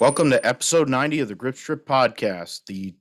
Welcome to episode 90 of the Grip Strip podcast, the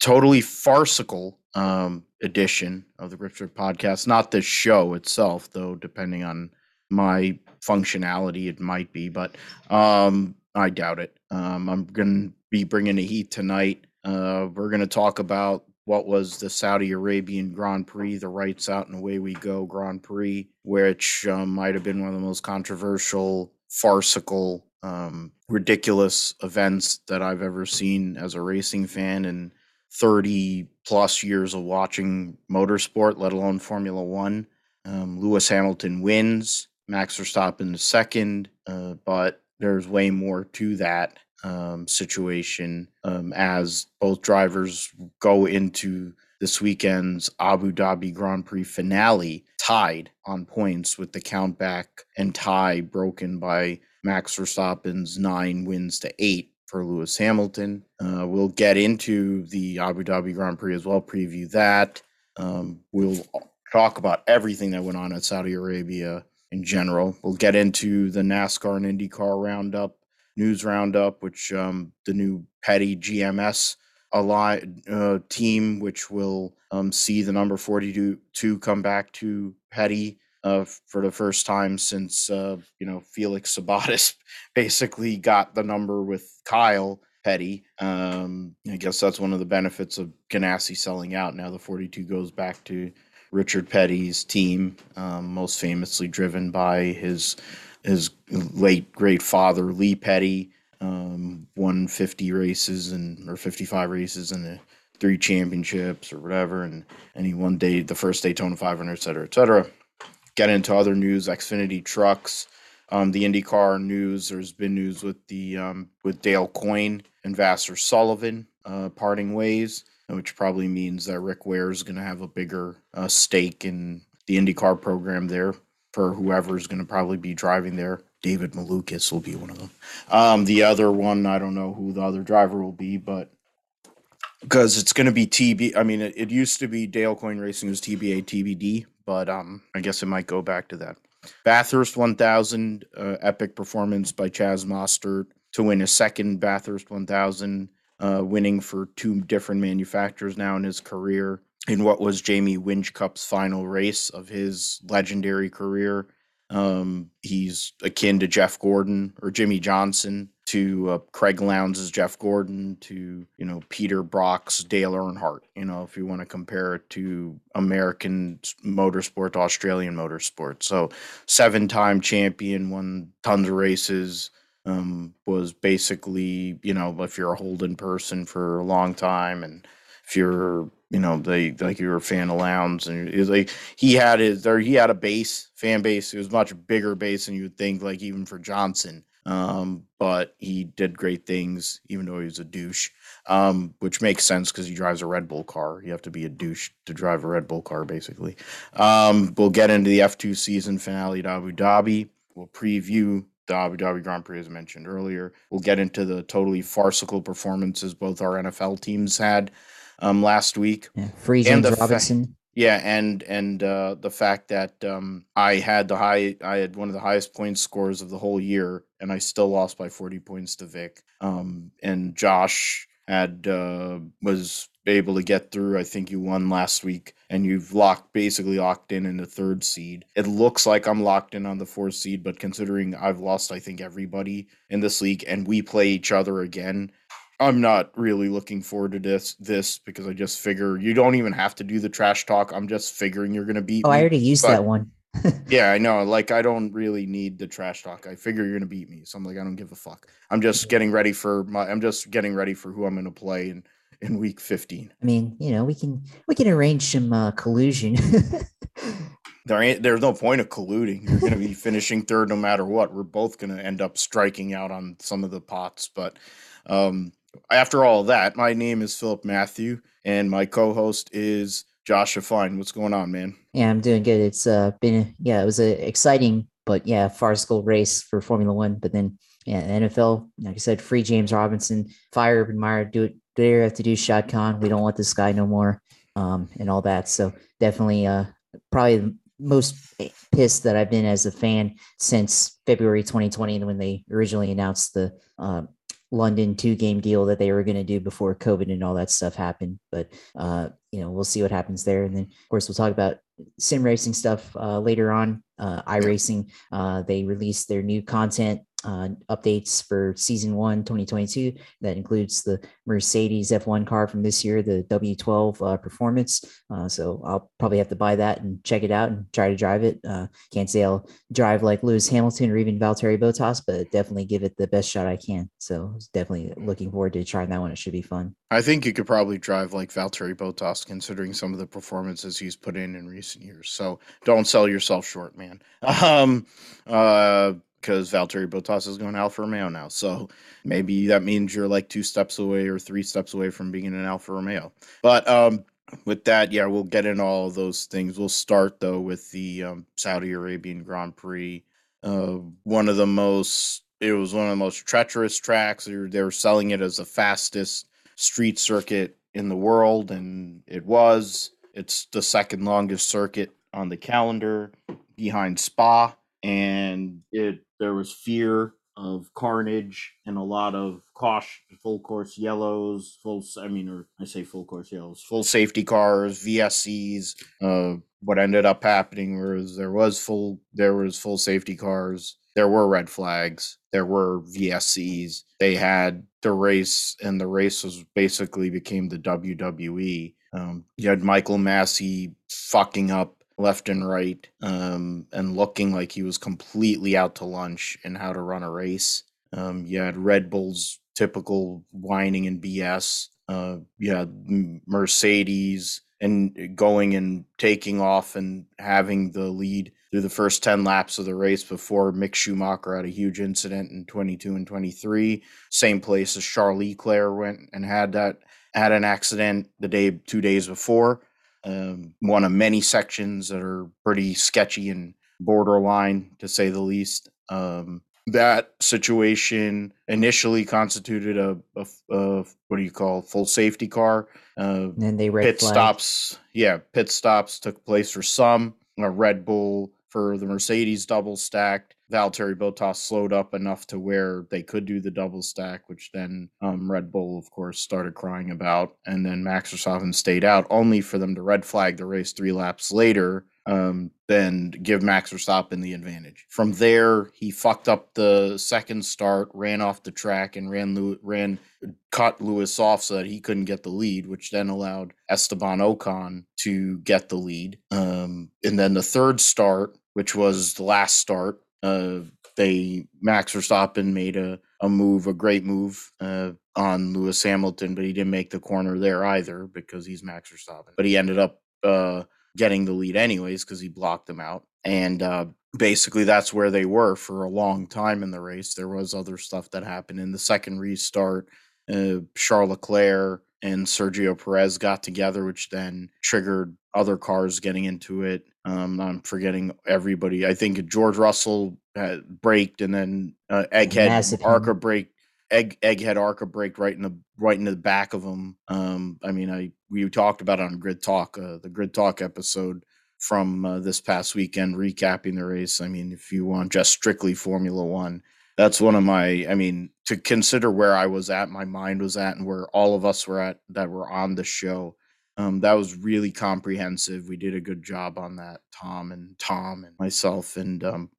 totally farcical um, edition of the Grip Strip podcast. Not the show itself, though, depending on my functionality, it might be, but um, I doubt it. Um, I'm going to be bringing the heat tonight. Uh, we're going to talk about what was the Saudi Arabian Grand Prix, the Rights Out and Away We Go Grand Prix, which um, might have been one of the most controversial, farcical, um, ridiculous events that I've ever seen as a racing fan in 30 plus years of watching motorsport, let alone Formula One. Um, Lewis Hamilton wins, Max Verstappen is second, uh, but there's way more to that um, situation um, as both drivers go into this weekend's Abu Dhabi Grand Prix finale tied on points with the count back and tie broken by Max Verstappen's nine wins to eight for Lewis Hamilton. Uh, we'll get into the Abu Dhabi Grand Prix as well, preview that. Um, we'll talk about everything that went on at Saudi Arabia in general. We'll get into the NASCAR and IndyCar roundup, news roundup, which um, the new Petty GMS ally uh, team, which will um, see the number 42 come back to Petty uh, for the first time since uh, you know Felix Sabates basically got the number with Kyle Petty. Um, I guess that's one of the benefits of Ganassi selling out. Now the 42 goes back to Richard Petty's team, um, most famously driven by his his late great father Lee Petty. Um, won 50 races and or 55 races and three championships or whatever, and and he won day the first Daytona 500, et cetera, et cetera get into other news, Xfinity trucks, um, the IndyCar news. There's been news with the um, with Dale Coyne and Vasser Sullivan uh, parting ways, which probably means that Rick Ware is going to have a bigger uh, stake in the IndyCar program there for whoever is going to probably be driving there. David Malukas will be one of them. Um, the other one, I don't know who the other driver will be, but because it's going to be TB. I mean, it, it used to be Dale Coyne Racing was TBA TBD, but um, I guess it might go back to that. Bathurst 1000 uh, epic performance by Chaz Mostert to win a second Bathurst 1000, uh, winning for two different manufacturers now in his career in what was Jamie Whincups' final race of his legendary career. Um, he's akin to Jeff Gordon or Jimmie Johnson, to uh, Craig Lowndes' Jeff Gordon, to you know Peter Brock's Dale Earnhardt. You know, if you want to compare it to American motorsport to Australian motorsport, so seven-time champion, won tons of races. Um, was basically you know if you're a Holden person for a long time, and if you're you know they like you were a fan of Lowndes, and like he had his there he had a base fan base. It was much bigger base than you would think. Like even for Johnson um, but he did great things, even though he was a douche, um, which makes sense because he drives a Red Bull car. You have to be a douche to drive a Red Bull car, basically. Um, we'll get into the F2 season finale at Abu Dhabi. We'll preview the Abu Dhabi Grand Prix, as mentioned earlier. We'll get into the totally farcical performances both our NFL teams had um, last week. Yeah, James Robinson. Fa- yeah, and and uh, the fact that um, I had the high, I had one of the highest point scores of the whole year, and I still lost by forty points to Vic. Um, and Josh had uh, was able to get through. I think you won last week, and you've locked basically locked in in the third seed. It looks like I'm locked in on the fourth seed, but considering I've lost, I think everybody in this league, and we play each other again, I'm not really looking forward to this this because I just figure you don't even have to do the trash talk. I'm just figuring you're gonna beat. Oh, me. I already used but, that one. yeah, I know. Like I don't really need the trash talk. I figure you're gonna beat me, so I'm like, I don't give a fuck. I'm just getting ready for my. I'm just getting ready for who I'm gonna play in in week 15. I mean, you know, we can we can arrange some uh, collusion. there ain't there's no point of colluding. You're gonna be finishing third no matter what. We're both gonna end up striking out on some of the pots, but um after all that, my name is Philip Matthew, and my co-host is Joshua Fine. What's going on, man? Yeah, I'm doing good. It's uh been yeah, it was an exciting but yeah, farcical race for Formula One. But then yeah, NFL, like I said, free James Robinson, fire Urban Meyer, do it. Do you have to do Shad Khan? We don't want this guy no more, um, and all that. So definitely, uh, probably the most pissed that I've been as a fan since February 2020 when they originally announced the uh, London two game deal that they were going to do before COVID and all that stuff happened. But uh, you know, we'll see what happens there. And then, of course, we'll talk about sim racing stuff uh, later on. Uh, iRacing, uh, they released their new content uh, updates for season one 2022 that includes the mercedes f1 car from this year the w12 uh, performance. Uh, so i'll probably have to buy that and check it out and try to drive it. Uh, can't say i'll drive like lewis hamilton or even valtteri bottas but definitely give it the best shot i can. So definitely looking forward to trying that one. It should be fun. I think you could probably drive like Valtteri Bottas, considering some of the performances he's put in in recent years. So don't sell yourself short, man. Um, uh, because Valtteri Bottas is going Alfa Romeo now. So maybe that means you're like two steps away or three steps away from being an Alfa Romeo. But um, with that, yeah, we'll get in all those things. We'll start though with the um, Saudi Arabian Grand Prix. Uh, one of the most, it was one of the most treacherous tracks. They were, they were selling it as the fastest street circuit in the world, and it was. It's the second longest circuit on the calendar behind Spa, and it there was fear of carnage and a lot of caution, full course yellows, full, I mean, or I say full course yellows, full safety cars, VSCs. Uh, what ended up happening was there was full, there was full safety cars. There were red flags. There were VSCs. They had the race, and the race was basically became the WWE. Um, you had Michael Masi fucking up left and right um, and looking like he was completely out to lunch in how to run a race. Um, you had Red Bull's typical whining and BS. Uh, you had Mercedes and going and taking off and having the lead through the first 10 laps of the race before Mick Schumacher had a huge incident in 22 and 23. Same place as Charles Leclerc went and had that had an accident the day two days before um, one of many sections that are pretty sketchy and borderline, to say the least. Um, that situation initially constituted a, a, a, what do you call full safety car. Uh, and they red pit stops. Yeah, pit stops took place for some. A Red Bull for the Mercedes double stacked. Valtteri Bottas slowed up enough to where they could do the double stack, which then um, Red Bull, of course, started crying about. And then Max Verstappen stayed out, only for them to red flag the race three laps later, um, then give Max Verstappen the advantage. From there, he fucked up the second start, ran off the track, and ran ran cut Lewis off so that he couldn't get the lead, which then allowed Esteban Ocon to get the lead. Um, and then the third start, which was the last start, uh, they Max Verstappen made a, a move, a great move uh, on Lewis Hamilton, but he didn't make the corner there either because he's Max Verstappen. But he ended up uh, getting the lead anyways because he blocked them out. And uh, basically, that's where they were for a long time in the race. There was other stuff that happened in the second restart. Uh, Charles Leclerc and Sergio Perez got together, which then triggered other cars getting into it. Um, I'm forgetting everybody. I think George Russell had braked, and then uh, Egghead Arca braked. Egg Egghead Arca braked right in the right into the back of him. Um, I mean, I we talked about on Grid Talk, uh, the Grid Talk episode from uh, this past weekend, recapping the race. I mean, if you want just strictly Formula One, that's one of my. I mean, to consider where I was at, my mind was at, and where all of us were at that were on the show um, that was really comprehensive. We did a good job on that, Tom and Tom and myself, and um,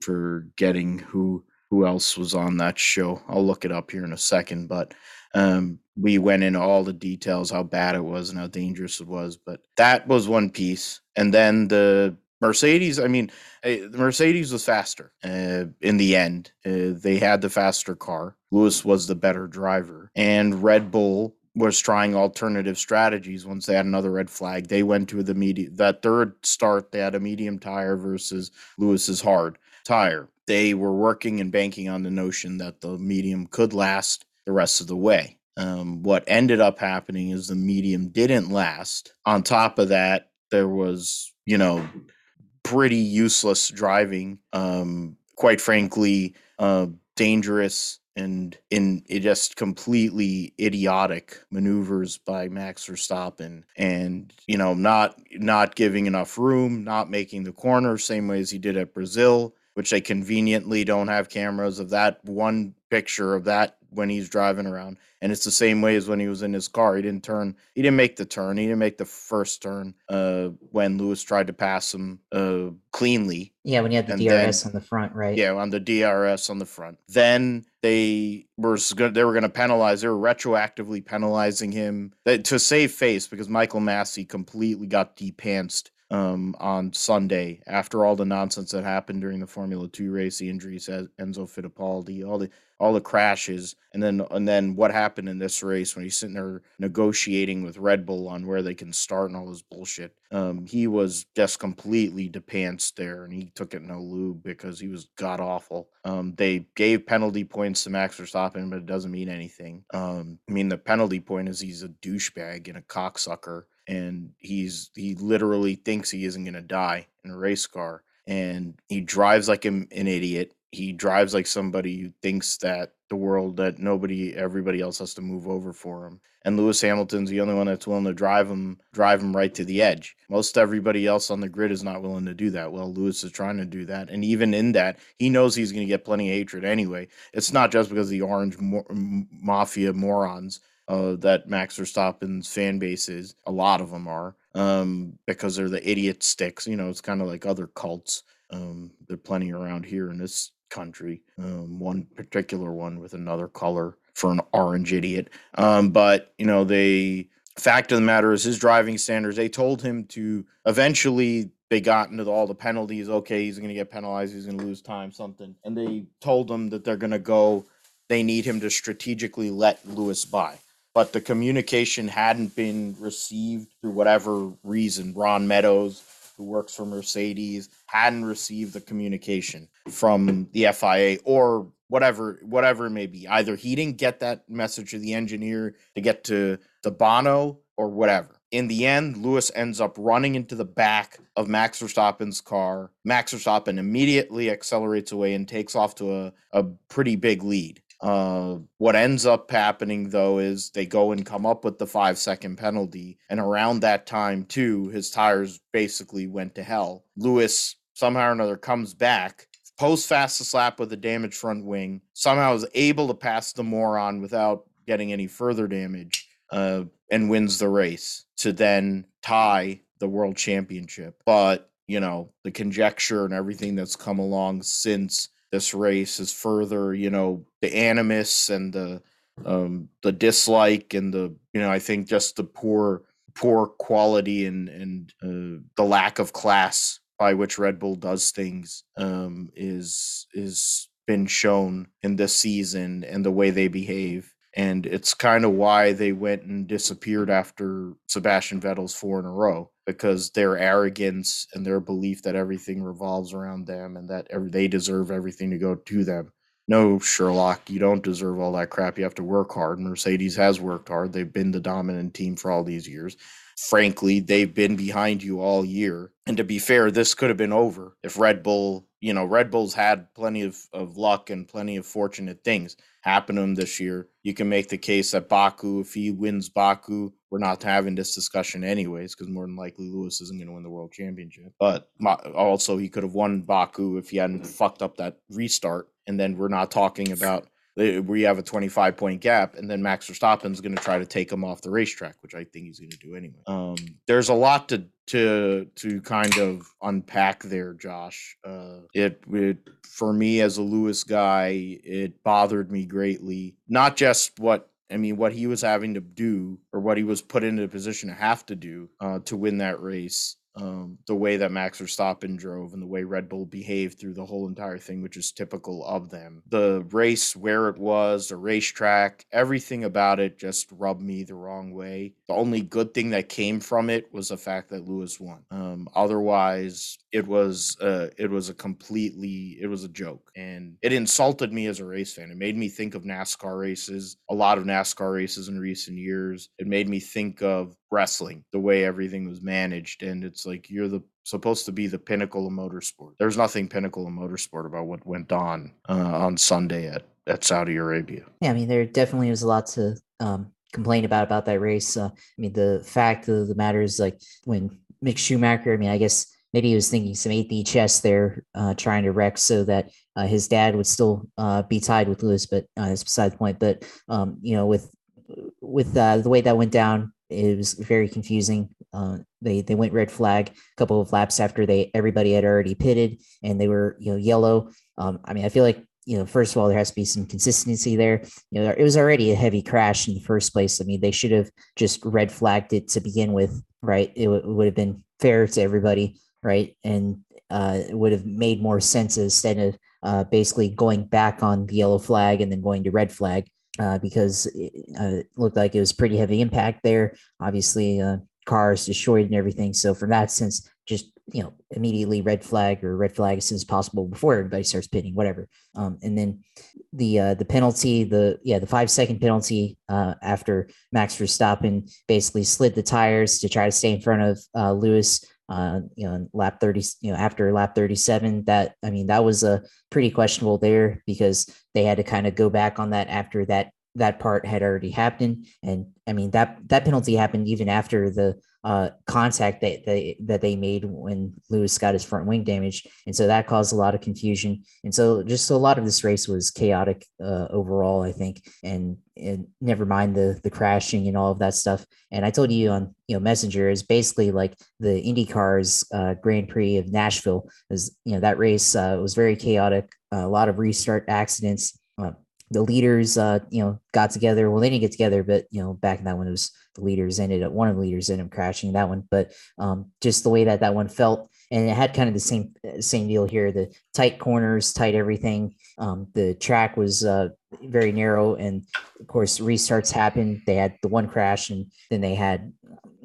for getting who who else was on that show. I'll look it up here in a second, but um, we went into all the details, how bad it was and how dangerous it was. But that was one piece, and then the Mercedes. I mean, eh, the Mercedes was faster uh, in the end. Uh, they had the faster car. Lewis was the better driver, and Red Bull was trying alternative strategies once they had another red flag. They went to the medium that third start, they had a medium tire versus Lewis's hard tire. They were working and banking on the notion that the medium could last the rest of the way. Um, what ended up happening is the medium didn't last. On top of that, there was, you know, pretty useless driving. Um, quite frankly, uh, dangerous and in just completely idiotic maneuvers by Max Verstappen. And you know not not giving enough room not making the corner same way as he did at Brazil which they conveniently don't have cameras of that one picture of that when he's driving around. And it's the same way as when he was in his car. He didn't turn. He didn't make the turn. He didn't make the first turn uh, when Lewis tried to pass him uh, cleanly. Yeah, when you had the And DRS then- on the front, right? Yeah, on the DRS on the front. Then they were gonna, they were going to penalize. They were retroactively penalizing him to save face because Michael Masi completely got depantsed um, on Sunday after all the nonsense that happened during the Formula Two race, the injuries, Enzo Fittipaldi, all the all the crashes, and then and then what happened in this race when he's sitting there negotiating with Red Bull on where they can start and all this bullshit. Um, he was just completely depantsed there, and he took it no lube because he was god awful. Um, they gave penalty points to Max Verstappen, but it doesn't mean anything. Um, I mean, the penalty point is he's a douchebag and a cocksucker, and he's he literally thinks he isn't gonna die in a race car, and he drives like an, an idiot. He drives like somebody who thinks that the world that nobody everybody else has to move over for him and Lewis Hamilton's the only one that's willing to drive him drive him right to the edge. Most everybody else on the grid is not willing to do that. Well, Lewis is trying to do that, and even in that, he knows he's going to get plenty of hatred anyway. It's not just because the orange mo- mafia morons uh, that Max Verstappen's fan base is. A lot of them are um, because they're the idiot sticks. You know, it's kind of like other cults. Um, there are plenty around here in this country. Um, one particular one with another color for an orange idiot. Um, but you know, the fact of the matter is his driving standards. They told him to eventually. They got into all the penalties. Okay, he's going to get penalized. He's going to lose time, something. And they told him that they're going to go. They need him to strategically let Lewis by. But the communication hadn't been received through whatever reason. Ron Meadows, who works for Mercedes, hadn't received the communication from the FIA or whatever whatever it may be. Either he didn't get that message to the engineer to get to the Bono or whatever. In the end, Lewis ends up running into the back of Max Verstappen's car. Max Verstappen immediately accelerates away and takes off to a, a pretty big lead. Uh, what ends up happening though is they go and come up with the five second penalty, and around that time too, his tires basically went to hell. Lewis somehow or another comes back, post fastest lap with a damaged front wing, somehow is able to pass the moron without getting any further damage, uh, and wins the race to then tie the world championship. But you know the conjecture and everything that's come along since this race is further, you know, the animus and the um the dislike and the you know I think just the poor poor quality and and uh, the lack of class by which Red Bull does things um is is been shown in this season and the way they behave. And it's kind of why they went and disappeared after Sebastian Vettel's four in a row because their arrogance and their belief that everything revolves around them and that every, they deserve everything to go to them. No, Sherlock, you don't deserve all that crap. You have to work hard. Mercedes has worked hard. They've been the dominant team for all these years. Frankly, they've been behind you all year. And to be fair, this could have been over if Red Bull, you know, Red Bull's had plenty of, of luck and plenty of fortunate things happen to him this year. You can make the case that Baku, if he wins Baku, we're not having this discussion anyways, because more than likely Lewis isn't going to win the world championship. But also, he could have won Baku if he hadn't fucked up that restart. And then we're not talking about we have a 25 point gap, and then Max Verstappen's going to try to take him off the racetrack, which I think he's going to do anyway. Um, there's a lot to to to kind of unpack there, Josh. Uh, it, it for me as a Lewis guy, it bothered me greatly. Not just what I mean, what he was having to do or what he was put into a position to have to do uh, to win that race. Um, the way that Max Verstappen drove and the way Red Bull behaved through the whole entire thing, which is typical of them. The race, where it was, the racetrack, everything about it just rubbed me the wrong way. The only good thing that came from it was the fact that Lewis won. Um, otherwise, it was uh, it was a completely it was a joke, and it insulted me as a race fan. It made me think of NASCAR races, a lot of NASCAR races in recent years. It made me think of wrestling, the way everything was managed, and it's like you're the supposed to be the pinnacle of motorsport. There's nothing pinnacle of motorsport about what went on uh, on Sunday at at Saudi Arabia. Yeah, I mean, there definitely was a lot to um, complain about about that race. Uh, I mean, the fact of the matter is, like, when Mick Schumacher, I mean, I guess maybe he was thinking some eighth chess there, uh, trying to wreck so that uh, his dad would still uh, be tied with Lewis, but uh, that's beside the point. But um, you know, with with uh, the way that went down, it was very confusing. Uh, they they went red flag a couple of laps after they everybody had already pitted and they were you know yellow. Um, I mean, I feel like you know first of all there has to be some consistency there. You know, it was already a heavy crash in the first place. I mean, they should have just red flagged it to begin with, right? It, w- it would have been fair to everybody, right? And uh, it would have made more sense instead of uh, basically going back on the yellow flag and then going to red flag uh, because it uh, looked like it was pretty heavy impact there. Obviously, uh, cars destroyed and everything. So from that sense, just you know, immediately red flag or red flag as soon as possible before everybody starts pitting, whatever. Um, and then the uh, the penalty, the yeah, the five second penalty uh, after Max Verstappen basically slid the tires to try to stay in front of uh, Lewis. Uh, you know, lap 30, you know, after lap 37, that, I mean, that was a pretty questionable there because they had to kind of go back on that after that that part had already happened. And I mean that that penalty happened even after the uh, contact that they that they made when Lewis got his front wing damage, and so that caused a lot of confusion. And so just a lot of this race was chaotic uh, overall, I think. And and never mind the the crashing and all of that stuff. And I told you on you know Messenger is basically like the IndyCar's uh, Grand Prix of Nashville. Is you know that race uh, was very chaotic, a lot of restart accidents. The leaders, uh, you know, got together. Well, they didn't get together, but you know, back in that one, it was the leaders ended up one of the leaders ended up crashing that one. But um, just the way that that one felt, and it had kind of the same uh, same deal here: the tight corners, tight everything. Um, the track was uh, very narrow, and of course, restarts happened. They had the one crash, and then they had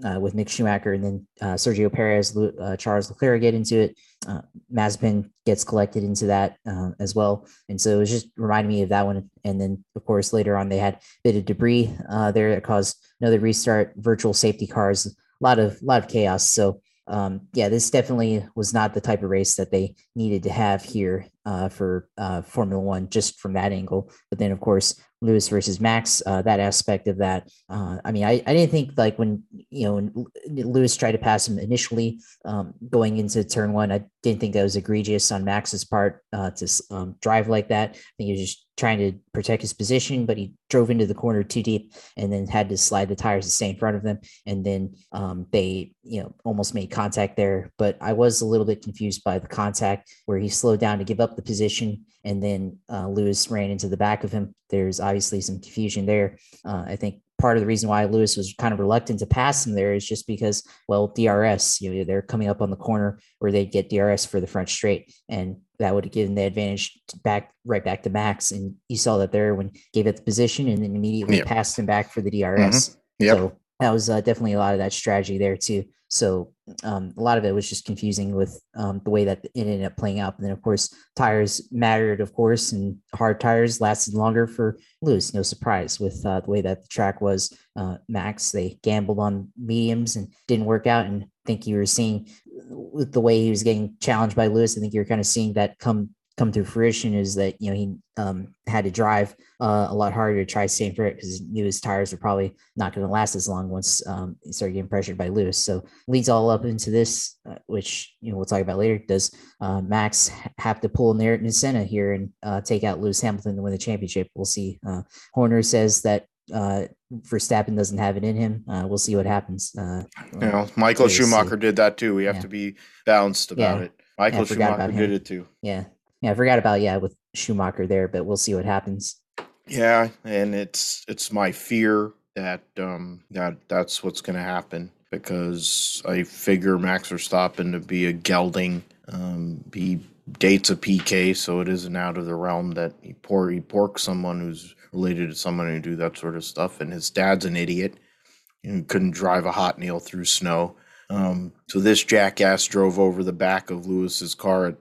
uh, with Mick Schumacher, and then uh, Sergio Perez, uh, Charles Leclerc get into it. Uh, Mazepin gets collected into that uh, as well, and so it was just reminding me of that one. And then, of course, later on they had a bit of debris uh, there that caused another restart. Virtual safety cars, a lot of lot of chaos. So um, yeah, this definitely was not the type of race that they needed to have here uh, for uh, Formula One, just from that angle. But then, of course, Lewis versus Max, uh, that aspect of that. Uh, I mean, I, I didn't think like when you know Lewis tried to pass him initially um, going into turn one, I didn't think that was egregious on Max's part uh, to um, drive like that. I think he was just trying to protect his position, but he drove into the corner too deep and then had to slide the tires to stay in front of them. And then um, they, you know, almost made contact there. But I was a little bit confused by the contact where he slowed down to give up the position and then uh, Lewis ran into the back of him. There's obviously some confusion there. Uh, I think part of the reason why Lewis was kind of reluctant to pass him there is just because, well, DRS, you know, they're coming up on the corner where they'd get DRS for the front straight. And that would have given the advantage back right back to Max. And you saw that there when gave it the position and then immediately yep. passed him back for the DRS. Mm-hmm. Yep. So that was uh, definitely a lot of that strategy there too. So um, a lot of it was just confusing with um, the way that it ended up playing out. And then of course tires mattered, of course, and hard tires lasted longer for Lewis. No surprise with uh, the way that the track was. Uh, Max they gambled on mediums and didn't work out. And I think you were seeing with the way he was getting challenged by Lewis. I think you're kind of seeing that come come to fruition is that you know he um, had to drive uh, a lot harder to try staying for it because he knew his tires were probably not going to last as long once um, he started getting pressured by Lewis. So leads all up into this, uh, which you know we'll talk about later. Does uh, Max have to pull Ayrton Senna here and uh, take out Lewis Hamilton to win the championship? We'll see. Uh, Horner says that uh, Verstappen doesn't have it in him. Uh, we'll see what happens. Uh, you know, Michael Schumacher did that too. We have yeah. to be balanced about yeah. it. Michael Schumacher did it too. Yeah, yeah, I forgot about yeah with Schumacher there, but we'll see what happens. Yeah, and it's it's my fear that um that that's what's going to happen because I figure Max Verstappen to be a gelding. Um, he dates a Piquet, so it isn't out of the realm that he por he porks someone who's related to someone who do that sort of stuff. And his dad's an idiot and couldn't drive a hot nail through snow. Um, so this jackass drove over the back of Lewis's car at, at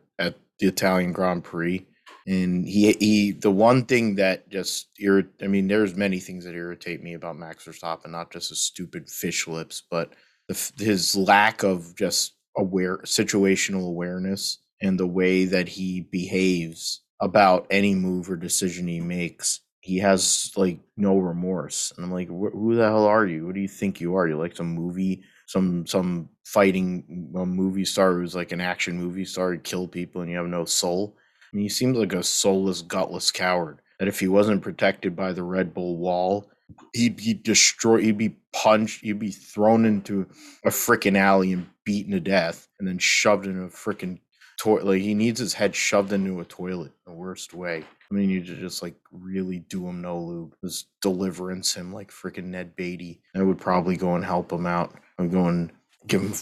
the Italian Grand Prix. And he he the one thing that just irrit I mean, there's many things that irritate me about Max Verstappen, not just his stupid fish lips, but the, his lack of just aware situational awareness and the way that he behaves about any move or decision he makes. He has like no remorse, and I'm like, who the hell are you? What do you think you are? You like some movie some some fighting uh, movie star who's like an action movie star, he kill people and you have no soul. I mean, he seems like a soulless, gutless coward. That if he wasn't protected by the Red Bull wall, he'd be destroyed. He'd be punched. He'd be thrown into a freaking alley and beaten to death, and then shoved in a freaking toilet. Like he needs his head shoved into a toilet the worst way. I mean, you just like really do him no lube. Just deliverance him like freaking Ned Beatty. I would probably go and help him out. I'm going give him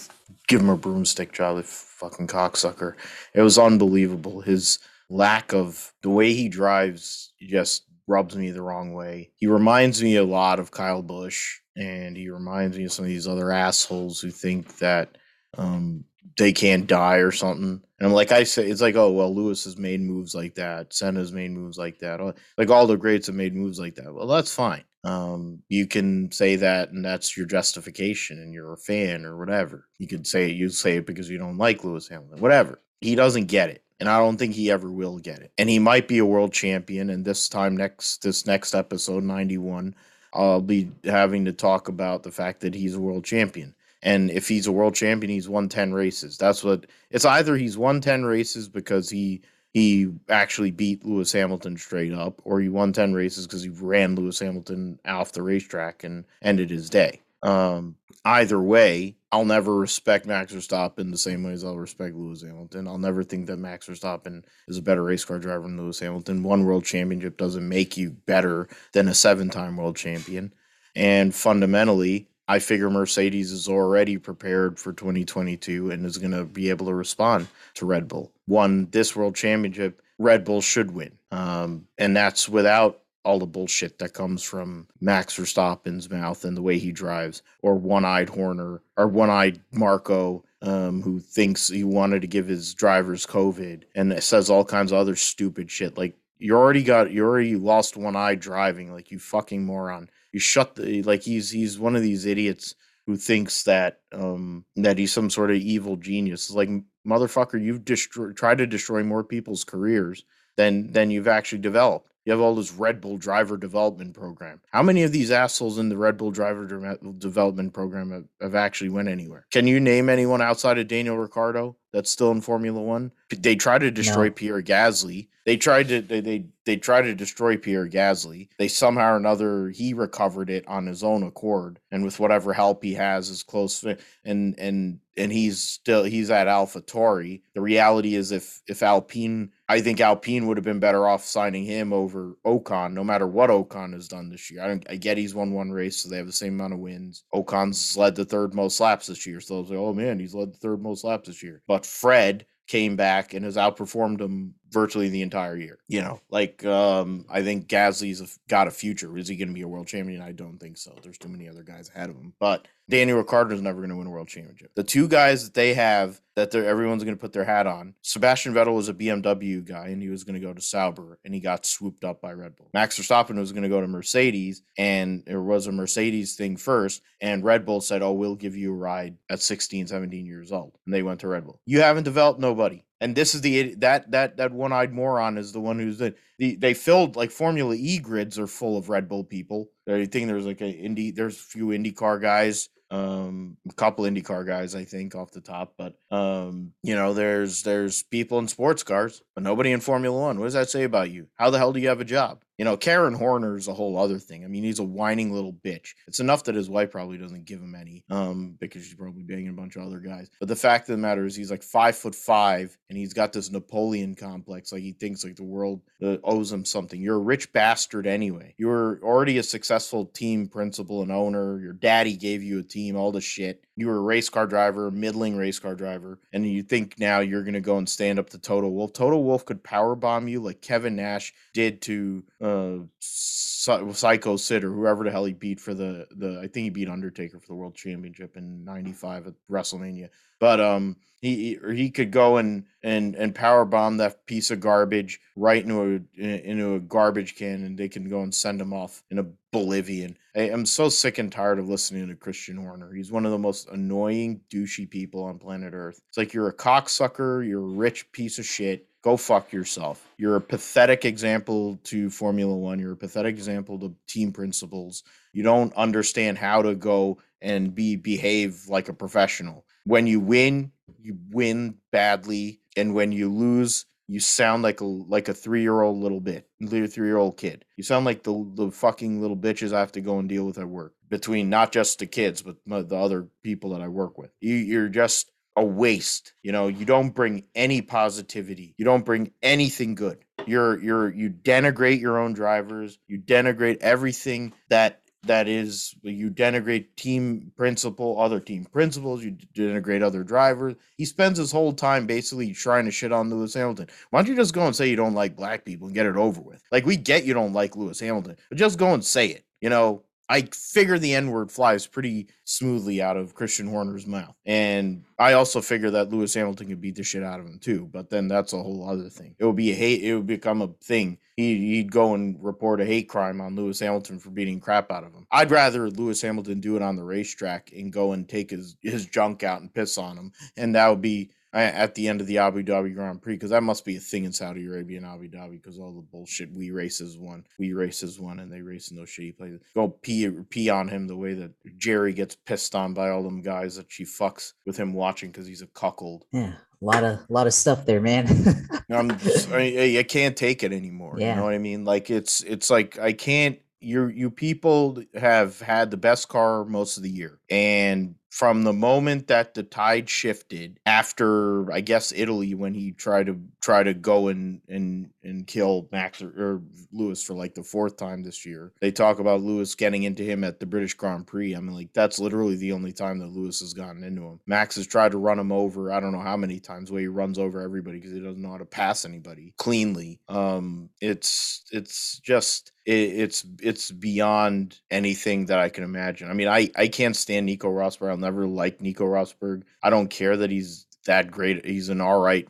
give him a broomstick job, the fucking cocksucker. It was unbelievable. His lack of the way he drives just rubs me the wrong way. He reminds me a lot of Kyle Busch, and he reminds me of some of these other assholes who think that um, they can't die or something. And I'm like I say, it's like, oh well, Lewis has made moves like that, Senna's made moves like that, like all the greats have made moves like that. Well, that's fine. Um, you can say that, and that's your justification, and you're a fan or whatever. You could say it. You say it because you don't like Lewis Hamilton, whatever. He doesn't get it and I don't think he ever will get it. And he might be a world champion. And this time next this next episode, 91, I'll be having to talk about the fact that he's a world champion. And if he's a world champion, he's won 10 races. That's what it's either he's won 10 races because he he actually beat Lewis Hamilton straight up, or he won 10 races because he ran Lewis Hamilton off the racetrack and ended his day. Um, either way, I'll never respect Max Verstappen the same way as I'll respect Lewis Hamilton. I'll never think that Max Verstappen is a better race car driver than Lewis Hamilton. One world championship doesn't make you better than a seven time world champion. And fundamentally, I figure Mercedes is already prepared for 2022 and is going to be able to respond to Red Bull. Won this world championship, Red Bull should win. Um, and that's without all the bullshit that comes from Max Verstappen's mouth and the way he drives, or one-eyed Horner or one-eyed Marko, um, who thinks he wanted to give his drivers COVID and says all kinds of other stupid shit. Like you already got, you already lost one eye driving. Like you fucking moron. You shut the like he's he's one of these idiots who thinks that um that he's some sort of evil genius. It's like motherfucker, you've destroyed tried to destroy more people's careers than than you've actually developed. You have all this Red Bull driver development program. How many of these assholes in the Red Bull driver de- development program have, have, actually went anywhere? Can you name anyone outside of Daniel Ricciardo that's still in Formula One? They tried to destroy no. Pierre Gasly. They tried to they, they they tried to destroy Pierre Gasly. They somehow or another he recovered it on his own accord and with whatever help he has his close and and and he's still he's at AlphaTauri. The reality is if if Alpine I think Alpine would have been better off signing him over Ocon, no matter what Ocon has done this year. I, I get he's won one race, so they have the same amount of wins. Ocon's led the third most laps this year, so I was like, oh man, he's led the third most laps this year. But Fred came back and has outperformed him virtually the entire year. You know, like um, I think Gasly's got a future. Is he going to be a world champion? I don't think so. There's too many other guys ahead of him. But Daniel Ricciardo is never going to win a world championship. The two guys that they have that they're, everyone's going to put their hat on. Sebastian Vettel was a BMW guy and he was going to go to Sauber and he got swooped up by Red Bull. Max Verstappen was going to go to Mercedes and it was a Mercedes thing first. And Red Bull said, Oh, we'll give you a ride at 16, 17 years old. And they went to Red Bull. You haven't developed nobody and this is the that that that one-eyed moron is the one who's the, the they filled like Formula E grids are full of Red Bull people. I think there's like a Indy there's a few IndyCar guys um a couple IndyCar guys I think off the top but um you know there's there's people in sports cars but nobody in Formula 1 what does that say about you? How the hell do you have a job you know Karen Horner is a whole other thing. I mean he's a whining little bitch. It's enough that his wife probably doesn't give him any um because she's probably banging a bunch of other guys. But the fact of the matter is he's like 5 foot 5 and he's got this Napoleon complex like he thinks like the world uh, owes him something. You're a rich bastard anyway. You're already a successful team principal and owner. Your daddy gave you a team all the shit. You were a race car driver, middling race car driver, and you think now you're to go and stand up to Toto Wolff. Toto Wolff could power bomb you like Kevin Nash did to uh, Psycho Sid or whoever the hell he beat for the the. I think he beat Undertaker for the World Championship in '95 at WrestleMania. But um, he he could go and and and power bomb that piece of garbage right into a into a garbage can, and they can go and send him off in oblivion. I, am so sick and tired of listening to Christian Horner. He's one of the most annoying, douchey people on planet Earth. It's like you're a cocksucker, you're a rich piece of shit. Go fuck yourself. You're a pathetic example to Formula One. You're a pathetic example to team principals. You don't understand how to go and be behave like a professional. When you win, you win badly, and when you lose, you sound like a like a three year old little bit, little three year old kid. You sound like the the fucking little bitches I have to go and deal with at work. Between not just the kids, but the other people that I work with. You you're just a waste. You know, you don't bring any positivity. You don't bring anything good. You're you're you denigrate your own drivers. You denigrate everything that that is you denigrate team principal, other team principals, you denigrate other drivers. He spends his whole time basically trying to shit on Lewis Hamilton. Why don't you just go and say you don't like black people and get it over with? Like we get you don't like Lewis Hamilton, but just go and say it. You know, I figure the N word flies pretty smoothly out of Christian Horner's mouth. And I also figure that Lewis Hamilton could beat the shit out of him too. But then that's a whole other thing. It would be a hate, it would become a thing. He, would go and report a hate crime on Lewis Hamilton for beating crap out of him. I'd rather Lewis Hamilton do it on the racetrack and go and take his, his junk out and piss on him. And that would be at the end of the Abu Dhabi Grand Prix because that must be a thing in Saudi Arabia and Abu Dhabi because all the bullshit we races won, we races won, and they race in those shitty places. Go pee pee on him the way that Jerry gets pissed on by all them guys that she fucks with him watching because he's a cuckold. Yeah, a lot of a lot of stuff there, man. I'm I, I can't take it anymore. Yeah. You know what I mean? Like it's it's like I can't. You you people have had the best car most of the year, and from the moment that the tide shifted after I guess Italy when he tried to try to go and and and kill Max or, or, Lewis for like the fourth time this year. They talk about Lewis getting into him at the British Grand Prix. I mean like that's literally the only time that Lewis has gotten into him. Max has tried to run him over I don't know how many times where he runs over everybody because he doesn't know how to pass anybody cleanly. Um it's it's just it, it's it's beyond anything that I can imagine. I mean, I I can't stand Nico Rosberg. I'll never like Nico Rosberg. I don't care that he's that great. He's an all right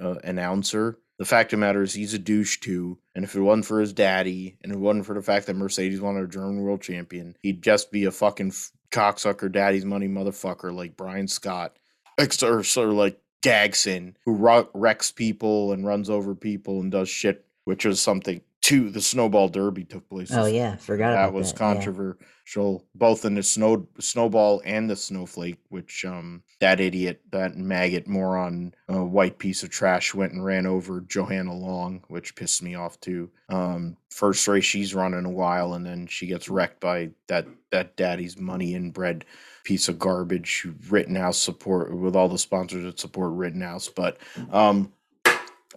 uh, announcer. The fact of the matter is, he's a douche too. And if it wasn't for his daddy, and it wasn't for the fact that Mercedes wanted a German world champion, he'd just be a fucking cocksucker, daddy's money motherfucker like Brian Scott, or, or like Gragson, who wrecks people and runs over people and does shit, which is something two the snowball derby took place. Oh yeah, forgot that was that. controversial yeah. both in the snow snowball and the snowflake, which um that idiot, that maggot moron, uh, white piece of trash went and ran over Johanna Long, which pissed me off too. Um, first race she's run in a while, and then she gets wrecked by that that daddy's money inbred piece of garbage. Rittenhouse support with all the sponsors that support Rittenhouse, but um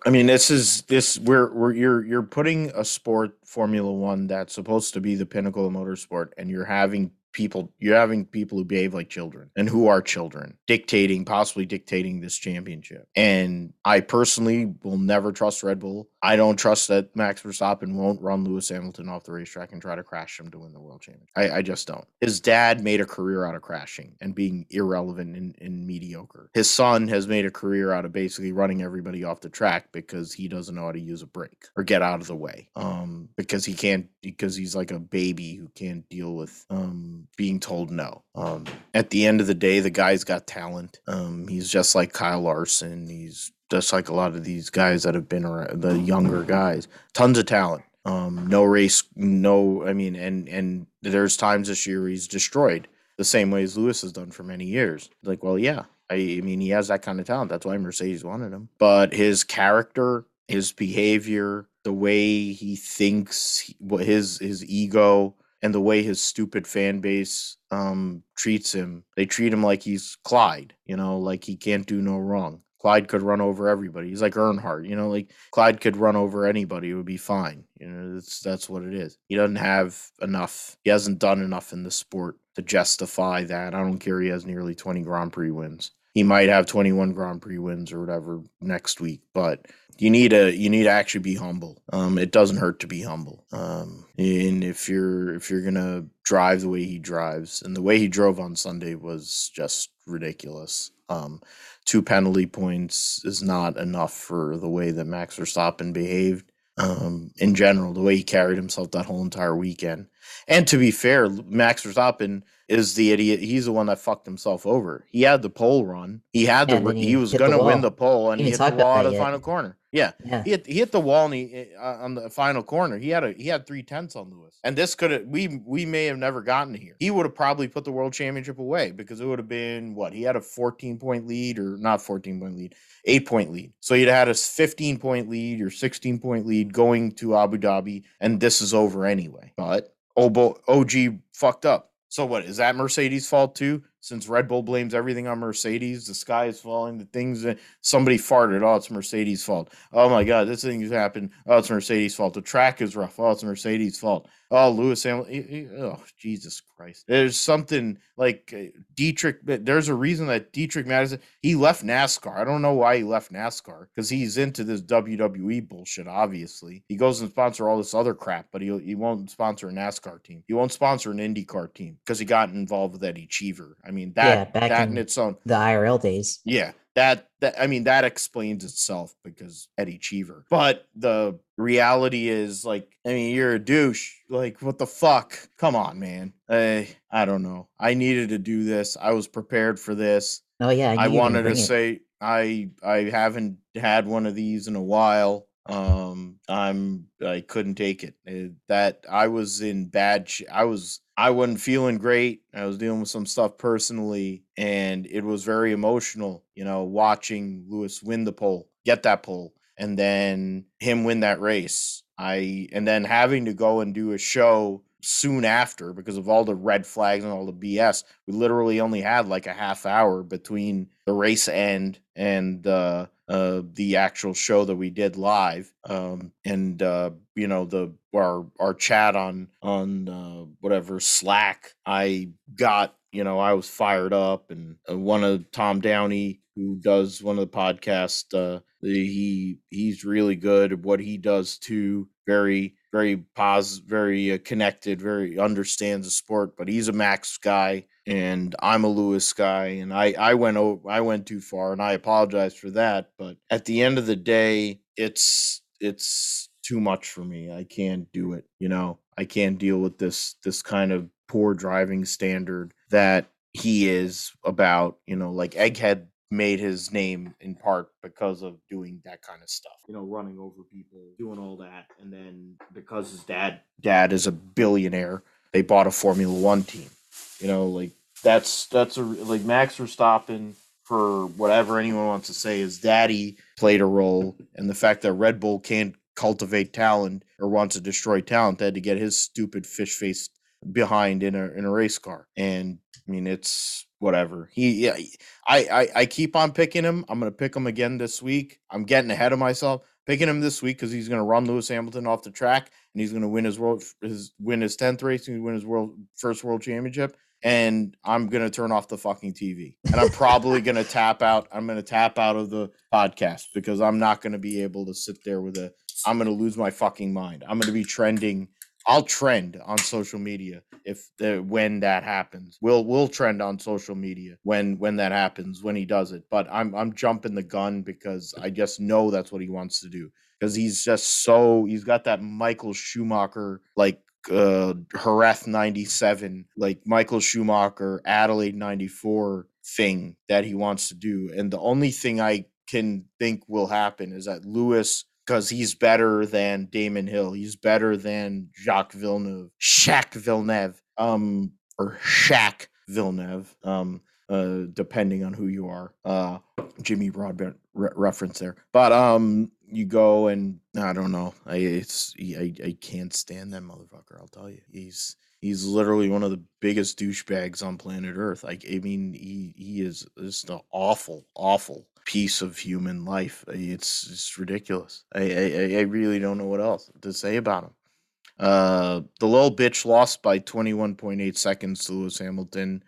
I mean, this is this we're we're you're you're putting a sport Formula One that's supposed to be the pinnacle of motorsport, and you're having people you're having people who behave like children and who are children dictating possibly dictating this championship. And i personally will never trust red bull. I don't trust that max verstappen won't run lewis hamilton off the racetrack and try to crash him to win the world championship. I, I just don't. His dad made a career out of crashing and being irrelevant and, and mediocre. His son has made a career out of basically running everybody off the track because he doesn't know how to use a brake or get out of the way um because he can't because he's like a baby who can't deal with um being told no. Um, at the end of the day, the guy's got talent. Um, he's just like Kyle Larson. He's just like a lot of these guys that have been around, the younger guys. Tons of talent. Um, no race, no. I mean, and and there's times this year he's destroyed the same way as Lewis has done for many years. Like, well, yeah, I, I mean, he has that kind of talent. That's why Mercedes wanted him. But his character, his behavior, the way he thinks, what his his ego, and the way his stupid fan base um, treats him. They treat him like he's Clyde, you know, like he can't do no wrong. Clyde could run over everybody. He's like Earnhardt, you know, like Clyde could run over anybody. It would be fine. You know, that's that's what it is. He doesn't have enough. He hasn't done enough in the sport to justify that. I don't care. He has nearly 20 Grand Prix wins. He might have 21 Grand Prix wins or whatever next week, but you need to you need to actually be humble. Um, it doesn't hurt to be humble. Um, and if you're if you're gonna drive the way he drives, and the way he drove on Sunday was just ridiculous. Um, two penalty points is not enough for the way that Max Verstappen behaved. Um, in general, the way he carried himself that whole entire weekend. And to be fair, Max Verstappen is the idiot. He's the one that fucked himself over. He had the pole run. He had Yeah, the. He, he was going to win the pole, and he didn't hit the wall of the yet. final corner. Yeah, Yeah. he hit, he hit the wall and he uh, on the final corner. He had a he had three tenths on Lewis, and this could have we we may have never gotten here. He would have probably put the world championship away because it would have been what he had a fourteen point lead or not fourteen point lead, eight point lead. So he'd had a fifteen point lead or sixteen point lead going to Abu Dhabi, and this is over anyway. But Obo OG fucked up. So what is that Mercedes' fault too? Since Red Bull blames everything on Mercedes, the sky is falling, the things that somebody farted, oh, it's Mercedes' fault. Oh my god, this thing has happened. Oh, it's Mercedes' fault. The track is rough. Oh, it's Mercedes' fault. Oh, Lewis Hamilton. Oh, Jesus Christ. There's something like uh, Dietrich. There's a reason that Dietrich Mateschitz he left NASCAR. I don't know why he left NASCAR because he's into this WWE bullshit. Obviously, he goes and sponsor all this other crap, but he he won't sponsor a NASCAR team. He won't sponsor an IndyCar team because he got involved with Eddie Cheever. I mean that Yeah, that in in- its own The IRL days. yeah, that that I mean that explains itself because Eddie Cheever. But the reality is like I mean you're a douche. Like what the fuck? Come on, man. I I don't know. I needed to do this. I was prepared for this. Oh yeah, I gonna wanted to it. say I I haven't had one of these in a while. Um I'm I couldn't take it. Uh, That I was in bad sh- I was I wasn't feeling great. I was dealing with some stuff personally and it was very emotional, you know, watching Lewis win the pole, get that pole and then him win that race. I and then having to go and do a show soon after because of all the red flags and all the BS. We literally only had like a half hour between the race end and uh, uh, the actual show that we did live. Um, and uh, you know the our our chat on on uh, whatever Slack. I got you know I was fired up, and uh, one of Tom Downey who does one of the podcasts. Uh, he he's really good at what he does too. Very very pos very uh, connected, very understands the sport. But he's a Max guy, and I'm a Lewis guy, and I I went over I went too far, and I apologize for that. But at the end of the day, it's it's too much for me. I can't do it. You know, I can't deal with this this kind of poor driving standard that he is about. You know, like Egghead made his name in part because of doing that kind of stuff. You know, running over people, doing all that, and then because his dad dad is a billionaire, they bought a Formula One team. You know, like that's that's a like Max Verstappen for whatever anyone wants to say his daddy played a role and the fact that Red Bull can't cultivate talent or wants to destroy talent they had to get his stupid fish face behind in a in a race car. And I mean it's whatever. He yeah I, I I keep on picking him. I'm gonna pick him again this week. I'm getting ahead of myself picking him this week because he's gonna run Lewis Hamilton off the track and he's gonna win his world his win his tenth race gonna win his world first world championship and I'm gonna turn off the fucking TV. And I'm probably gonna tap out. I'm gonna tap out of the podcast because I'm not gonna be able to sit there with a. I'm gonna lose my fucking mind. I'm gonna be trending. I'll trend on social media if the, when that happens. We'll we'll trend on social media when when that happens when he does it. But I'm I'm jumping the gun because I just know that's what he wants to do because he's just so he's got that Michael Schumacher like uh Jerez 97 like Michael Schumacher Adelaide 94 thing that he wants to do. And the only thing I can think will happen is that Lewis because he's better than Damon Hill he's better than Jacques Villeneuve Jacques Villeneuve um or Shaq Villeneuve um uh depending on who you are uh Jimmy Broadbent re- reference there. But um you go and I don't know. I it's I, I can't stand that motherfucker. I'll tell you. He's he's literally one of the biggest douchebags on planet Earth. Like I mean, he he is just an awful, awful piece of human life. It's it's ridiculous. I I, I- really don't know what else to say about him. Uh, the little bitch lost by twenty one point eight seconds to Lewis Hamilton.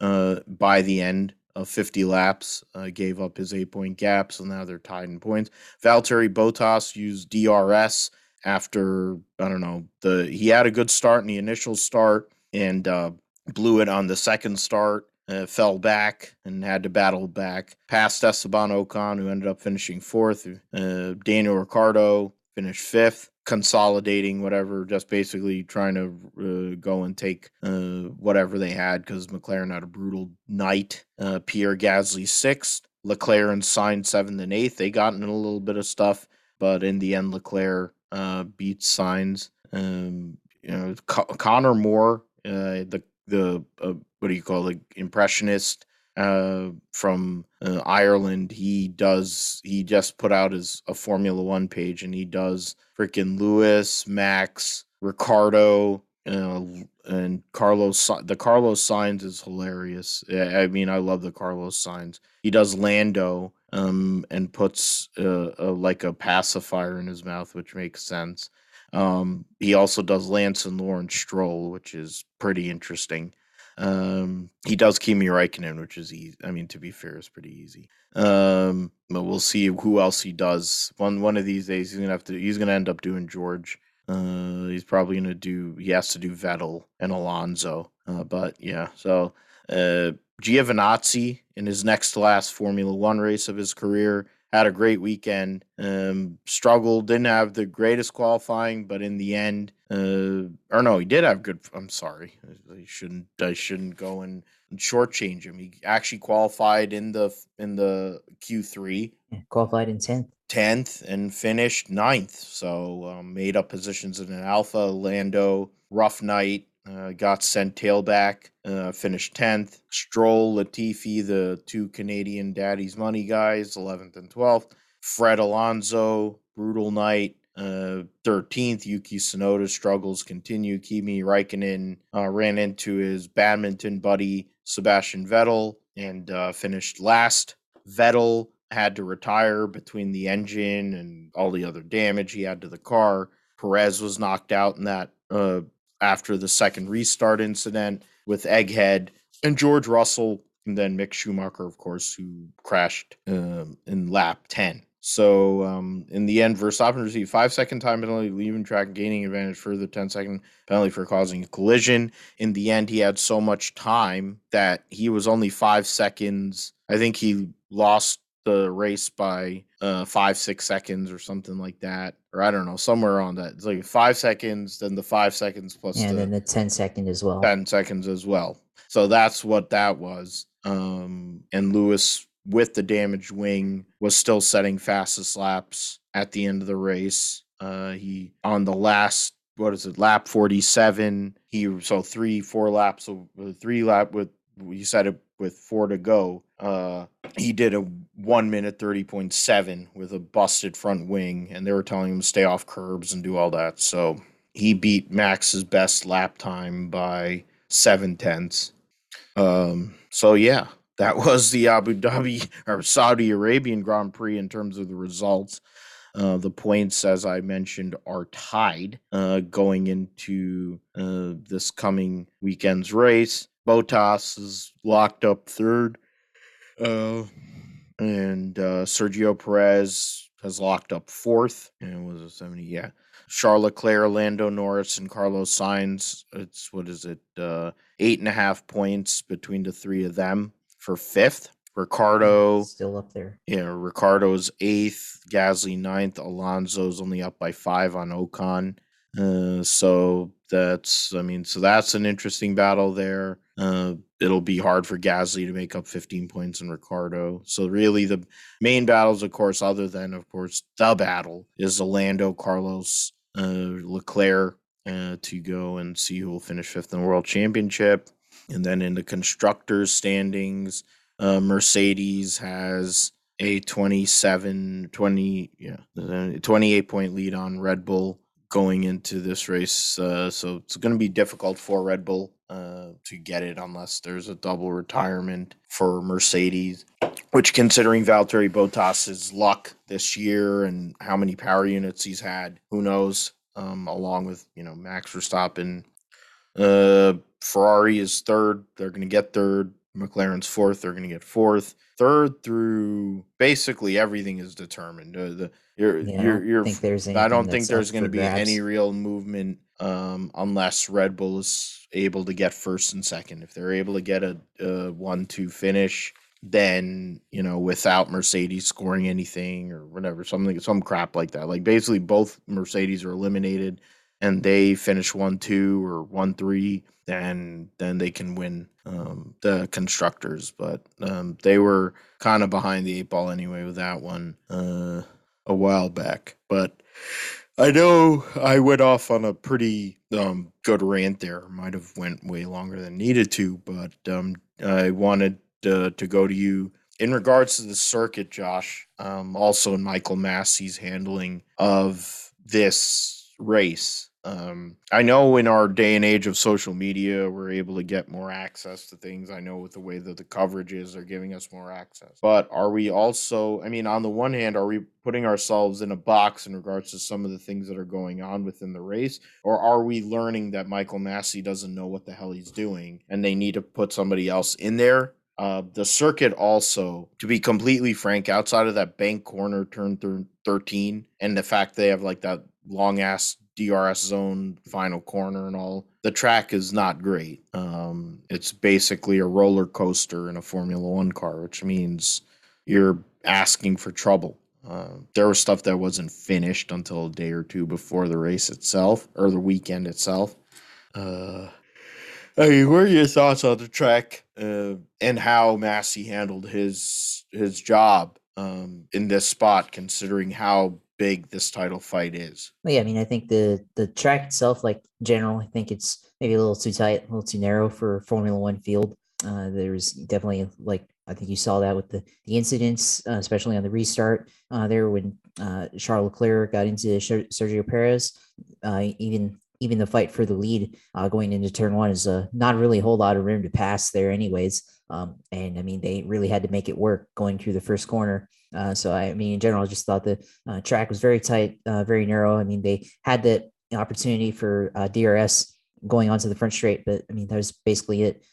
Uh, by the end of 50 laps, uh, gave up his eight point gap, so now they're tied in points. Valtteri Bottas used DRS after I don't know the he had a good start in the initial start and uh, blew it on the second start. Uh, fell back and had to battle back past Esteban Ocon, who ended up finishing fourth. Uh, Daniel Ricciardo finished fifth. Consolidating whatever, just basically trying to uh, go and take uh, whatever they had because McLaren had a brutal night. Uh, Pierre Gasly sixth, Leclerc and Sainz seventh and eighth. They got in a little bit of stuff, but in the end, Leclerc uh, beats Sainz. Um, you know, Co- Conor Moore, uh, the the uh, what do you call it, impressionist uh, from uh, Ireland. He does. He just put out his a Formula One page, and he does freaking Lewis, Max, Ricciardo, uh, and Carlos. The Carlos Sainz is hilarious. I mean, I love the Carlos Sainz. He does Lando. Um, and puts uh, a, like a pacifier in his mouth, which makes sense. Um, he also does Lance and Lawrence Stroll, which is pretty interesting. Um, he does Kimi Räikkönen, which is easy. I mean, to be fair, is pretty easy. Um, but we'll see who else he does. One one of these days, he's gonna have to. He's gonna end up doing George. Uh, he's probably gonna do. He has to do Vettel and Alonso. Uh, but yeah, so uh, Giovinazzi in his next last Formula One race of his career had a great weekend. Um, struggled, didn't have the greatest qualifying, but in the end, uh, or no, he did have good. I'm sorry, I shouldn't. I shouldn't go and, shortchange him. He actually qualified in the in the Q3. Yeah, qualified in tenth. 10th and finished ninth. So um, made up positions in an Alfa. Lando, rough night, uh, got sent tailback, uh, finished 10th. Stroll, Latifi, the two Canadian Daddy's Money guys, 11th and 12th. Fred Alonso, brutal night, uh, 13th. Yuki Tsunoda struggles continue. Kimi Räikkönen uh, ran into his badminton buddy, Sebastian Vettel, and uh, finished last. Vettel had to retire between the engine and all the other damage he had to the car. Perez was knocked out in that uh, after the second restart incident with Egghead and George Russell, and then Mick Schumacher, of course, who crashed um, in lap 10. So um, in the end, Verstappen received five second time penalty, leaving track, gaining advantage for the 10 second penalty for causing a collision. In the end, he had so much time that he was only five seconds. I think he lost the race by uh, five, six seconds or something like that. Or I don't know, somewhere on that. It's like five seconds, then the five seconds plus and the then the 10 second as well. 10 seconds as well. So that's what that was. Um, and Lewis, with the damaged wing, was still setting fastest laps at the end of the race. Uh, he on the last what is it lap 47 he so three four laps of three lap with you said it with four to go uh he did a one minute 30.7 with a busted front wing and they were telling him to stay off curbs and do all that. So he beat max's best lap time by seven tenths. Um so yeah that was the abu dhabi or saudi arabian grand prix in terms of the results. Uh, the points, as I mentioned, are tied uh, going into uh, this coming weekend's race. Bottas is locked up third, uh, and uh, Sergio Perez has locked up fourth. And was a seventy? Yeah, Charles Leclerc, Lando Norris, and Carlos Sainz. It's what is it? Uh, eight and a half points between the three of them for fifth. Ricciardo still up there. Yeah, Ricciardo's eighth, Gasly ninth, Alonso's only up by five on Ocon. Uh, so that's, I mean, so that's an interesting battle there. Uh, it'll be hard for Gasly to make up 15 points in Ricciardo. So really, the main battles, of course, other than of course the battle, is the Lando Carlos uh, Leclerc uh, to go and see who will finish fifth in the World Championship. And then in the constructors standings, uh, Mercedes has a 27 20 yeah 28 point lead on Red Bull going into this race uh, so it's going to be difficult for Red Bull uh, to get it unless there's a double retirement for Mercedes which considering Valtteri Bottas's luck this year and how many power units he's had who knows? Um, along with you know Max Verstappen uh, Ferrari is third they're going to get third McLaren's fourth. They're going to get fourth. Third through basically everything is determined. Uh, the you're Yeah, you're I don't you're. think there's I don't think there's going to be any real movement um, unless Red Bull is able to get first and second. If they're able to get a, a one-two finish, then you know without Mercedes scoring anything or whatever, something some crap like that. Like basically both Mercedes are eliminated and they finish one two or one three, then then they can win um, the constructors. But um, they were kind of behind the eight ball anyway with that one uh, a while back. But I know I went off on a pretty um, good rant there. Might have went way longer than needed to, but um, I wanted uh, to go to you in regards to the circuit, Josh. Um, also, in Michael Masi's handling of this race. Um, I know in our day and age of social media, we're able to get more access to things. I know with the way that the coverage is, they're giving us more access. But are we also, I mean, on the one hand, are we putting ourselves in a box in regards to some of the things that are going on within the race? Or are we learning that Michael Masi doesn't know what the hell he's doing and they need to put somebody else in there uh, the circuit also, to be completely frank, outside of that bank corner turn thir- 13 and the fact they have like that long ass DRS zone final corner and all, the track is not great. Um, it's basically a roller coaster in a Formula One car, which means you're asking for trouble. Uh, there was stuff that wasn't finished until a day or two before the race itself or the weekend itself. Uh, I mean, what are your thoughts on the track uh, and how Masi handled his his job um, in this spot, considering how big this title fight is? Yeah, I mean, I think the the track itself, like general, I think it's maybe a little too tight, a little too narrow for Formula One field. Uh, there's definitely like I think you saw that with the the incidents, uh, especially on the restart uh, there when uh, Charles Leclerc got into Sergio Perez. Uh, even even the fight for the lead uh, going into turn one is uh, not really a whole lot of room to pass there, anyways. Um, and I mean, they really had to make it work going through the first corner. Uh, so I mean, in general, I just thought the uh, track was very tight, uh, very narrow. I mean, they had the opportunity for uh, DRS going onto the front straight, but I mean, that was basically it.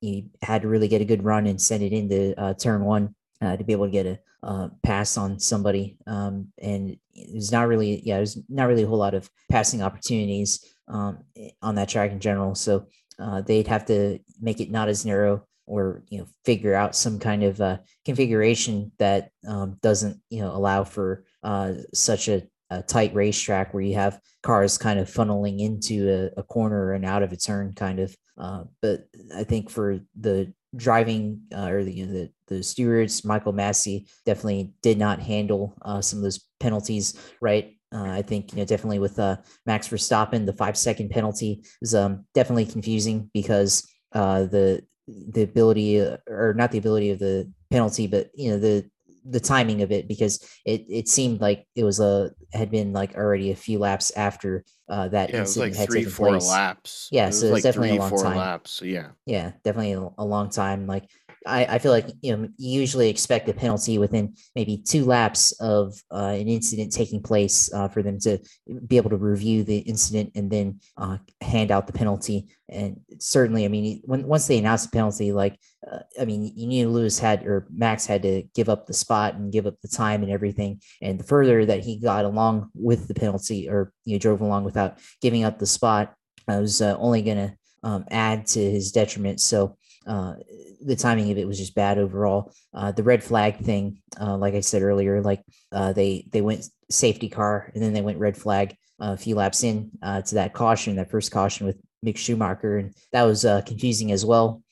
you had to really get a good run and send it into turn one to be able to get a uh, pass on somebody. Um, and there's not really, yeah, there's not really a whole lot of passing opportunities um, on that track in general. So uh, they'd have to make it not as narrow or you know figure out some kind of uh, configuration that um, doesn't you know allow for uh, such a, a, tight racetrack where you have cars kind of funneling into a, a corner and out of a turn kind of uh, but i think for the driving uh, or the, you know, the the stewards, Michael Masi, definitely did not handle uh, some of those penalties right. Uh, I think you know definitely with uh, Max Verstappen, the five second penalty is um, definitely confusing because uh, the the ability or not the ability of the penalty, but you know the the timing of it because it it seemed like it was a had been like already a few laps after uh, that yeah, incident like had three, taken four place. laps. Yeah, it so it's like definitely three, a long time. laps. So yeah, Yeah, definitely a, a long time. Like I, I feel like you know usually expect a penalty within maybe two laps of uh, an incident taking place uh, for them to be able to review the incident and then uh, hand out the penalty. And certainly, I mean, when once they announced the penalty, like uh, I mean, you knew Lewis had or Max had to give up the spot and give up the time and everything. And the further that he got along with the penalty or you know drove along without giving up the spot, I was uh, only going to um, add to his detriment. So uh, the timing of it was just bad overall. Uh, the red flag thing, uh, like I said earlier, like uh, they they went safety car and then they went red flag uh, a few laps in to that caution, that first caution with Mick Schumacher, and that was confusing as well.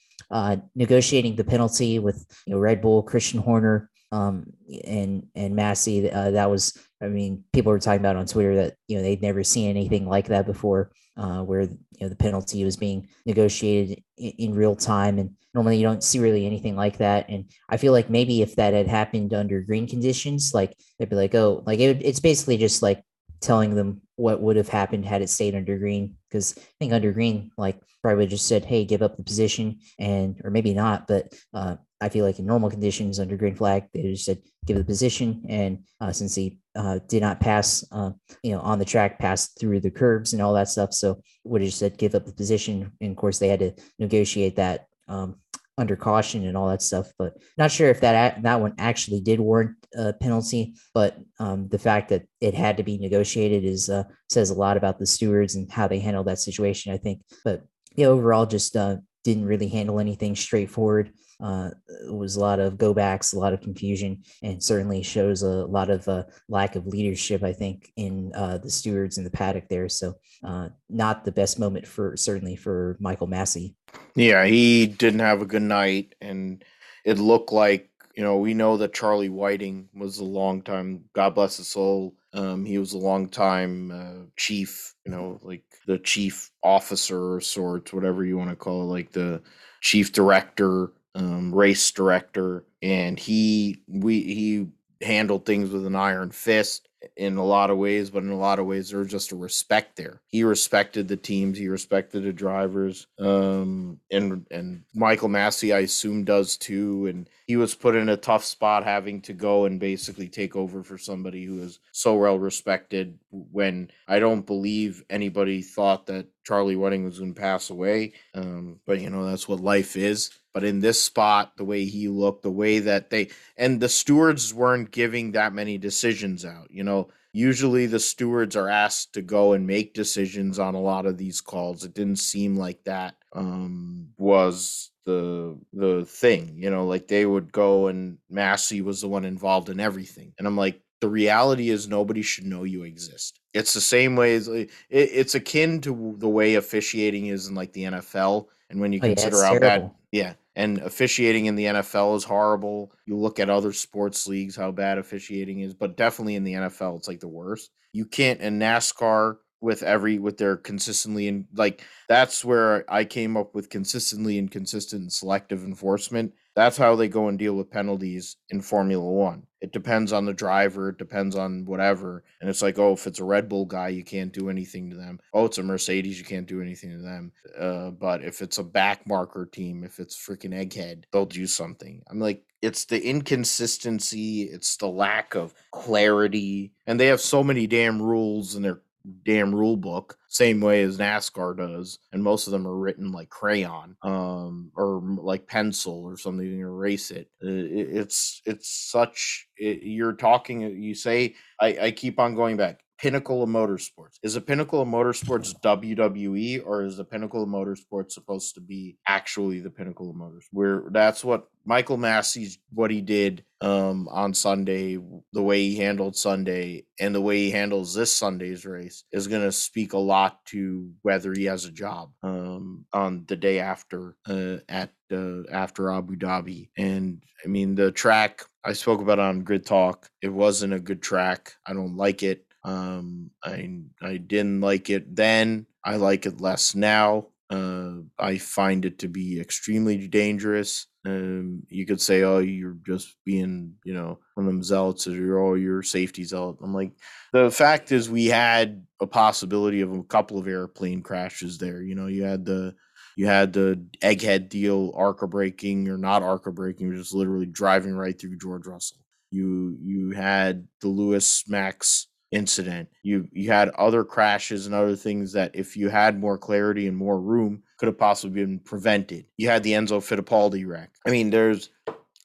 negotiating the penalty with you know Red Bull, Christian Horner, um, and and Masi, that was I mean, people were talking about on Twitter that you know they'd never seen anything like that before uh, where you know the penalty was being negotiated in, in, real time, and normally you don't see really anything like that. And I feel like maybe if that had happened under green conditions, like they'd be like, oh, like it, it's basically just like telling them what would have happened had it stayed under green. Because I think under green, like probably just said, hey, give up the position, and or maybe not, but uh, I feel like in normal conditions under green flag, they just said give the position, and uh, since he uh, did not pass, uh, you know, on the track, pass through the curbs and all that stuff. So would have just said give up the position, and of course they had to negotiate that um, under caution and all that stuff. But not sure if that that one actually did warrant a penalty. But um, the fact that it had to be negotiated is uh, says a lot about the stewards and how they handled that situation. I think. But yeah, overall, just uh, didn't really handle anything straightforward. Uh, it was a lot of go backs, a lot of confusion, and certainly shows a lot of uh, lack of leadership, I think, in uh, the stewards in the paddock there. So, uh, not the best moment for certainly for Michael Masi. Yeah, he didn't have a good night, and it looked like you know we know that Charlie Whiting was a long time. God bless his soul. Um, he was a long time uh, chief, you know, like the chief officer or sorts, whatever you want to call it, like the chief director um, race director, and he we he handled things with an iron fist in a lot of ways, but in a lot of ways there was just a respect there. He respected the teams, he respected the drivers, um, and and Michael Masi I assume does too. And he was put in a tough spot having to go and basically take over for somebody who is so well respected. When I don't believe anybody thought that Charlie Whiting was going to pass away, um, but you know that's what life is. But in this spot, the way he looked, the way that they and the stewards weren't giving that many decisions out. You know, usually the stewards are asked to go and make decisions on a lot of these calls. It didn't seem like that um, was the the thing. You know, like they would go and Masi was the one involved in everything, and I'm like, the reality is nobody should know you exist. It's the same way as it, it's akin to the way officiating is in like the NFL. And when you Oh, consider it's how bad, yeah, and officiating in the NFL is horrible. You look at other sports leagues, how bad officiating is, but definitely in the NFL, it's like the worst. You can't in NASCAR with every with their consistently and like that's where I came up with consistently inconsistent and selective enforcement. That's how they go and deal with penalties in Formula One. It depends on the driver, it depends on whatever. And it's like, oh, if it's a Red Bull guy, you can't do anything to them. Oh, it's a Mercedes, you can't do anything to them. Uh, but if it's a back marker team, if it's freaking Egghead, they'll do something. I'm like, it's the inconsistency, it's the lack of clarity. And they have so many damn rules in their damn rule book same way as NASCAR does and most of them are written like crayon um or like pencil or something to erase it. It- it's it's such it, you're talking you say I, I keep on going back pinnacle of motorsports. Is the pinnacle of motorsports WWE or is the pinnacle of motorsports supposed to be actually the pinnacle of motors? Where that's what Michael Masi's what he did um on Sunday the way he handled Sunday and the way he handles this Sunday's race is going to speak a lot to whether he has a job um on the day after uh at uh, after Abu Dhabi. And I mean the track I spoke about on Grid Talk. It wasn't a good track. I don't like it um I I didn't like it then I like it less now uh I find it to be extremely dangerous um, you could say, "Oh, you're just being, you know, one of them zealots, or you're oh, you're safety zealot." I'm like, the fact is, we had a possibility of a couple of airplane crashes there. You know, you had the you had the egghead deal, ARCA braking or not ARCA braking, just literally driving right through George Russell. You you had the Lewis Max incident. You you had other crashes and other things that if you had more clarity and more room could have possibly been prevented. You had the Enzo Fittipaldi wreck. I mean, there's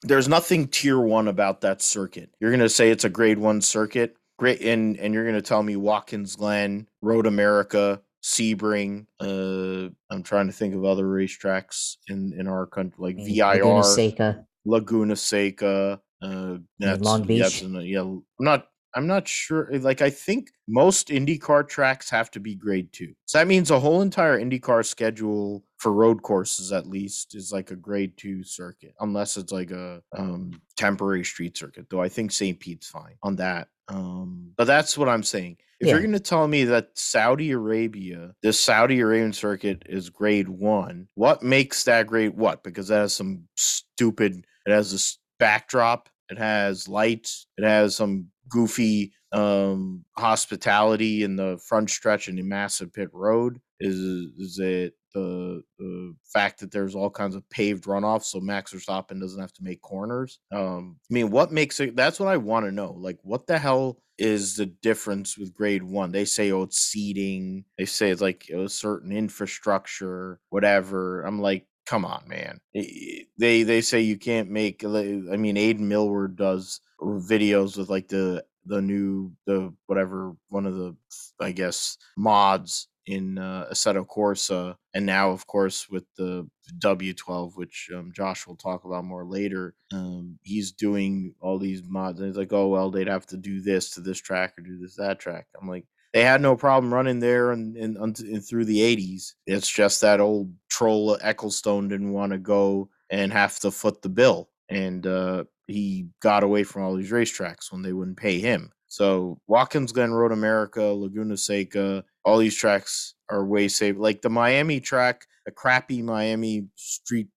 there's nothing tier one about that circuit. You're gonna say it's a grade one circuit, great, and and you're gonna tell me Watkins Glen, Road America, Sebring. Uh, I'm trying to think of other racetracks in in our country like mean, Laguna VIR, Seca, Laguna Seca. Uh, that's Long Beach. uh, yeah. I'm not. I'm not sure. Like, I think most IndyCar tracks have to be grade two. So that means a whole entire IndyCar schedule for road courses, at least, is like a grade two circuit, unless it's like a um, temporary street circuit. Though I think St. Pete's fine on that. Um, but that's what I'm saying. If you're going to tell me that Saudi Arabia, this Saudi Arabian circuit is grade one, what makes that grade what? Because it has some stupid, it has this backdrop, it has lights, it has some goofy um hospitality in the front stretch and the massive pit road. Is is it the the fact that there's all kinds of paved runoffs so Max Verstappen doesn't have to make corners? Um I mean what makes it that's what I want to know. Like what the hell is the difference with grade one? They say, oh, it's seating. They say it's like a certain infrastructure, whatever. I'm like, come on, man. They they say you can't make. I mean, Aidan Millward does videos with like the the new the whatever one of the I guess mods in uh, Assetto Corsa, and now, of course, with the W12, which um, Josh will talk about more later, um, he's doing all these mods. And he's like, oh well, they'd have to do this to this track or do this that track. I'm like, they had no problem running there and, and, and through the 80s. It's just that old troll Ecclestone didn't want to go and have to foot the bill. And uh, he got away from all these racetracks when they wouldn't pay him. So Watkins Glen Road America, Laguna Seca, all these tracks are way safe. Like the Miami track, the crappy Miami street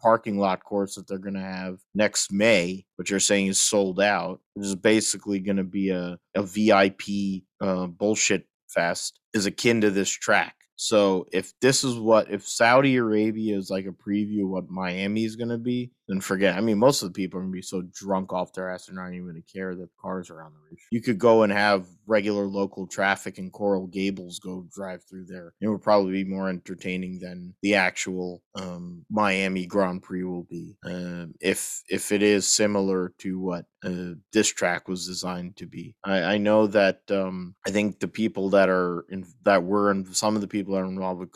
parking lot course that they're going to have next May, which you're saying is sold out, is basically going to be a, a VIP uh, bullshit fest, is akin to this track. So if this is what if Saudi Arabia is like a preview of what Miami is going to be, then forget. I mean, most of the people are to be so drunk off their ass they're not even to care that cars are on the race. You could go and have regular local traffic in Coral Gables go drive through there. It would probably be more entertaining than the actual um, Miami Grand Prix will be. Uh, if if it is similar to what uh, this track was designed to be, I, I know that um, I think the people that are in that were and some of the people that are involved with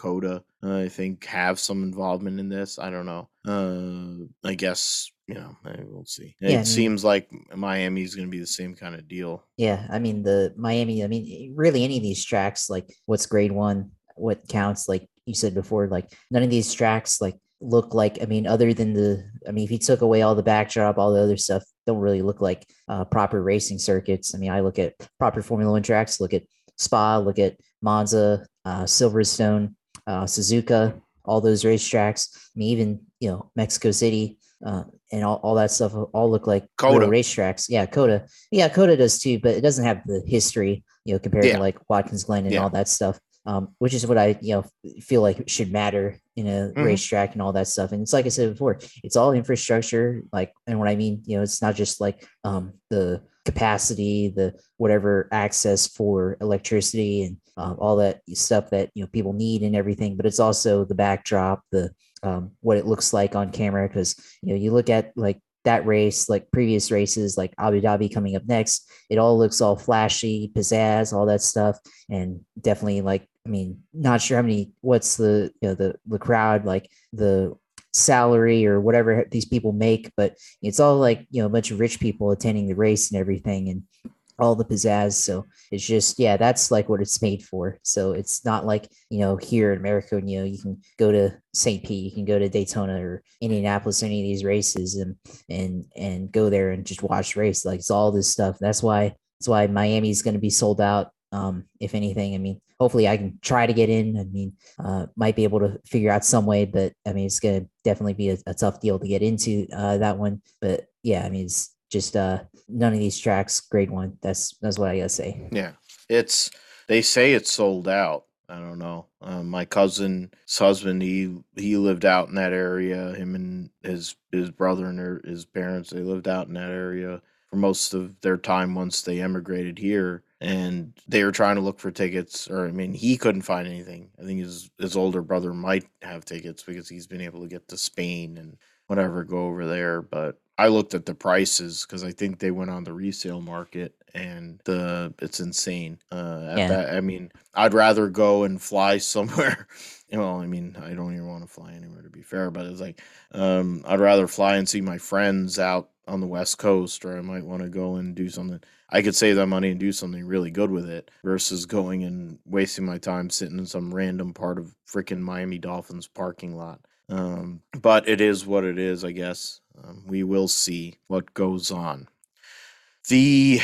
I think have some involvement in this. I don't know. Uh, I guess you know we'll see. It Yeah, I mean- seems like Miami's going to be the same kind of deal. Yeah, I mean the Miami. I mean, really, any of these tracks, like what's grade one, what counts, like you said before, like none of these tracks like look like. I mean, other than the, I mean, if you took away all the backdrop, all the other stuff, don't really look like uh, proper racing circuits. I mean, I look at proper Formula One tracks, look at Spa, look at Monza, uh, Silverstone, uh, Suzuka, all those racetracks. I mean, even you know Mexico City. Uh, and all, all that stuff all look like COTA. racetracks. Yeah, COTA. Yeah, COTA does too, but it doesn't have the history, you know, compared Yeah. to like Watkins Glen and Yeah. all that stuff. Um, which is what I, you know, feel like should matter in a Mhm. racetrack and all that stuff. And it's like I said before, it's all infrastructure. Like, and what I mean, you know, it's not just like um the capacity, the whatever access for electricity and um, all that stuff that you know people need and everything, but it's also the backdrop, the um, what it looks like on camera. Because you know, you look at like that race, like previous races, like Abu Dhabi coming up next, it all looks all flashy, pizzazz, all that stuff, and definitely like I mean, not sure how many. What's the you know the the crowd like the salary or whatever these people make, but it's all like you know a bunch of rich people attending the race and everything, and all the pizzazz. So it's just yeah, that's like what it's made for. So it's not like you know here in America, you know, you can go to St. Pete, you can go to Daytona or Indianapolis, any of these races, and and and go there and just watch race. Like it's all this stuff. That's why that's why Miami's going to be sold out. Um, if anything, I mean, hopefully I can try to get in. I mean, uh, might be able to figure out some way, but I mean, it's going to definitely be a, a tough deal to get into uh, that one. But yeah, I mean, it's just uh, none of these tracks grade one. That's that's what I gotta say. Yeah, it's they say it's sold out. I don't know. Uh, my cousin's husband, he he lived out in that area. Him and his his brother and their, his parents, they lived out in that area for most of their time once they emigrated here. And they were trying to look for tickets, or I mean, he couldn't find anything. I think his his older brother might have tickets because he's been able to get to Spain and whatever go over there. But I looked at the prices because I think they went on the resale market and the it's insane. Uh, Yeah. that, I mean, I'd rather go and fly somewhere. Well, I mean, I don't even want to fly anywhere to be fair, but it's like um, I'd rather fly and see my friends out on the West Coast, or I might want to go and do something. I could save that money and do something really good with it versus going and wasting my time sitting in some random part of freaking Miami Dolphins parking lot. Um, but it is what it is, I guess. Um, we will see what goes on. The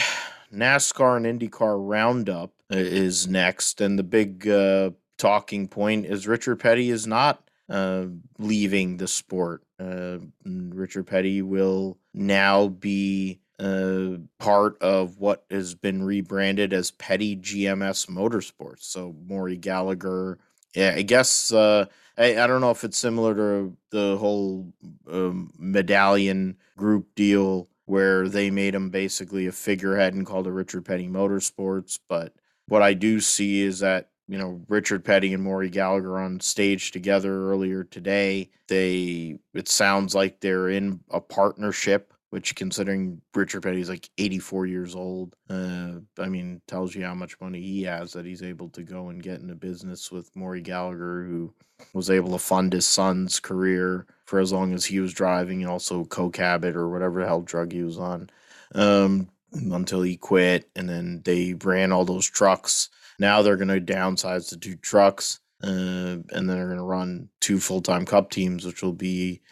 NASCAR and IndyCar roundup is next, and the big uh, talking point is Richard Petty is not uh, leaving the sport. Uh, Richard Petty will now be uh, part of what has been rebranded as Petty GMS Motorsports. So Maury Gallagher. Yeah, I guess uh, I, I don't know if it's similar to the whole um, medallion group deal where they made him basically a figurehead and called it Richard Petty Motorsports. But what I do see is that you know Richard Petty and Maury Gallagher on stage together earlier today. They it sounds like they're in a partnership which considering Richard Petty's like 84 years old, uh, I mean, tells you how much money he has that he's able to go and get into business with Maury Gallagher, who was able to fund his son's career for as long as he was driving and also coke habit or whatever the hell drug he was on um, until he quit. And then they ran all those trucks. Now they're going to downsize the two trucks. Uh, and then they're going to run two full-time cup teams, which will be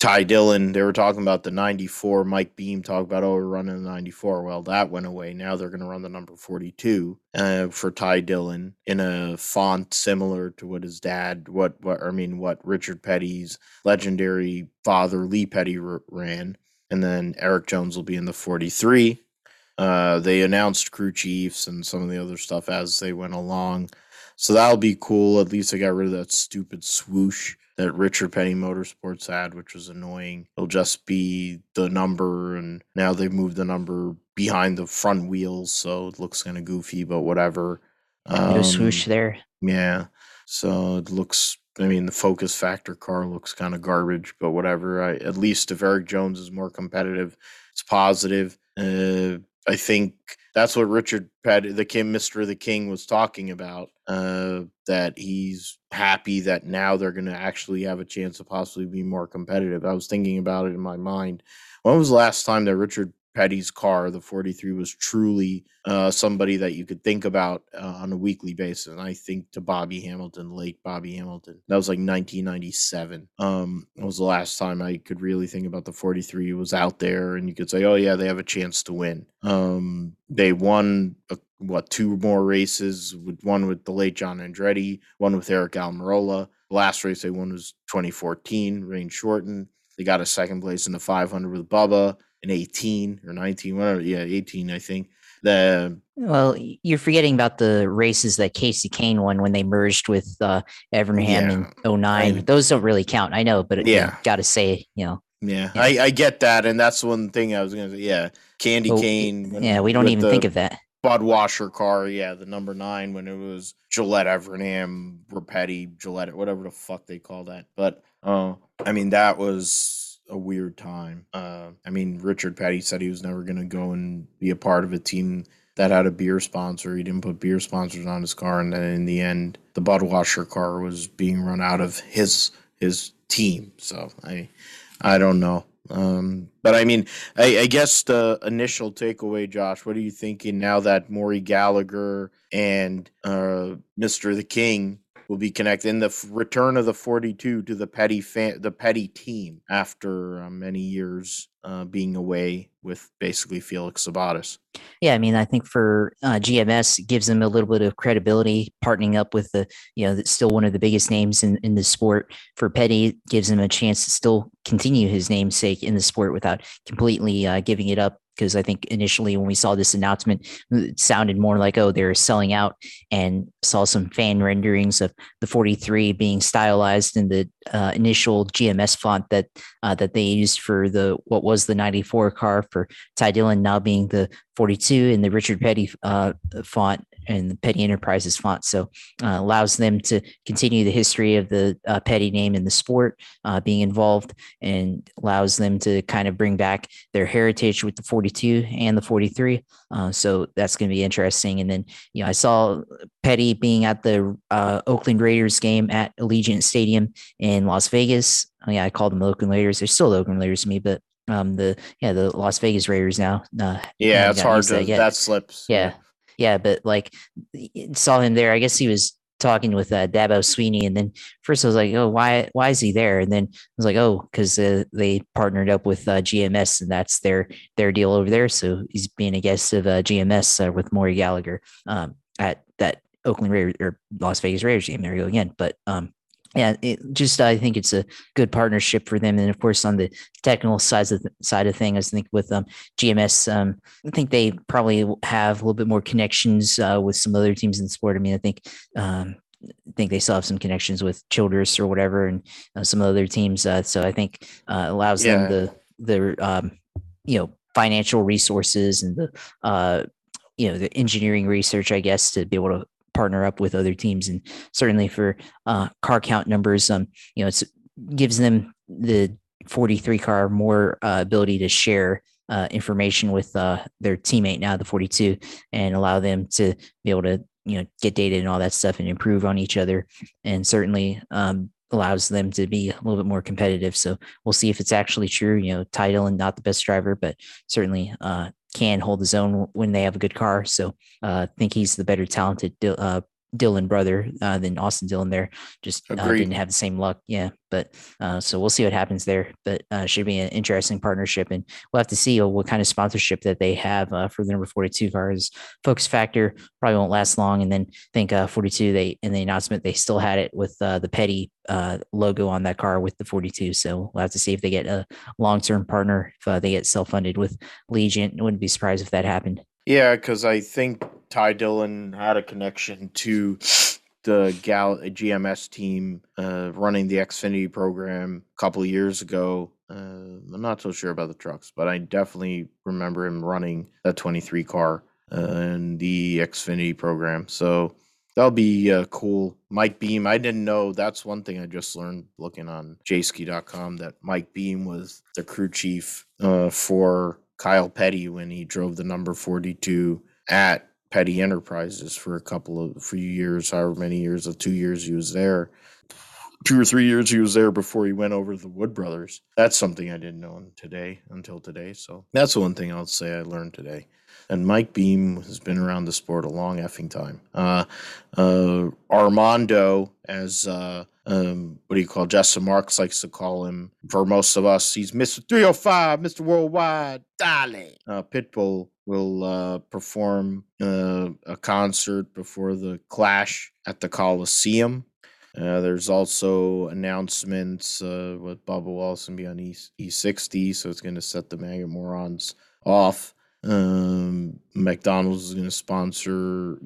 Ty Dillon, they were talking about the 94. Mike Beam talked about, oh, we're running the 94. Well, that went away. Now they're going to run the number 42 uh, for Ty Dillon in a font similar to what his dad, what, what I mean, what Richard Petty's legendary father, Lee Petty, r- ran. And then Erik Jones will be in the 43. Uh, they announced crew chiefs and some of the other stuff as they went along. So that'll be cool. At least I got rid of that stupid swoosh that Richard Petty Motorsports had, which was annoying. It'll just be the number, and now they've moved the number behind the front wheels, so it looks kind of goofy, but whatever. Um, no swoosh there. Yeah. So it looks. I mean, the Focus Factor car looks kind of garbage, but whatever. I, at least if Erik Jones is more competitive, it's positive. Uh, I think that's what Richard the Kim Mister the King, was talking about. Uh, that he's happy that now they're going to actually have a chance to possibly be more competitive. I was thinking about it in my mind. When was the last time that Richard Petty's car, the 43, was truly uh, somebody that you could think about uh, on a weekly basis. And I think to Bobby Hamilton, late Bobby Hamilton. That was like 1997. Um, it was the last time I could really think about the 43 was out there, and you could say, oh, yeah, they have a chance to win. Um, they won a what two more races with one with the late John Andretti, one with Aric Almirola. The last race they won was 2014, rain shortened. They got a second place in the 500 with Bubba in 18 or 19, whatever. Yeah, 18, I think. The well, you're forgetting about the races that Kasey Kahne won when they merged with uh, Evernham yeah, in 09. I, Those don't really count. I know, but yeah, got to say, you know. Yeah, yeah, I, I get that, and that's one thing I was gonna say. Yeah, Candy well, Kahne. Yeah, we don't even the, think of that. Budweiser car, yeah, the number nine when it was Gillette Evernham, Rapetti, Gillette, whatever the fuck they call that. But uh, I mean, that was a weird time. Uh, I mean, Richard Petty said he was never going to go and be a part of a team that had a beer sponsor. He didn't put beer sponsors on his car, and then in the end, the Budweiser car was being run out of his his team. So I I don't know. Um, but I mean, I, I, guess the initial takeaway, Josh, what are you thinking now that Maury Gallagher and uh, Mr. the King will be connected in the f- return of the 42 to the petty fan, the petty team after uh, many years uh, being away with basically Felix Sabates. Yeah, I mean, I think for uh, GMS gives them a little bit of credibility, partnering up with the, you know, still one of the biggest names in, in the sport. For Petty, gives him a chance to still continue his namesake in the sport without completely uh, giving it up because I think initially when we saw this announcement, it sounded more like, oh, they're selling out and saw some fan renderings of the 43 being stylized in the uh, initial GMS font that uh, that they used for the what was the 94 car for Ty Dillon now being the 42 in the Richard Petty uh, font and the Petty Enterprises font. So uh, allows them to continue the history of the uh, Petty name in the sport uh, being involved and allows them to kind of bring back their heritage with the 42 and the 43. Uh, so that's going to be interesting. And then, you know, I saw Petty being at the uh, Oakland Raiders game at Allegiant Stadium in Las Vegas. Oh, yeah, I called them Oakland Raiders. They're still Oakland Raiders to me, but um, the yeah the Las Vegas Raiders now. Uh, yeah, it's hard to that, that slips. Yeah, yeah, but like saw him there. I guess he was talking with uh, Dabo Swinney, and then first I was like, "Oh, why? Why is he there?" And then I was like, "Oh, because uh, they partnered up with uh, GMS, and that's their their deal over there." So he's being a guest of uh, GMS uh, with Maury Gallagher um, at that Oakland Raiders or Las Vegas Raiders game. There you go again. But um, yeah, it just I think it's a good partnership for them, and of course on the technical side of side of things, I think with um, GMS, um, I think they probably have a little bit more connections uh, with some other teams in the sport. I mean, I think um, I think they still have some connections with Childress or whatever, and uh, some other teams. Uh, so I think uh, allows yeah. them the the um, you know financial resources and the uh, you know the engineering research, I guess, to be able to partner up with other teams. And certainly for uh, car count numbers, um, you know, it gives them the 43 car more uh, ability to share uh, information with uh, their teammate now, the 42, and allow them to be able to you know get data and all that stuff and improve on each other, and certainly um, allows them to be a little bit more competitive. So we'll see if it's actually true. You know, Ty Dillon not the best driver, but certainly uh, can hold his own when they have a good car. So I uh, think he's the better talented uh, Dillon brother uh, than Austin Dillon there. Just uh, didn't have the same luck. Yeah. But uh, so we'll see what happens there. But uh, should be an interesting partnership. And we'll have to see uh, what kind of sponsorship that they have uh, for the number 42 cars. Focus Factor probably won't last long. And then I think 42, they in the announcement, they still had it with the Petty logo on that car with the 42. So we'll have to see if they get a long term partner, if they get self funded with Legion. Wouldn't be surprised if that happened. Yeah, because I think Ty Dillon had a connection to the Gal GMS team uh, running the Xfinity program a couple years ago. Uh, I'm not so sure about the trucks, but I definitely remember him running that 23 car uh, in the Xfinity program. So that'll be uh, cool. Mike Beam, I didn't know. That's one thing I just learned looking on jayski.com that Mike Beam was the crew chief uh, for Kyle Petty when he drove the number 42 at Petty Enterprises for a couple of few years, however many years, of two years he was there. Two or three years he was there before he went over to the Wood Brothers. That's something I didn't know today until today. So that's one thing I'll say I learned today. And Mike Beam has been around the sport a long effing time. Uh, uh, Armando, as uh, um, what do you call Justin Marks likes to call him for most of us. He's Mr. 305, Mr. Worldwide, darling. Uh, Pitbull will uh, perform uh, a concert before the Clash at the Coliseum. Uh, there's also announcements uh, with Bubba Wallace be on E E60, so it's going to set the MAGA morons off. Um, McDonald's is going to sponsor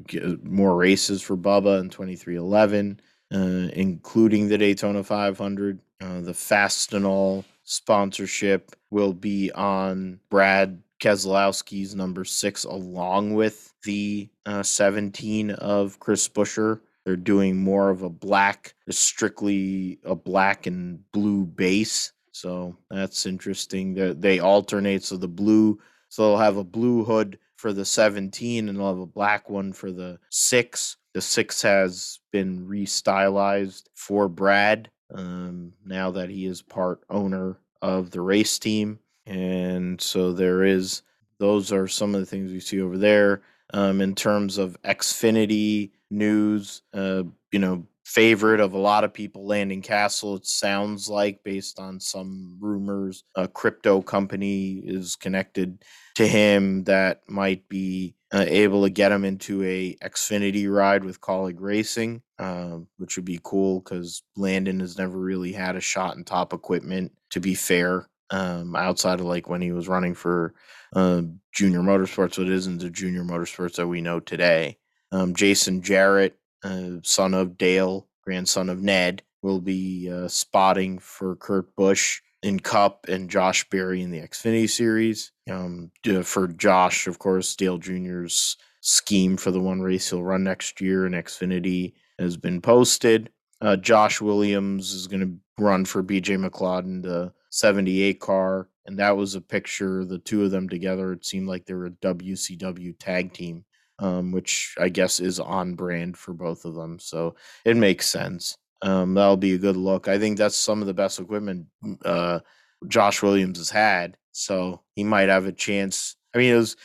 more races for Bubba in 2311 uh, including the Daytona 500. Uh, the Fastenal sponsorship will be on Brad Keselowski's number six, along with the uh, 17 of Chris Buescher. They're doing more of a black, strictly a black and blue base. So that's interesting. They, they alternate. So the blue, so they'll have a blue hood for the 17 and they'll have a black one for the six the six has been restylized for Brad um, now that he is part owner of the race team. And so there is, those are some of the things we see over there. Um, in terms of Xfinity news, uh, you know, favorite of a lot of people, Landon Cassill it sounds like, based on some rumors, a crypto company is connected to him that might be uh, able to get him into a Xfinity ride with Kaulig Racing, uh, which would be cool because Landon has never really had a shot in top equipment. To be fair, um, outside of like when he was running for uh, Junior Motorsports, so it isn't the Junior Motorsports that we know today. Um, Jason Jarrett, uh, son of Dale, grandson of Ned, will be uh, spotting for Kurt Busch in Cup and Josh Berry in the Xfinity Series. Um, for Josh, of course, Dale Jr.'s scheme for the one race he'll run next year in Xfinity has been posted. Uh, Josh Williams is going to run for BJ McLeod, the 78 car. And that was a picture, the two of them together. It seemed like they were a WCW tag team, um, which I guess is on brand for both of them. So it makes sense. Um, that'll be a good look. I think that's some of the best equipment uh, Josh Williams has had. So he might have a chance. I mean, it was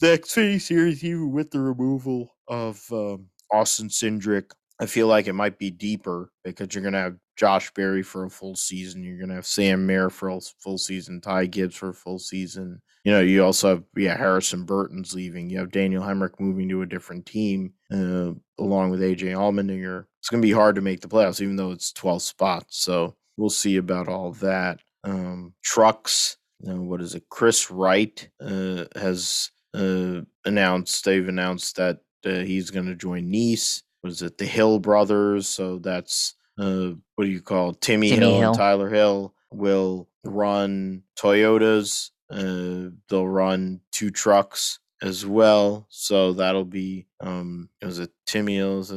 the Xfinity Series, even with the removal of um, Austin Cindric. I feel like it might be deeper because you're going to have Josh Berry for a full season. You're going to have Sam Mayer for a full season, Ty Gibbs for a full season. You know, you also have, yeah, Harrison Burton's leaving. You have Daniel Hemric moving to a different team uh, along with AJ Allmendinger. It's going to be hard to make the playoffs, even though it's 12 spots. So we'll see about all that. Um, trucks, know, what is it? Chris Wright uh, has uh, announced, they've announced that uh, he's going to join Niece. Was it the Hill brothers? So that's uh, what do you call it? Timmy, Timmy Hill, Hill, and Tyler Hill will run Toyotas. Uh, they'll run two trucks as well. So that'll be um it was a Timmy Hills,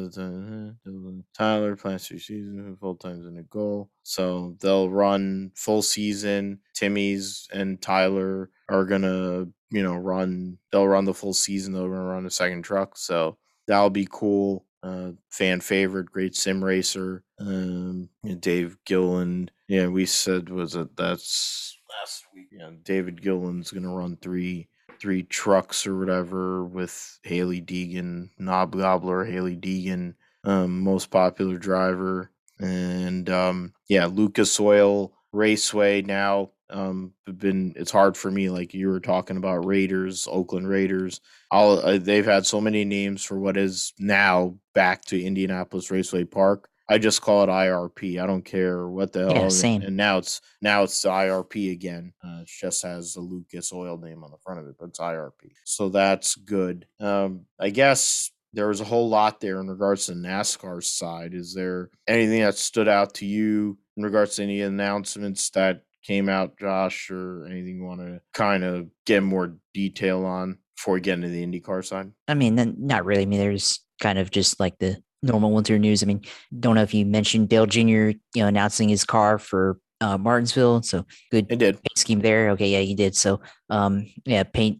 Tyler plans through season full times in a goal. So they'll run full season. Timmy's and Tyler are gonna, you know, run they'll run the full season, they'll run a second truck. So that'll be cool. Uh, fan favorite, great sim racer. Um, Dave Gilliland. Yeah, we said was it that's last week. Yeah, David Gilliland's gonna run three three trucks or whatever with Hailie Deegan, Knob Gobbler, Hailie Deegan, um, most popular driver. And um, yeah, Lucas Oil Raceway now. Um, been it's hard for me, like you were talking about Raiders, Oakland Raiders. All uh, they've had so many names for what is now back to Indianapolis Raceway Park. I just call it IRP. I don't care what the hell. Yeah, same. And now it's now it's the IRP again. Uh, it just has the Lucas Oil name on the front of it, but it's IRP. So that's good. Um, I guess there was a whole lot there in regards to NASCAR side. Is there anything that stood out to you in regards to any announcements that came out, Josh, or anything you want to kind of get more detail on before we get into the IndyCar side? I mean, not really. I mean, there's kind of just like the normal winter news. I mean, don't know if you mentioned Dale Jr. You know announcing his car for uh, Martinsville. So good It did. paint scheme there. Okay, yeah, he did. So um, yeah, paint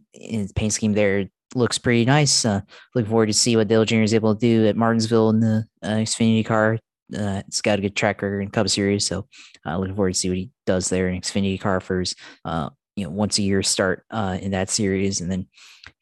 paint scheme there looks pretty nice. Uh, looking forward to see what Dale Jr. is able to do at Martinsville in the uh, Xfinity car. Uh, it's got a good track record in Cup Series, so uh, looking forward to see what he does there in Xfinity car for uh, you know once a year start uh, in that series, and then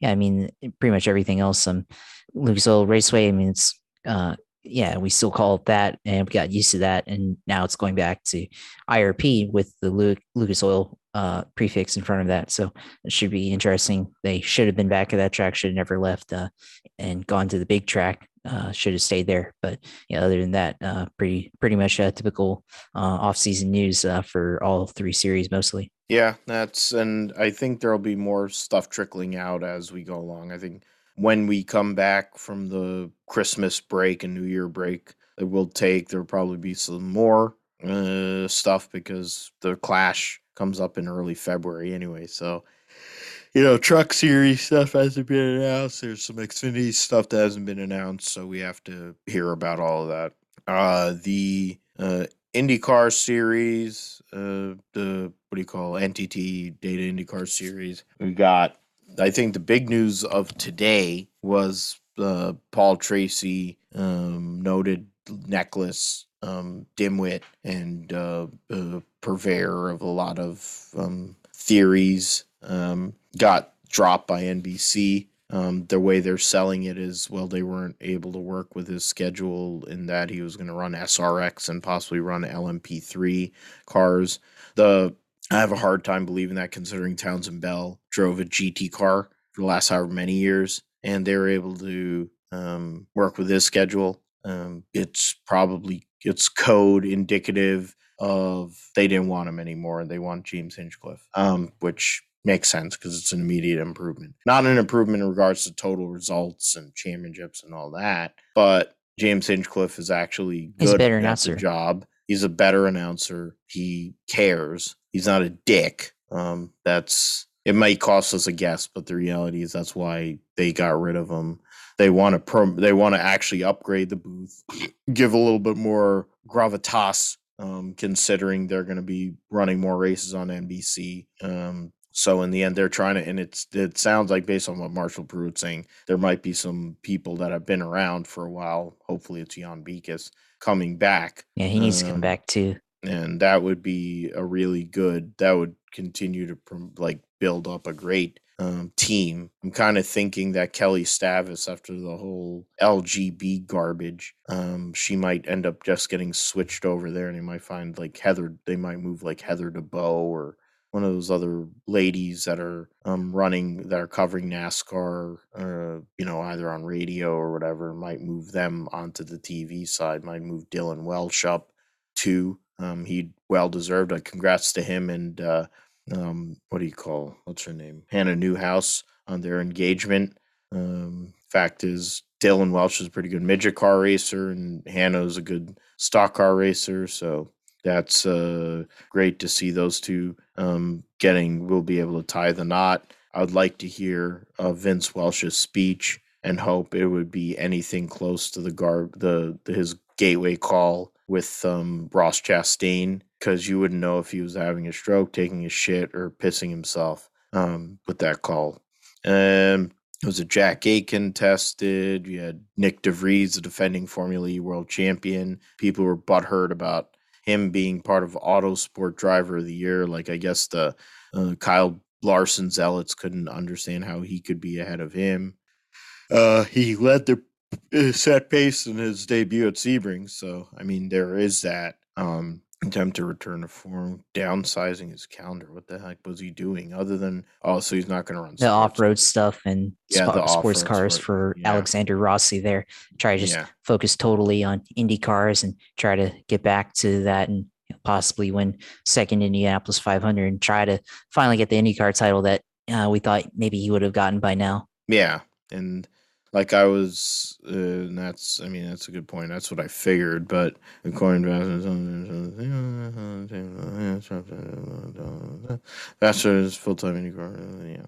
yeah, I mean pretty much everything else. Um, Lucas Oil Raceway. I mean it's uh, yeah, we still call it that, and we got used to that, and now it's going back to IRP with the Lu- Lucas Oil uh, prefix in front of that. So it should be interesting. They should have been back at that track, should have never left uh, and gone to the big track. Uh, should have stayed there, but yeah. Other than that, uh, pretty pretty much typical uh, off-season news uh, for all three series, mostly. Yeah, that's and I think there'll be more stuff trickling out as we go along. I think when we come back from the Christmas break and New Year break, it will take there'll probably be some more uh, stuff because the Clash comes up in early February anyway. So you know, truck series stuff hasn't been announced. There's some Xfinity stuff that hasn't been announced, so we have to hear about all of that. Uh, the uh, IndyCar series, uh, the what do you call NTT Data IndyCar series? We got. I think the big news of today was uh, Paul Tracy, um, noted necklace um, dimwit and uh, uh, purveyor of a lot of um, theories um, got dropped by NBC. Um, the way they're selling it is well, they weren't able to work with his schedule in that he was going to run SRX and possibly run LMP3 cars. The I have a hard time believing that considering Townsend Bell drove a GT car for the last however many years and they were able to um, work with his schedule. Um, it's probably it's code indicative of they didn't want him anymore and they want James Hinchcliffe, um, which makes sense because it's an immediate improvement. Not an improvement in regards to total results and championships and all that, but James Hinchcliffe is actually He's a good better at the announcer. job. He's a better announcer. He cares. He's not a dick. Um, that's it might cost us a guess, but the reality is that's why they got rid of him. They want to prom- they want to actually upgrade the booth, give a little bit more gravitas, um, considering they're going to be running more races on NBC. Um, so in the end, they're trying to, and it's it sounds like based on what Marshall Pruett's saying, there might be some people that have been around for a while. Hopefully, it's Jon Beekhuis coming back Yeah, he needs to come Um, back too. and that would be a really good that would continue to like build up a great um, team i'm kind of thinking that kelli stavast after the whole lgb garbage um, she might end up just getting switched over there and they might find like heather they might move like heather to debow or one of those other ladies that are um, running that are covering NASCAR, uh, you know, either on radio or whatever, might move them onto the TV side. Might move Dillon Welch up too. Um, he well deserved. Uh, congrats to him and uh, um, what do you call what's her name? Hannah Newhouse on their engagement. Um, fact is, Dillon Welch is a pretty good midget car racer, and Hannah's a good stock car racer. So that's uh, great to see those two um, getting. We'll be able to tie the knot. I would like to hear uh, Vince Welch's speech and hope it would be anything close to the guard the, the his gateway call with um, Ross Chastain because you wouldn't know if he was having a stroke, taking a shit, or pissing himself um, with that call. Um, it was a Jack Aitken tested. You had Nyck de Vries, the defending Formula E world champion. People were butthurt about him being part of Autosport Driver of the Year. Like I guess the uh, Kyle Larson zealots couldn't understand how he could be ahead of him. Uh, he led the uh, set pace in his debut at Sebring, so I mean there is that. Um, attempt to return to form, downsizing his calendar. What the heck was he doing other than oh, so he's not going to run the off road stuff and Yeah, sports cars sport, for yeah. Alexander Rossi there. Try to just Yeah. focus totally on Indy cars and try to get back to that and possibly win second Indianapolis 500 and try to finally get the IndyCar title that uh, we thought maybe he would have gotten by now. Yeah, and like I was, uh, and that's I mean that's a good point. That's what I figured. But according to Vasser is full time IndyCar. Yeah.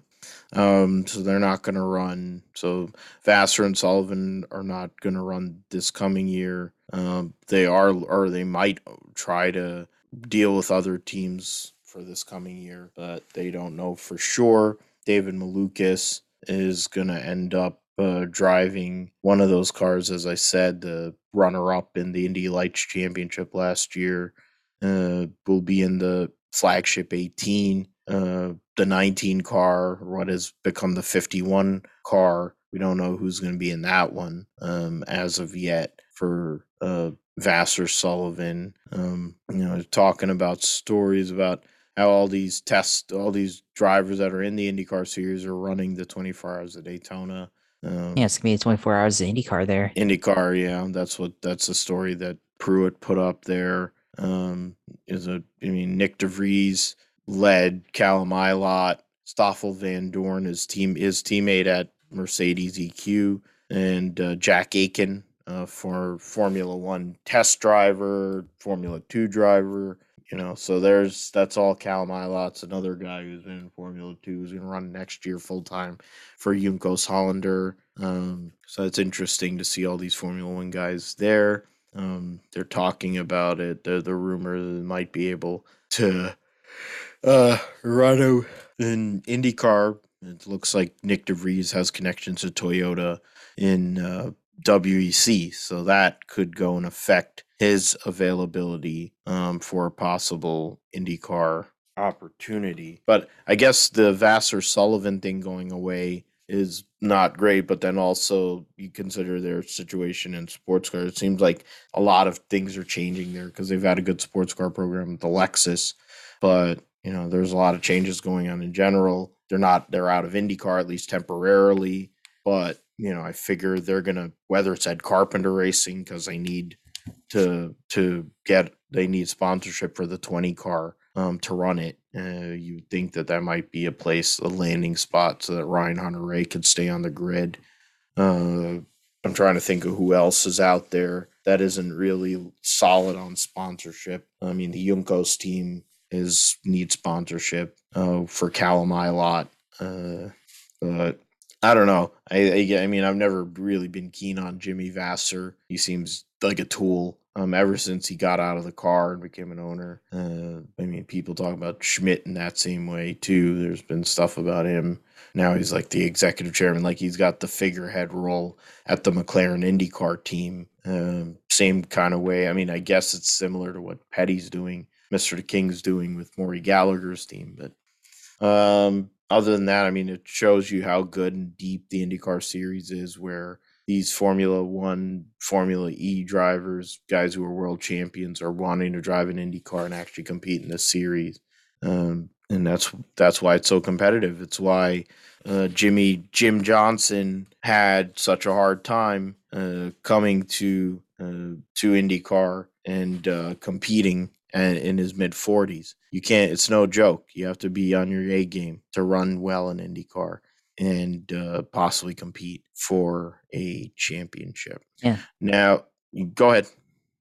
Um, so they're not going to run. So Vasser and Sullivan are not going to run this coming year. Um, they are, or they might try to deal with other teams for this coming year, but they don't know for sure. David Malukas is going to end up uh, driving one of those cars, as I said, the runner up in the Indy Lights Championship last year. Uh, will be in the flagship 18, uh, the 19 car, what has become the 51 car. We don't know who's going to be in that one um, as of yet for uh, Vasser Sullivan. Um, you know, talking about stories about how all these tests, all these drivers that are in the IndyCar series are running the 24 hours of Daytona. Um, Yeah, it's gonna be 24 hours of IndyCar there. IndyCar, yeah, that's what that's the story that Pruett put up there. Um, is a, I mean, Nyck de Vries led Callum Ilott, Stoffel Vandoorne, his team, his teammate at Mercedes EQ, and uh, Jack Aitken uh, for Formula One test driver, Formula Two driver. You know, so there's that's all Callum Ilott's another guy who's been in Formula Two, who's gonna run next year full time for Juncos Hollinger. Um, so it's interesting to see all these Formula One guys there. Um, they're talking about it. The the rumor that might be able to uh, run in IndyCar. It looks like Nyck de Vries has connections to Toyota in uh, WEC, so that could go and affect his availability um, for a possible IndyCar opportunity. But I guess the Vasser Sullivan thing going away is not great, but then also you consider their situation in sports car. It seems like a lot of things are changing there because they've had a good sports car program with the Lexus, but you know there's a lot of changes going on in general. They're not they're out of IndyCar at least temporarily, but you know I figure they're gonna whether it's Ed Carpenter Racing because they need to to get they need sponsorship for the 20 car um, to run it. Uh, you think that that might be a place, a landing spot, so that Ryan Hunter-Reay could stay on the grid. Uh, I'm trying to think of who else is out there that isn't really solid on sponsorship. I mean, the Juncos team is needs sponsorship uh, for Callum Ilott, uh, but I don't know. I, I I mean, I've never really been keen on Jimmy Vasser. He seems like a tool. Um, ever since he got out of the car and became an owner. Uh, I mean, people talk about Schmidt in that same way too. There's been stuff about him. Now he's like the executive chairman, like he's got the figurehead role at the McLaren IndyCar team. Um, same kind of way. I mean, I guess it's similar to what Petty's doing, Mr. King's doing with Maury Gallagher's team. But um, other than that, I mean, it shows you how good and deep the IndyCar series is, where these Formula One, Formula E drivers, guys who are world champions, are wanting to drive an IndyCar and actually compete in this series. Um, and that's that's why it's so competitive. It's why uh, Jimmie Jim Johnson had such a hard time uh, coming to uh, to IndyCar and uh, competing and in his mid 40s. You can't. It's no joke. You have to be on your A game to run well in IndyCar and uh, possibly compete for a championship. Yeah. Now, go ahead.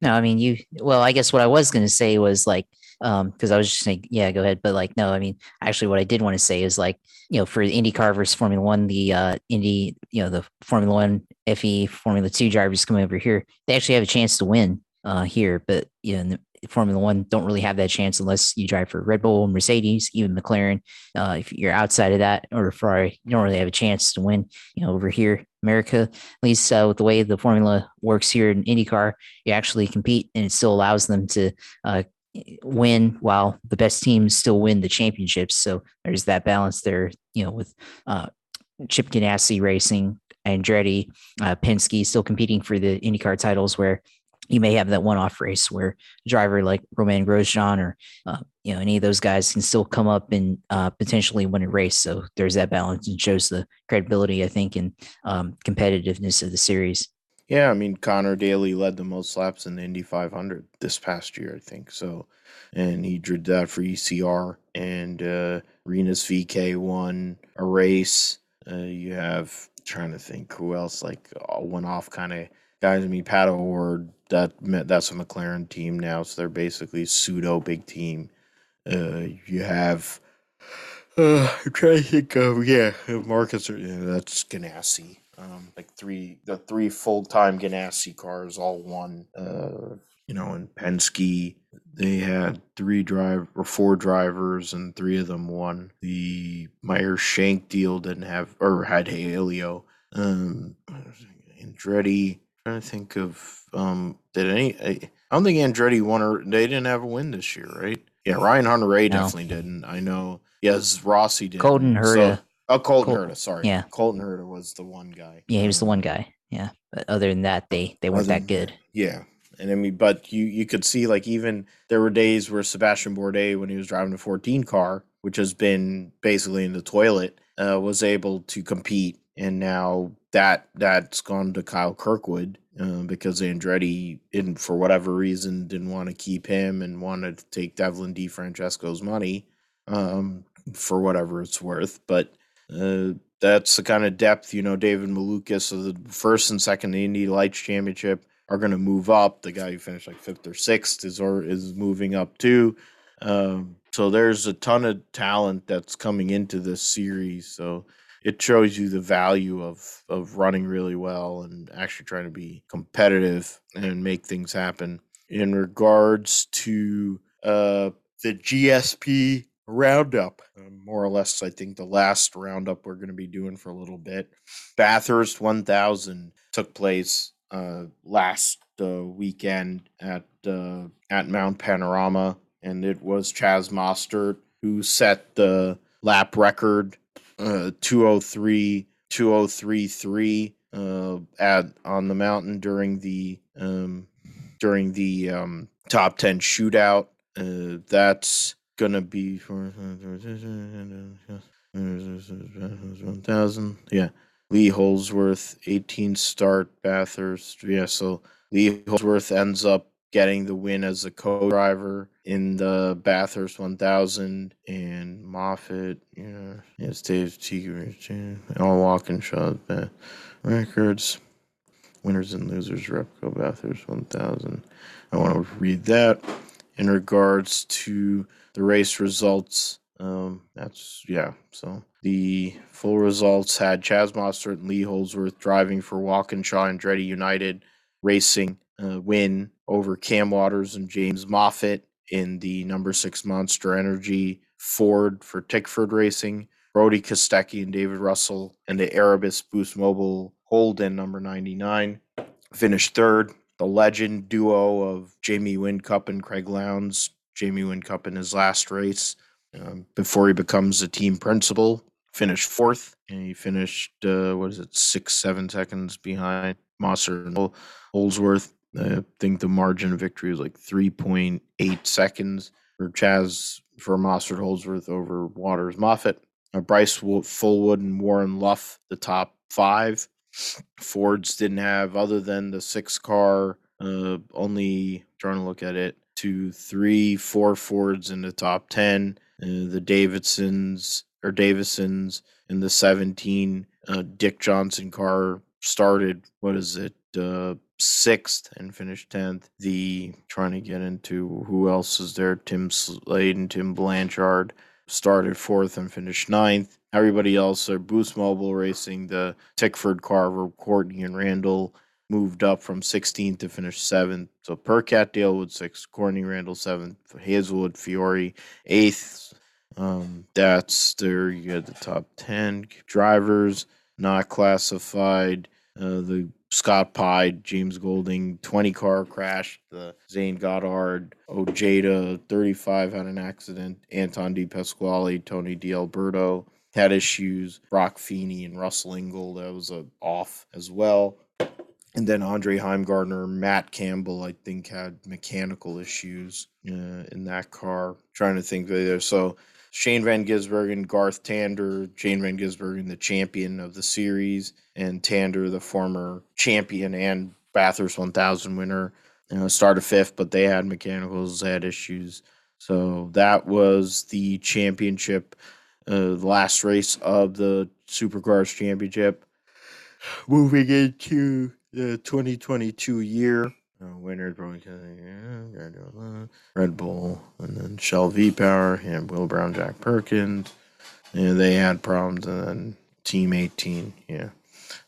No, I mean you. Well, I guess what I was going to say was like Um, because I was just saying, yeah, go ahead. But like, no, I mean, actually, what I did want to say is like, you know, for IndyCar versus Formula One, the uh, Indy, you know, the Formula One FE Formula Two drivers coming over here, they actually have a chance to win uh here, but you know, Formula One don't really have that chance unless you drive for Red Bull, Mercedes, even McLaren. Uh, if you're outside of that or Ferrari, you don't really have a chance to win. You know, over here, America, at least uh, with the way the formula works here in IndyCar, you actually compete, and it still allows them to uh, win while the best teams still win the championships. So there's that balance there. You know, with uh, Chip Ganassi racing. Andretti, uh, Penske still competing for the IndyCar titles, where you may have that one-off race where a driver like Romain Grosjean or uh, you know any of those guys can still come up and uh, potentially win a race. So there's that balance and shows the credibility, I think, and um, competitiveness of the series. Yeah, I mean Conor Daly led the most laps in the Indy 500 this past year, I think. So, and he did that for ECR, and uh, Rinus VeeKay won a race. Uh, you have trying to think who else like went off kind of guys. I mean Pato O'Ward that that's a McLaren team now, so they're basically pseudo big team. Uh, you have uh, I'm trying to think of yeah, Marcus. Yeah, that's Ganassi. Um, like three the three full time Ganassi cars, all one. Uh, you know, in Penske, they had three drive or four drivers, and three of them won. The Meyer Shank deal didn't have or had Helio. Um, Andretti. Trying to think of um, did any? I, I don't think Andretti won or they didn't have a win this year, right? Yeah, Ryan Hunter-Reay No. definitely didn't. I know. Yes, Rossi did. Colton Herta. oh, Colton Col- Herta. Sorry. yeah. Colton Herta was the one guy. Yeah, he was the one guy. Yeah, but other than that, they they weren't other that good. Yeah. And I mean, but you you could see like even there were days where Sebastian Bourdais, when he was driving a 14 car, which has been basically in the toilet, uh, was able to compete. And now that that's gone to Kyle Kirkwood uh, because Andretti, in for whatever reason, didn't want to keep him and wanted to take Devlin D. DeFrancesco's money um, for whatever it's worth. But uh, that's the kind of depth, you know, David Malukas of the first and second Indy Lights Championship are going to move up. The guy who finished like fifth or sixth is or is moving up too. Um, so there's a ton of talent that's coming into this series. So it shows you the value of of running really well and actually trying to be competitive and make things happen. In regards to uh, the GSP roundup, uh, more or less, I think the last roundup we're going to be doing for a little bit. Bathurst 1000 took place uh, last uh, weekend at uh, at Mount Panorama, and it was Chaz Mostert who set the lap record uh, 203 2033 uh, at on the mountain during the um, during the um, top 10 shootout. Uh, that's gonna be for 1000 yeah. Lee holdsworth 18 start bathurst. Yeah so lee holdsworth ends up getting the win as a co-driver in the bathurst 1000 and moffat yeah yes dave Teager, all walking shot Ba- records winners and losers repco bathurst 1000 i want to read that in regards to the race results. Um, that's yeah. So the full results had Chaz Mostert and Lee Holdsworth driving for Walkinshaw and Andretti United Racing uh, win over Cam Waters and James Moffat in the number six Monster Energy Ford for Tickford Racing. Brody Kostecki and David Russell and the Erebus Boost Mobile Holden number 99 finished third. The legend duo of Jamie Whincup and Craig Lowndes. Jamie Whincup in his last race um, before he becomes a team principal finished fourth, and he finished uh, what is it, six seven seconds behind Mosser and Hol- Holdsworth. I think the margin of victory was like three point eight seconds for Chaz for Mosser and over Waters Moffat. Uh, Bryce Fullwood and Warren Luff, the top five. Fords didn't have, other than the six car, uh, only trying to look at it, two, three, four Fords in the top 10. Uh, the Davidsons or Davisons in the 17. Uh, Dick Johnson car started, what is it, uh, sixth and finished tenth. The trying to get into who else is there? Tim Slade and Tim Blanchard started fourth and finished ninth. Everybody else are Boost Mobile Racing, the Tickford Carver, Courtney and Randle moved up from 16th to finish seventh. So Percat Dalewood sixth, Courtney Randle seventh, Hazelwood Fiore eighth. Um, that's there. You got the top ten drivers not classified. Uh, the Scott Pye, James Golding, 20 car crash. The Zane Goddard, Ojeda, 35 had an accident. Anton De Pasquale, Tony D'Alberto had issues. Brock Feeney and Russell Ingall, that was a off as well. And then Andre Heimgartner, Matt Campbell, I think had mechanical issues uh, in that car. trying to think there. So Shane Van Gisbergen, Garth Tander, Shane Van Gisbergen, the champion of the series, and Tander, the former champion and Bathurst 1000 winner, you know, started fifth, but they had mechanicals, they had issues. So that was the championship, uh, the last race of the Supercars Championship. Moving into the 2022 year, winners Red Bull, and then Shell V Power, and Will Brown, Jack Perkins. Yeah, they had problems, and then Team 18. Yeah,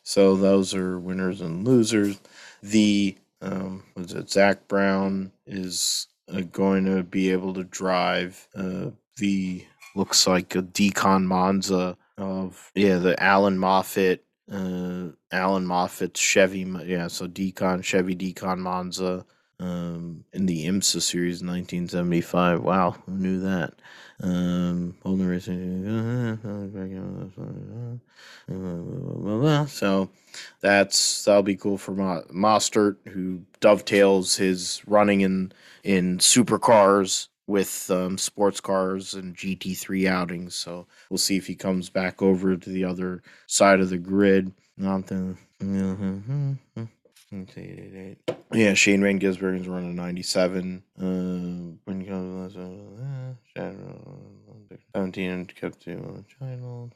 so those are winners and losers. The um, was it Zak Brown is uh, going to be able to drive uh, the looks like a DeKon Monza of yeah the Allan Moffat uh, Allan Moffat's Chevy, yeah, so DeKon, Chevy DeKon Monza um, in the IMSA series in 1975. Wow, who knew that? Um, so that's that'll be cool for Mostert, who dovetails his running in in supercars with um, sports cars and GT3 outings. So we'll see if he comes back over to the other side of the grid. Not the. Yeah, Shane Van Gisbergen's running 97. Uh, when you come to 17 and kept to China.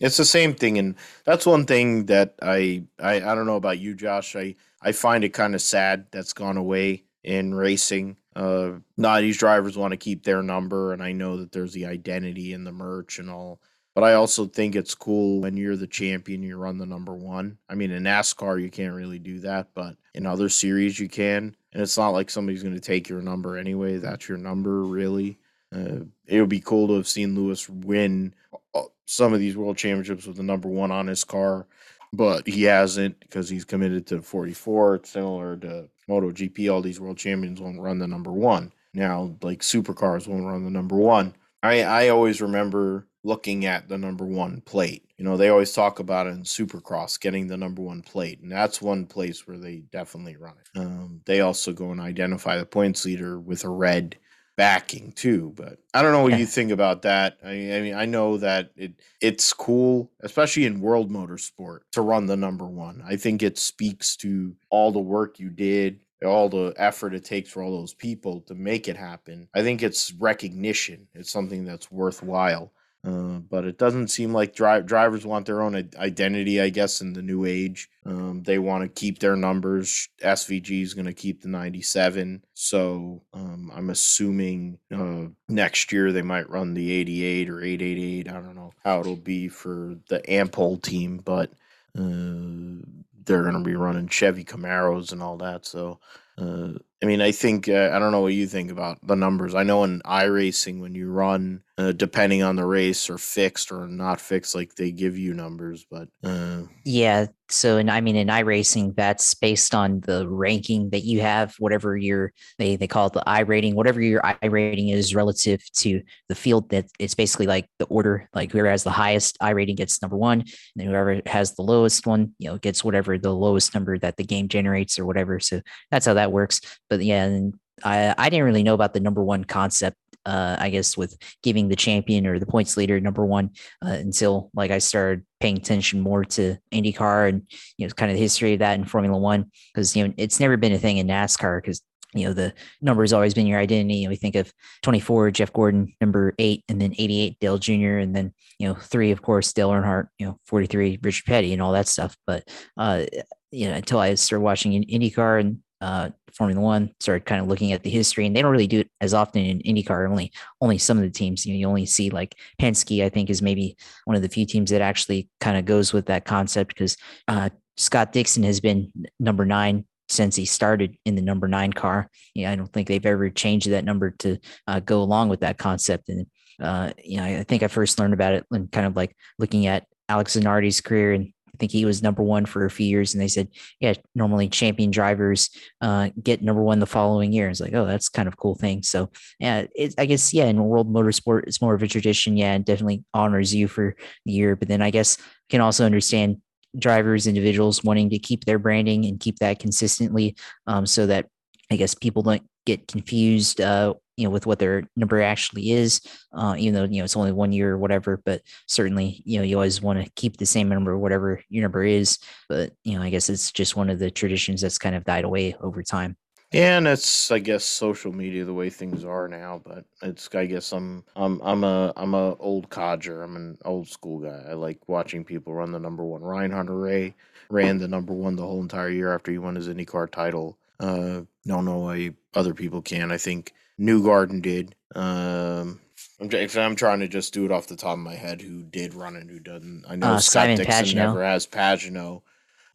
It's the same thing, and that's one thing that I, I I don't know about you, Josh. I I find it kind of sad that's gone away in racing. Uh, not these drivers want to keep their number, and I know that there's the identity and the merch and all. But I also think it's cool when you're the champion, you run the number one. I mean, in NASCAR, you can't really do that, but in other series, you can. And it's not like somebody's going to take your number anyway. That's your number, really. Uh, it would be cool to have seen Lewis win uh, some of these world championships with the number one on his car, but he hasn't because he's committed to 44. It's similar to MotoGP, all these world champions won't run the number one. Now, like supercars won't run the number one. I, I always remember looking at the number one plate. You know, they always talk about it in Supercross, getting the number one plate. And that's one place where they definitely run it. Um, they also go and identify the points leader with a red backing too. But I don't know what you think about that. I, I mean, I know that it it's cool, especially in world motorsport, to run the number one. I think it speaks to all the work you did, all the effort it takes for all those people to make it happen. I think it's recognition. It's something that's worthwhile. Uh, but it doesn't seem like dri- drivers want their own identity, I guess, in the new age. Um, they want to keep their numbers. SVG is going to keep the 97. So um, I'm assuming uh, next year they might run the 88 or 888. I don't know how it'll be for the Ampol team, but uh, they're going to be running Chevy Camaros and all that. So uh, I mean, I think uh, I don't know what you think about the numbers. I know in iRacing when you run, uh, depending on the race, or fixed or not fixed, like they give you numbers. But uh, yeah, so and I mean in iRacing, that's based on the ranking that you have, whatever your they they call it the iRating, whatever your I rating is relative to the field. That it's basically like the order, like whoever has the highest iRating gets number one, and whoever has the lowest one, you know, gets whatever the lowest number that the game generates or whatever. So that's how that works. But yeah, and I I didn't really know about the number one concept uh, I guess, with giving the champion or the points leader number one uh, until like I started paying attention more to IndyCar and you know kind of the history of that in Formula One because you know it's never been a thing in NASCAR because you know the number has always been your identity. we think of 24 Jeff Gordon, number eight, and then 88 Dale Jr. and then you know three of course Dale Earnhardt, you know 43 Richard Petty and all that stuff. But uh, you know until I started watching IndyCar and uh, Formula One, started kind of looking at the history, and they don't really do it as often in IndyCar. Only only some of the teams, you know, you only see like Penske. I think is maybe one of the few teams that actually kind of goes with that concept because uh, Scott Dixon has been number nine since he started in the number nine car. Yeah, I don't think they've ever changed that number to uh, go along with that concept. And uh, you know, I think I first learned about it when kind of like looking at Alex Zanardi's career and I think he was number one for a few years, and they said, yeah, normally champion drivers uh, get number one the following year. It's like, oh, that's kind of cool thing. So, yeah, it, I guess yeah, in world motorsport, it's more of a tradition. Yeah, and definitely honors you for the year. But then I guess can also understand drivers, individuals wanting to keep their branding and keep that consistently, um, so that I guess people don't get confused uh, you know, with what their number actually is, uh, even though, you know, it's only one year or whatever, but certainly, you know, you always want to keep the same number, whatever your number is. But, you know, I guess it's just one of the traditions that's kind of died away over time. Yeah, and it's I guess social media the way things are now, but it's I guess I'm I'm I'm a I'm a old codger. I'm an old school guy. I like watching people run the number one. Ryan Hunter-Reay ran the number one the whole entire year after he won his IndyCar title. Uh, don't know why other people can. I think Newgarden did. Um, I'm, I'm trying to just do it off the top of my head. Who did run and who doesn't? I know uh, Scott Simon Dixon Pagenaud. never has Pagenaud.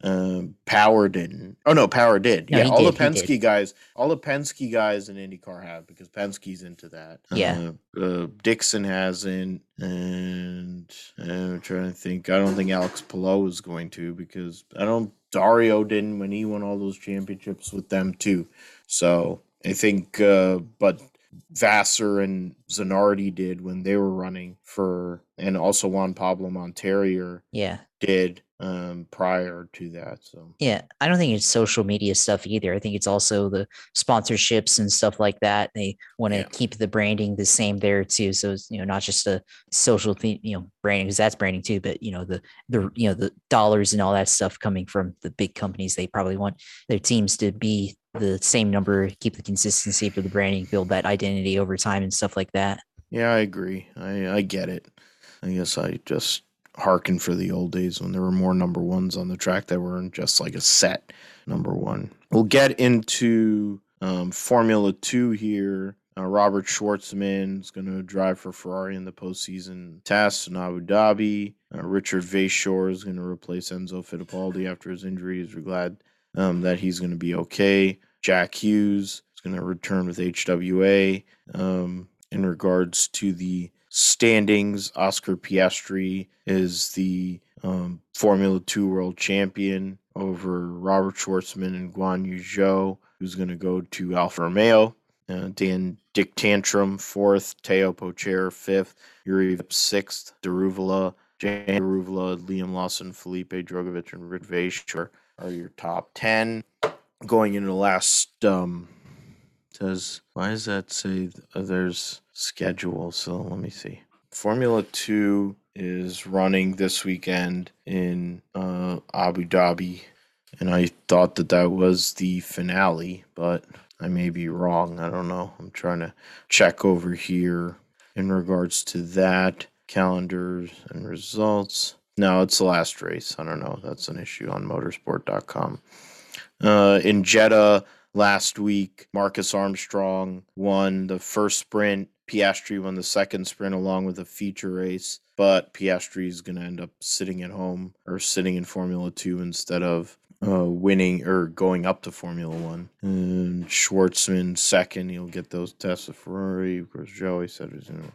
Um, Power didn't. Oh no, Power did. No, yeah, all did, the Penske guys, all the Penske guys in IndyCar have because Penske's into that. Yeah. Uh, uh, Dixon hasn't, and I'm trying to think. I don't think Alex Palou is going to because I don't. Dario didn't when he won all those championships with them too. So I think, uh, but Vasser and Zanardi did when they were running for, and also Juan Pablo Montoya. Yeah. Did um prior to that so. Yeah i don't think it's social media stuff either i think it's also the sponsorships and stuff like that they want to yeah. keep the branding the same there too so it's you know not just a social thing you know branding because that's branding too but you know the the you know the dollars and all that stuff coming from the big companies they probably want their teams to be the same number keep the consistency for the branding build that identity over time and stuff like that. Yeah i agree i i get it. I guess i just harken for the old days when there were more number ones on the track that weren't just like a set number one. We'll get into um, Formula Two here. Uh, Robert Shwartzman is going to drive for Ferrari in the postseason test in Abu Dhabi. Uh, Richard Verschoor is going to replace Enzo Fittipaldi after his injuries. We're glad um, that he's going to be okay. Jake Hughes is going to return with HWA. Um, in regards to the standings. Oscar Piastri is the um, Formula Two world champion over Robert Shwartzman and Guan Yu Zhou, who's going to go to Alfa Romeo. Uh, Dan Dick Tantrum fourth, Theo Pourchaire fifth, Yuri sixth, Daruvala, Jehan Daruvala, Liam Lawson, Felipe Drugovich, and Rick Verschoor are your top ten. Going into the last um, says why does that say uh, there's schedule? So let me see. Formula Two is running this weekend in uh, Abu Dhabi, and I thought that that was the finale, but I may be wrong. I don't know. I'm trying to check over here in regards to that calendars and results. No, it's the last race. I don't know. That's an issue on motorsport.com. Uh, in Jeddah, last week. Marcus Armstrong won the first sprint. Piastri won the second sprint along with a feature race, but Piastri is going to end up sitting at home or sitting in Formula Two instead of uh, winning or going up to Formula One. And Shwartzman second, he'll get those tests of Ferrari. Of course, Joey said he's going to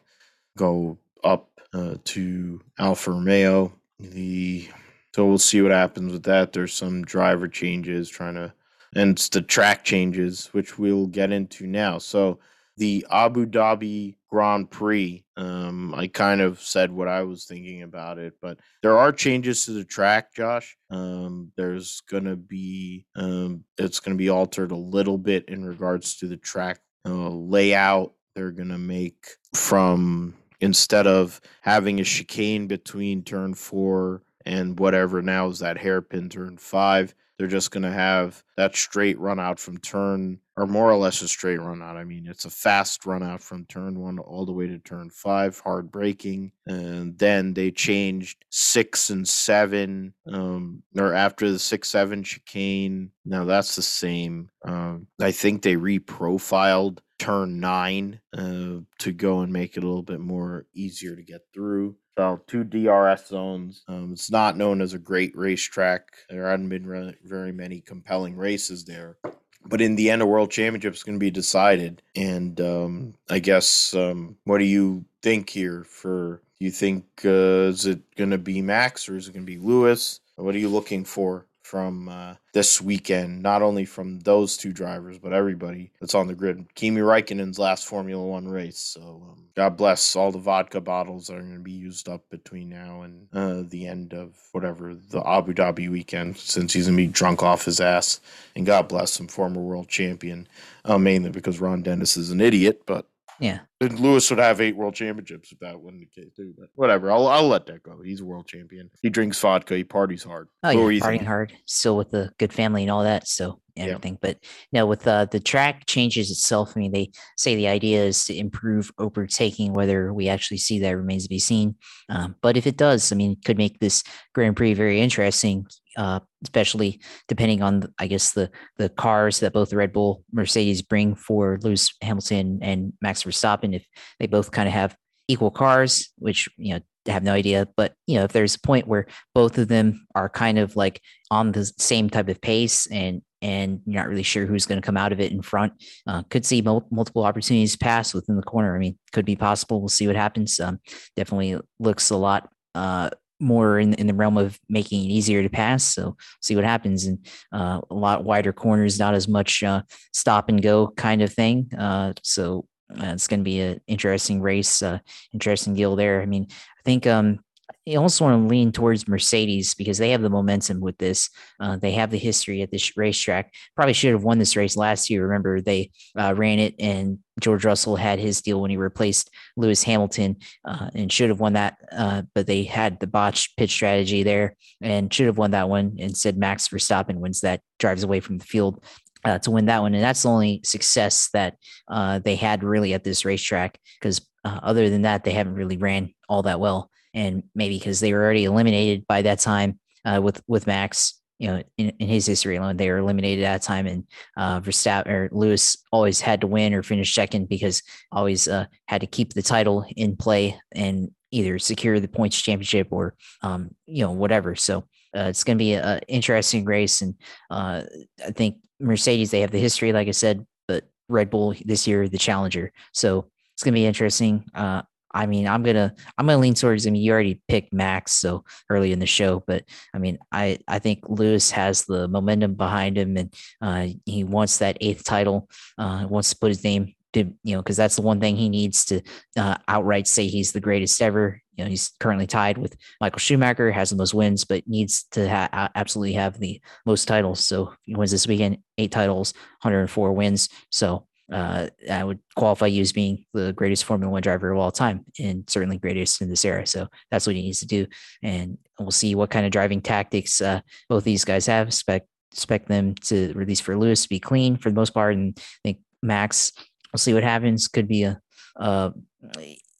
go up uh, to Alfa Romeo. The so we'll see what happens with that. There's some driver changes trying to and it's the track changes, which we'll get into now. So the Abu Dhabi Grand Prix, um, I kind of said what I was thinking about it, but there are changes to the track, Josh. Um, there's gonna be um, it's gonna be altered a little bit in regards to the track uh, layout. They're gonna make from instead of having a chicane between turn four and whatever now is that hairpin turn five they're just going to have that straight run out from turn, or more or less a straight run out. I mean, it's a fast run out from turn one all the way to turn five, hard braking. And then they changed six and seven, um, or after the six, seven chicane. Now that's the same. Um, I think they reprofiled turn nine uh, to go and make it a little bit more easier to get through. So two DRS zones. Um, it's not known as a great racetrack. There hadn't been very many compelling races there. But in the end, a world championship is going to be decided. And um, I guess, um, what do you think here? For you think uh, is it going to be Max or is it going to be Lewis? What are you looking for from uh, this weekend, not only from those two drivers, but everybody that's on the grid. Kimi Raikkonen's last Formula One race. So um, God bless all the vodka bottles that are going to be used up between now and uh, the end of whatever the Abu Dhabi weekend, since he's going to be drunk off his ass. And God bless him, former world champion, uh, mainly because Ron Dennis is an idiot, but Yeah. and Lewis would have eight world championships if that wasn't the case too. But whatever, I'll I'll let that go. He's a world champion. He drinks vodka. He parties hard. Oh yeah, partying thinking? hard, still with the good family and all that, so Yeah. everything. But no, with uh, the track changes itself, I mean, they say the idea is to improve overtaking. Whether we actually see that remains to be seen. Um, but if it does, I mean, it could make this Grand Prix very interesting, uh, especially depending on, I guess, the the cars that both the Red Bull, Mercedes bring for Lewis Hamilton and Max Verstappen. If they both kind of have equal cars, which you know have no idea, but you know if there's a point where both of them are kind of like on the same type of pace and and you're not really sure who's going to come out of it in front. Uh, could see mul- multiple opportunities pass within the corner. I mean, could be possible. We'll see what happens. Um, definitely looks a lot uh, more in, in the realm of making it easier to pass. So see what happens. And uh, a lot wider corners, not as much uh, stop and go kind of thing. Uh, so uh, it's going to be an interesting race, uh, interesting deal there. I mean, I think um, I also want to lean towards Mercedes because they have the momentum with this. Uh, they have the history at this racetrack. Probably should have won this race last year. Remember, they uh, ran it, and George Russell had his deal when he replaced Lewis Hamilton uh, and should have won that. Uh, but they had the botched pit strategy there and should have won that one. Instead, Max Verstappen wins that, drives away from the field. Uh, to win that one, and that's the only success that uh, they had really at this racetrack. Because uh, other than that, they haven't really ran all that well and maybe because they were already eliminated by that time uh, with with Max. You know, in, in his history alone, they were eliminated at that time, and uh, Verstappen or Lewis always had to win or finish second because always uh, had to keep the title in play and either secure the points championship or um, you know whatever. So uh, it's going to be an interesting race, and uh, I think Mercedes they have the history, like I said, but Red Bull this year the challenger. So it's going to be interesting. Uh, I mean, I'm gonna I'm gonna lean towards. I mean, you already picked Max so early in the show, but I mean, I I think Lewis has the momentum behind him, and uh, he wants that eighth title. Uh, wants to put his name to you know because that's the one thing he needs to uh, outright say he's the greatest ever. You know, he's currently tied with Michael Schumacher, has the most wins, but needs to ha- absolutely have the most titles. So he wins this weekend, eight titles, 104 wins. So uh, I would qualify you as being the greatest Formula One driver of all time, and certainly greatest in this era. So that's what he needs to do, and we'll see what kind of driving tactics uh, both these guys have. Expect expect them to release for Lewis to be clean for the most part, and I think Max. We'll see what happens. Could be a, uh,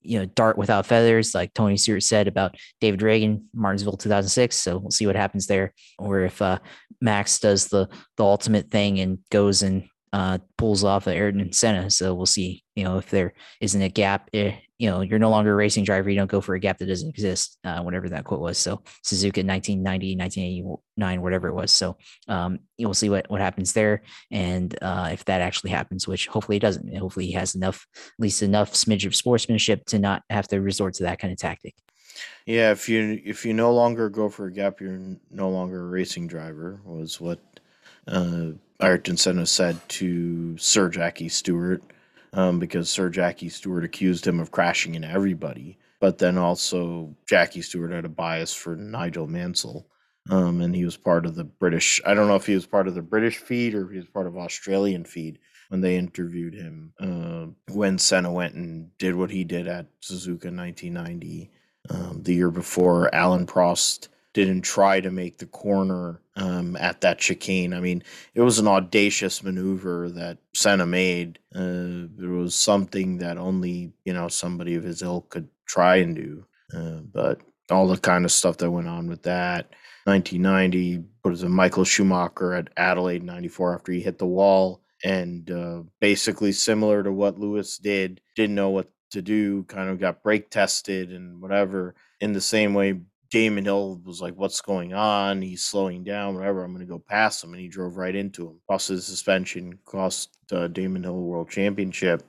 you know, dart without feathers, like Tony Stewart said about David Ragan, Martinsville, 2006. So we'll see what happens there, or if uh, Max does the the ultimate thing and goes and uh, pulls off of Ayrton Senna. So we'll see, you know, if there isn't a gap. Eh, you know, you're no longer a racing driver. You don't go for a gap that doesn't exist, uh, whatever that quote was. So Suzuka 1990, 1989, whatever it was. So um, you'll see what, what happens there. And uh, if that actually happens, which hopefully it doesn't, hopefully he has enough, at least enough smidge of sportsmanship to not have to resort to that kind of tactic. Yeah, if you if you no longer go for a gap, you're no longer a racing driver. Was what uh, Ayrton Senna said to Sir Jackie Stewart, um, because Sir Jackie Stewart accused him of crashing into everybody. But then also Jackie Stewart had a bias for Nigel Mansell, um, and he was part of the British. I don't know if he was part of the British feed or if he was part of Australian feed when they interviewed him uh, when Senna went and did what he did at Suzuka in 1990 um, the year before. Alain Prost didn't try to make the corner um, at that chicane. I mean, it was an audacious maneuver that Senna made. Uh, it was something that only you know somebody of his ilk could try and do. Uh, but all the kind of stuff that went on with that. 1990, what is it? Michael Schumacher at Adelaide 94 after he hit the wall. And uh, basically similar to what Lewis did, didn't know what to do, kind of got brake tested and whatever. In the same way, Damon Hill was like, "What's going on? He's slowing down. Whatever. I'm going to go past him." And he drove right into him. Cost his suspension. Cost uh, Damon Hill world championship.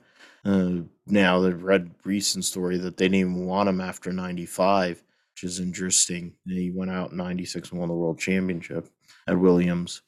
Uh, now the read recent story that they didn't even want him after '95, which is interesting. He went out in '96 and won the world championship at Williams.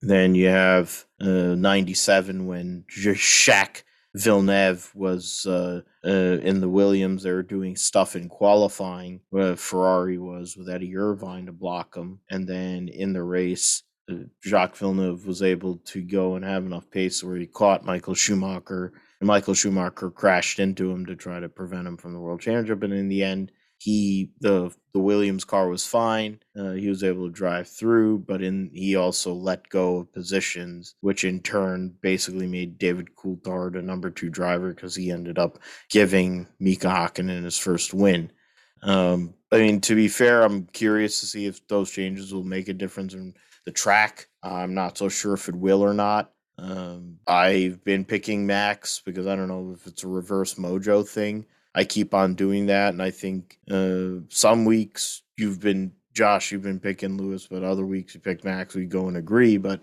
Then you have '97 uh, when Jacques Villeneuve was uh, uh, in the Williams. They were doing stuff in qualifying. Where Ferrari was with Eddie Irvine to block them, and then in the race, uh, Jacques Villeneuve was able to go and have enough pace where he caught Michael Schumacher, and Michael Schumacher crashed into him to try to prevent him from the world championship. And in the end, he the the Williams car was fine. Uh, he was able to drive through, but in he also let go of positions, which in turn basically made David Coulthard a number two driver because he ended up giving Mika Hakkinen his first win. Um, I mean, to be fair, I'm curious to see if those changes will make a difference in the track. I'm not so sure if it will or not. Um, I've been picking Max because I don't know if it's a reverse mojo thing. I keep on doing that, and I think uh, some weeks you've been Josh, you've been picking Lewis, but other weeks you pick Max. We go and agree, but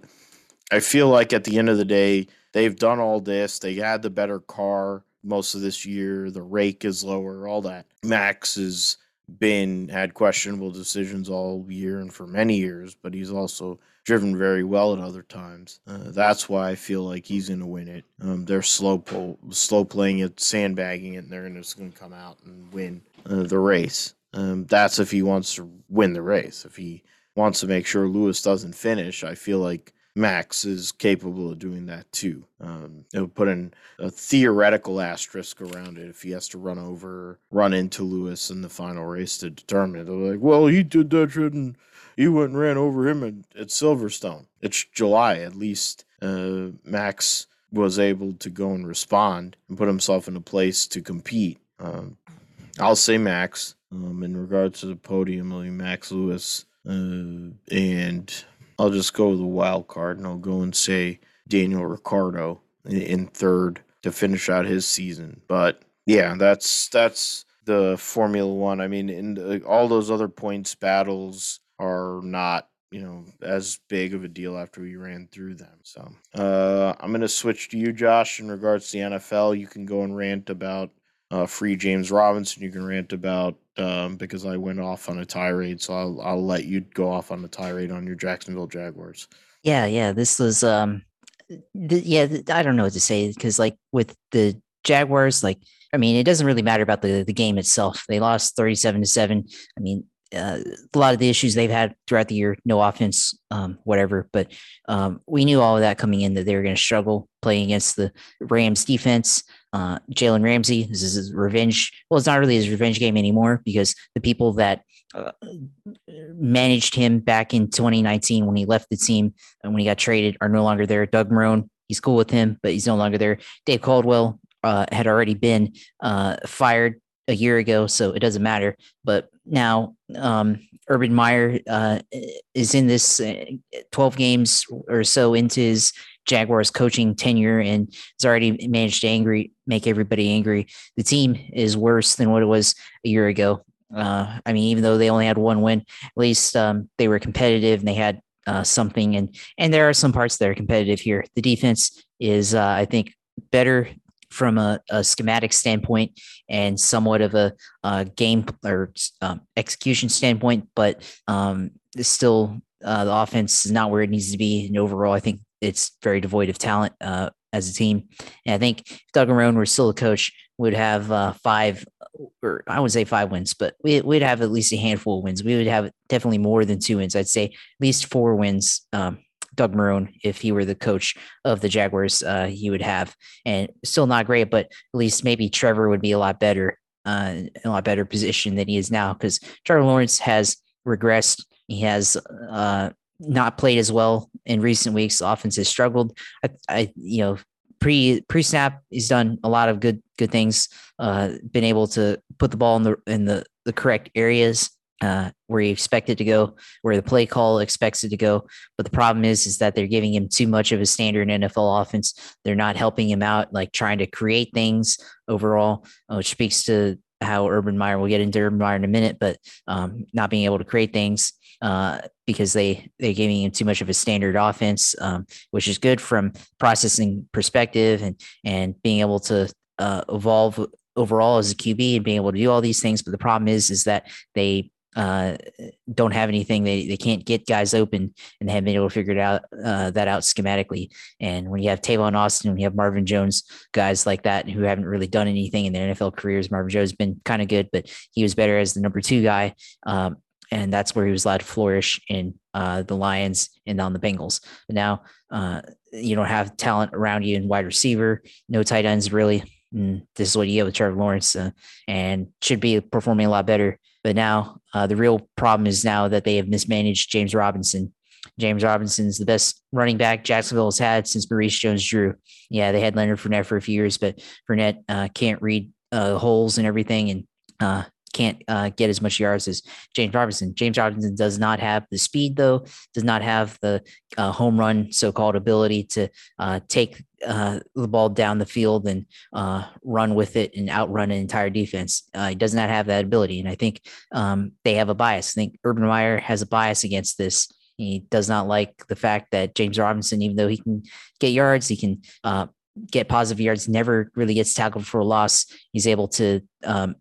I feel like at the end of the day, they've done all this. They had the better car most of this year. The rake is lower, all that. Max has been had questionable decisions all year and for many years, but he's also driven very well at other times. Uh, that's why I feel like he's going to win it. Um, they're slow pull, slow playing it, sandbagging it, and they're just going to come out and win uh, the race. Um, that's if he wants to win the race. If he wants to make sure Lewis doesn't finish, I feel like Max is capable of doing that too. Um, it would put in a theoretical asterisk around it if he has to run over, run into Lewis in the final race to determine it. They're like, well, he did that shit and he went and ran over him at, at Silverstone. It's July. At least uh, Max was able to go and respond and put himself in a place to compete. Um, I'll say Max. Um, in regards to the podium, Max Lewis. Uh, and I'll just go with the wild card and I'll go and say Daniel Ricciardo in, third to finish out his season. But yeah, that's that's the Formula One. I mean, in the, all those other points battles are not you know as big of a deal after we ran through them. So uh, I'm gonna switch to you, Josh, in regards to the NFL. You can go and rant about uh, free James Robinson. You can rant about um, because I went off on a tirade, so I'll I'll let you go off on a tirade on your Jacksonville Jaguars. Yeah, yeah. This was um, yeah. I don't know what to say because like with the Jaguars, like I mean, it doesn't really matter about the the game itself. They lost thirty seven to seven. I mean, uh, a lot of the issues they've had throughout the year, no offense, um, whatever. But um, we knew all of that coming in that they were going to struggle playing against the Rams defense. Uh, Jalen Ramsey, this is his revenge. Well, it's not really his revenge game anymore because the people that uh, managed him back in 2019 when he left the team and when he got traded are no longer there. Doug Marrone, he's cool with him, but he's no longer there. Dave Caldwell uh, had already been uh, fired a year ago, so it doesn't matter. But now um, Urban Meyer uh, is in this uh, 12 games or so into his Jaguars coaching tenure and has already managed to angry make everybody angry. The team is worse than what it was a year ago. Uh, I mean, even though they only had one win, at least um, they were competitive and they had uh, something. And and there are some parts that are competitive here. The defense is, uh, I think, better from a, a, schematic standpoint and somewhat of a, a game or um, execution standpoint, but um, still uh, the offense is not where it needs to be. And overall, I think it's very devoid of talent uh, as a team. And I think Doug Marrone were still a coach, would have uh, five, or I would say five wins, but we, would have at least a handful of wins. We would have definitely more than two wins. I'd say at least four wins. Um, Doug Marrone, if he were the coach of the Jaguars, uh, he would have, and still not great, but at least maybe Trevor would be a lot better, uh, a lot better position than he is now because Trevor Lawrence has regressed. He has uh, not played as well in recent weeks. The offense has struggled. I, I you know, pre pre snap, he's done a lot of good good things. Uh, been able to put the ball in the in the the correct areas uh, where you expect it to go, where the play call expects it to go. But the problem is, is that they're giving him too much of a standard NFL offense. They're not helping him out, like trying to create things overall, uh, which speaks to how Urban Meyer. We'll get into Urban Meyer in a minute, but um, not being able to create things uh, because they they're giving him too much of a standard offense, um, which is good from processing perspective and and being able to uh, evolve overall as a QB and being able to do all these things. But the problem is, is that they uh, don't have anything. They they can't get guys open, and they haven't been able to figure it out uh, that out schematically. And when you have Tavon Austin, when you have Marvin Jones, guys like that who haven't really done anything in their NFL careers, Marvin Jones has been kind of good, but he was better as the number two guy. Um, and that's where he was allowed to flourish in uh, the Lions and on the Bengals. But now uh, you don't have talent around you in wide receiver, no tight ends really. And this is what you get with Trevor Lawrence, uh, and should be performing a lot better. But now uh, the real problem is now that they have mismanaged James Robinson. James Robinson's the best running back Jacksonville has had since Maurice Jones-Drew. Yeah, they had Leonard Fournette for a few years, but Fournette uh, can't read uh, holes and everything, and uh, can't uh, get as much yards as James Robinson. James Robinson does not have the speed, though, does not have the uh, home run so called ability to take uh, the ball down the field and uh, run with it and outrun an entire defense. Uh, he does not have that ability. And I think um, they have a bias. I think Urban Meyer has a bias against this. He does not like the fact that James Robinson, even though he can get yards, he can get positive yards, never really gets tackled for a loss. He's able to um,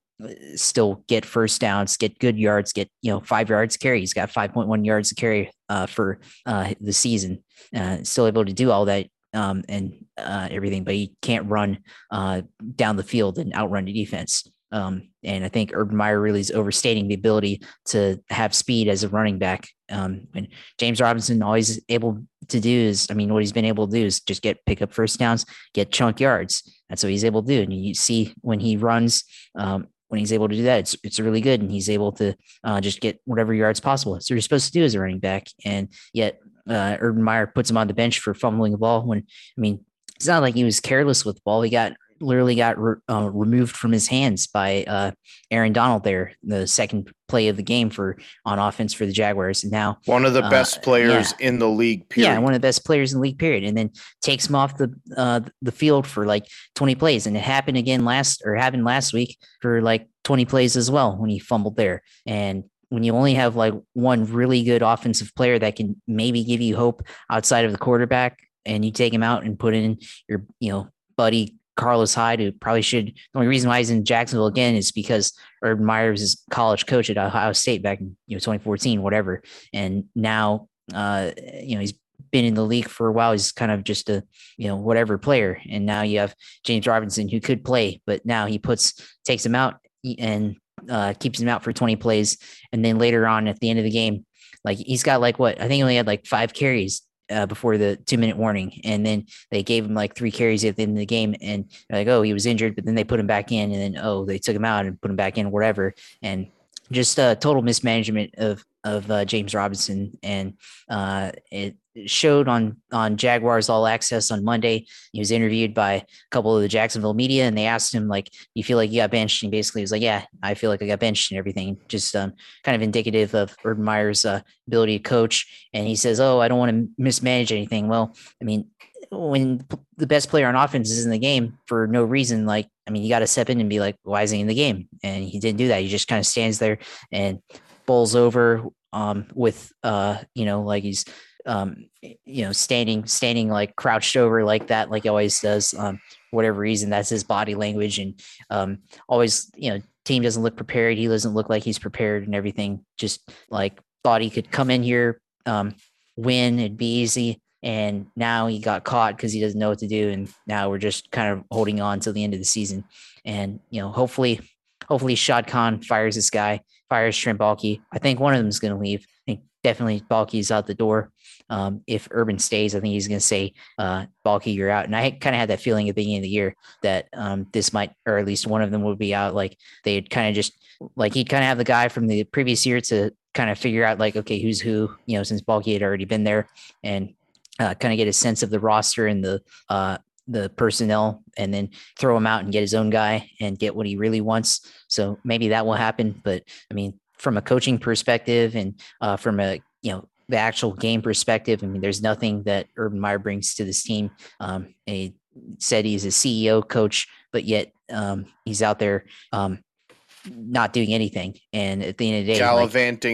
still get first downs, get good yards, get you know five yards carry. He's got five point one yards to carry uh, for uh, the season. Uh, still able to do all that um, and uh, everything, but he can't run uh, down the field and outrun the defense. Um, and I think Urban Meyer really is overstating the ability to have speed as a running back. Um, and James Robinson always able to do is, I mean, what he's been able to do is just get pick up first downs, get chunk yards. That's what he's able to do. And you see when he runs, um, when he's able to do that, it's it's really good, and he's able to uh, just get whatever yards possible. What you're supposed to do as a running back, and yet uh, Urban Meyer puts him on the bench for fumbling the ball. When I mean, it's not like he was careless with the ball. He got literally got re- uh, removed from his hands by uh, Aaron Donald there, the second play of the game for on offense for the Jaguars. And now one of the best uh, players yeah. in the league. Period. Yeah, one of the best players in the league. Period. And then takes him off the uh, the field for like 20 plays, and it happened again last or happened last week for like 20 plays as well when he fumbled there. And when you only have like one really good offensive player that can maybe give you hope outside of the quarterback and you take him out and put in your you know buddy Carlos Hyde, who probably should. The only reason why he's in Jacksonville again is because Urban Meyer was his college coach at Ohio State back in you know 2014, whatever. And now, uh, you know, he's been in the league for a while. He's kind of just a you know whatever player. And now you have James Robinson who could play, but now he puts takes him out and uh, keeps him out for 20 plays, and then later on at the end of the game, like he's got like what I think he only had like five carries uh, before the two minute warning. And then they gave him like three carries at the end of the game. And like, oh, he was injured, but then they put him back in. And then, oh, they took him out and put him back in, whatever. And just a total mismanagement of of uh, James Robinson, and uh, it showed on on Jaguars All Access on Monday. He was interviewed by a couple of the Jacksonville media, and they asked him like, "You feel like you got benched?" And basically, he was like, "Yeah, I feel like I got benched and everything." Just um, kind of indicative of Urban Meyer's uh, ability to coach. And he says, "Oh, I don't want to mismanage anything." Well, I mean, when the best player on offense is in the game for no reason, like I mean, you got to step in and be like, why is he in the game? And he didn't do that. He just kind of stands there and bowls over um, with, uh, you know, like he's, um, you know, standing, standing like crouched over like that, like he always does. Um, whatever reason, that's his body language, and um, always, you know, team doesn't look prepared. He doesn't look like he's prepared and everything. Just like thought he could come in here, um, win, it'd be easy and now he got caught because he doesn't know what to do and now we're just kind of holding on till the end of the season and you know hopefully hopefully shad khan fires this guy fires trent baalke i think one of them is going to leave i think definitely baalke's out the door um, if urban stays i think he's going to say uh, baalke you're out and i kind of had that feeling at the beginning of the year that um, this might or at least one of them would be out like they'd kind of just like he'd kind of have the guy from the previous year to kind of figure out like, okay, who's who, you know, since Baalke had already been there and uh, kind of get a sense of the roster and the uh, the personnel and then throw him out and get his own guy and get what he really wants. So maybe that will happen. But I mean, from a coaching perspective and uh, from a you know the actual game perspective, I mean, there's nothing that Urban Meyer brings to this team. Um, he said he's a CEO coach, but yet um, he's out there um, not doing anything. And at the end of the day,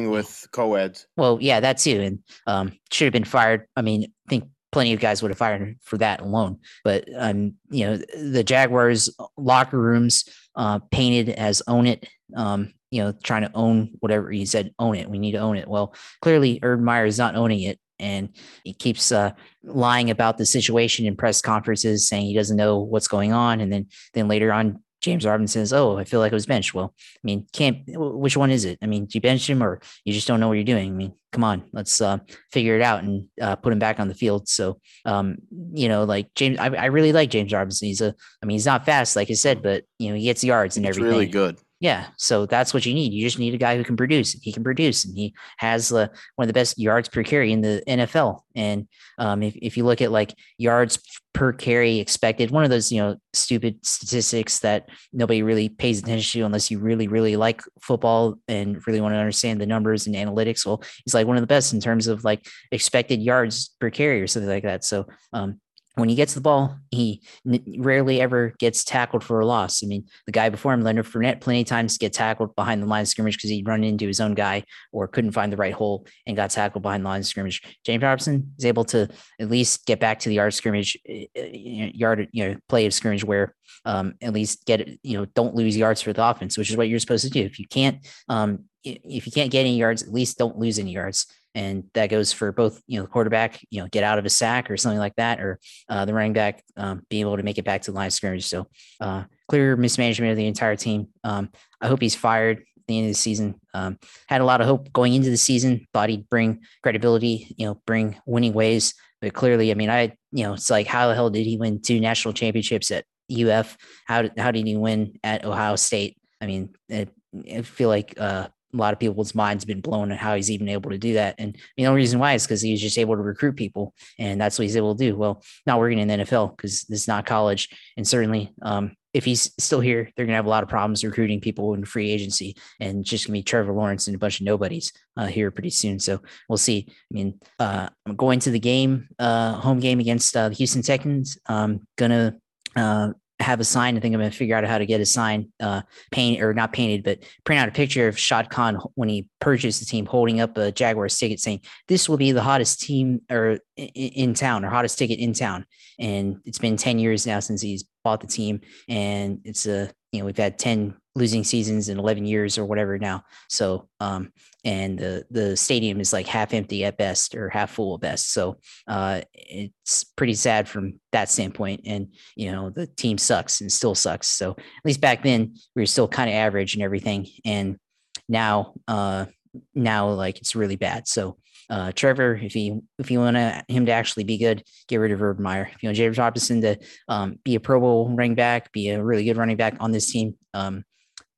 like, with co-eds. well, yeah, that too, and um, should have been fired. I mean, I think plenty of guys would have fired him for that alone. But um, you know, the Jaguars locker rooms uh, painted as own it. Um, you know, trying to own whatever he said, own it. We need to own it. Well, clearly, Urban Meyer is not owning it. And he keeps uh, lying about the situation in press conferences, saying he doesn't know what's going on. And then, then later on, James Robinson says, "Oh, I feel like I was benched." Well, I mean, can't. Which one is it? I mean, do you bench him or you just don't know what you're doing? I mean, come on, let's uh, figure it out and uh, put him back on the field. So, um, you know, like James, I, I really like James Robinson. He's a, I mean, he's not fast, like I said, but you know, he gets yards and It's everything. really good. Yeah, so that's what you need. You just need a guy who can produce. He can produce, and he has uh, one of the best yards per carry in the NFL. And um, if if you look at like yards per carry expected, one of those you know stupid statistics that nobody really pays attention to unless you really really like football and really want to understand the numbers and analytics. Well, he's like one of the best in terms of like expected yards per carry or something like that. So um, when he gets the ball, he n- rarely ever gets tackled for a loss. I mean, the guy before him, Leonard Fournette, plenty of times get tackled behind the line of scrimmage because he'd run into his own guy or couldn't find the right hole and got tackled behind the line of scrimmage. James Robinson is able to at least get back to the yard scrimmage, you know, yard, you know, play of scrimmage where um, at least get you know, don't lose yards for the offense, which is what you're supposed to do. If you can't, um, if you can't get any yards, at least don't lose any yards. And that goes for both, you know, the quarterback, you know, get out of a sack or something like that, or uh, the running back um, being able to make it back to the line of scrimmage. So uh, clear mismanagement of the entire team. Um, I hope he's fired at the end of the season. Um, had a lot of hope going into the season. Thought he'd bring credibility, you know, bring winning ways. But clearly, I mean, I you know, it's like how the hell did he win two national championships at UF? How did how did he win at Ohio State? I mean, it, I feel like uh, a lot of people's minds been blown on how he's even able to do that. And the only reason why is because he's just able to recruit people, and that's what he's able to do. Well, not working in the NFL because it's not college, and certainly, um, if he's still here, they're gonna have a lot of problems recruiting people in free agency, and just gonna be Trevor Lawrence and a bunch of nobodies uh, here pretty soon. So we'll see. I mean, uh, I'm going to the game, uh, home game against uh, the Houston Texans. I'm gonna uh, have a sign. I think I'm gonna figure out how to get a sign, uh, paint or not painted, but print out a picture of Shad Khan when he purchased the team, holding up a Jaguars ticket, saying this will be the hottest team or in, in town or hottest ticket in town. And it's been 10 years now since he's bought the team, and it's a you know we've had 10 losing seasons in 11 years or whatever now. So um, and the the stadium is like half empty at best or half full at best. So uh, it's pretty sad from that standpoint. And you know the team sucks and still sucks. So at least back then we were still kind of average and everything. And now uh, now like it's really bad. So uh, Trevor, if you if you want him to actually be good, get rid of Urban Meyer. If you want James Robinson to um, be a Pro Bowl running back, be a really good running back on this team, um,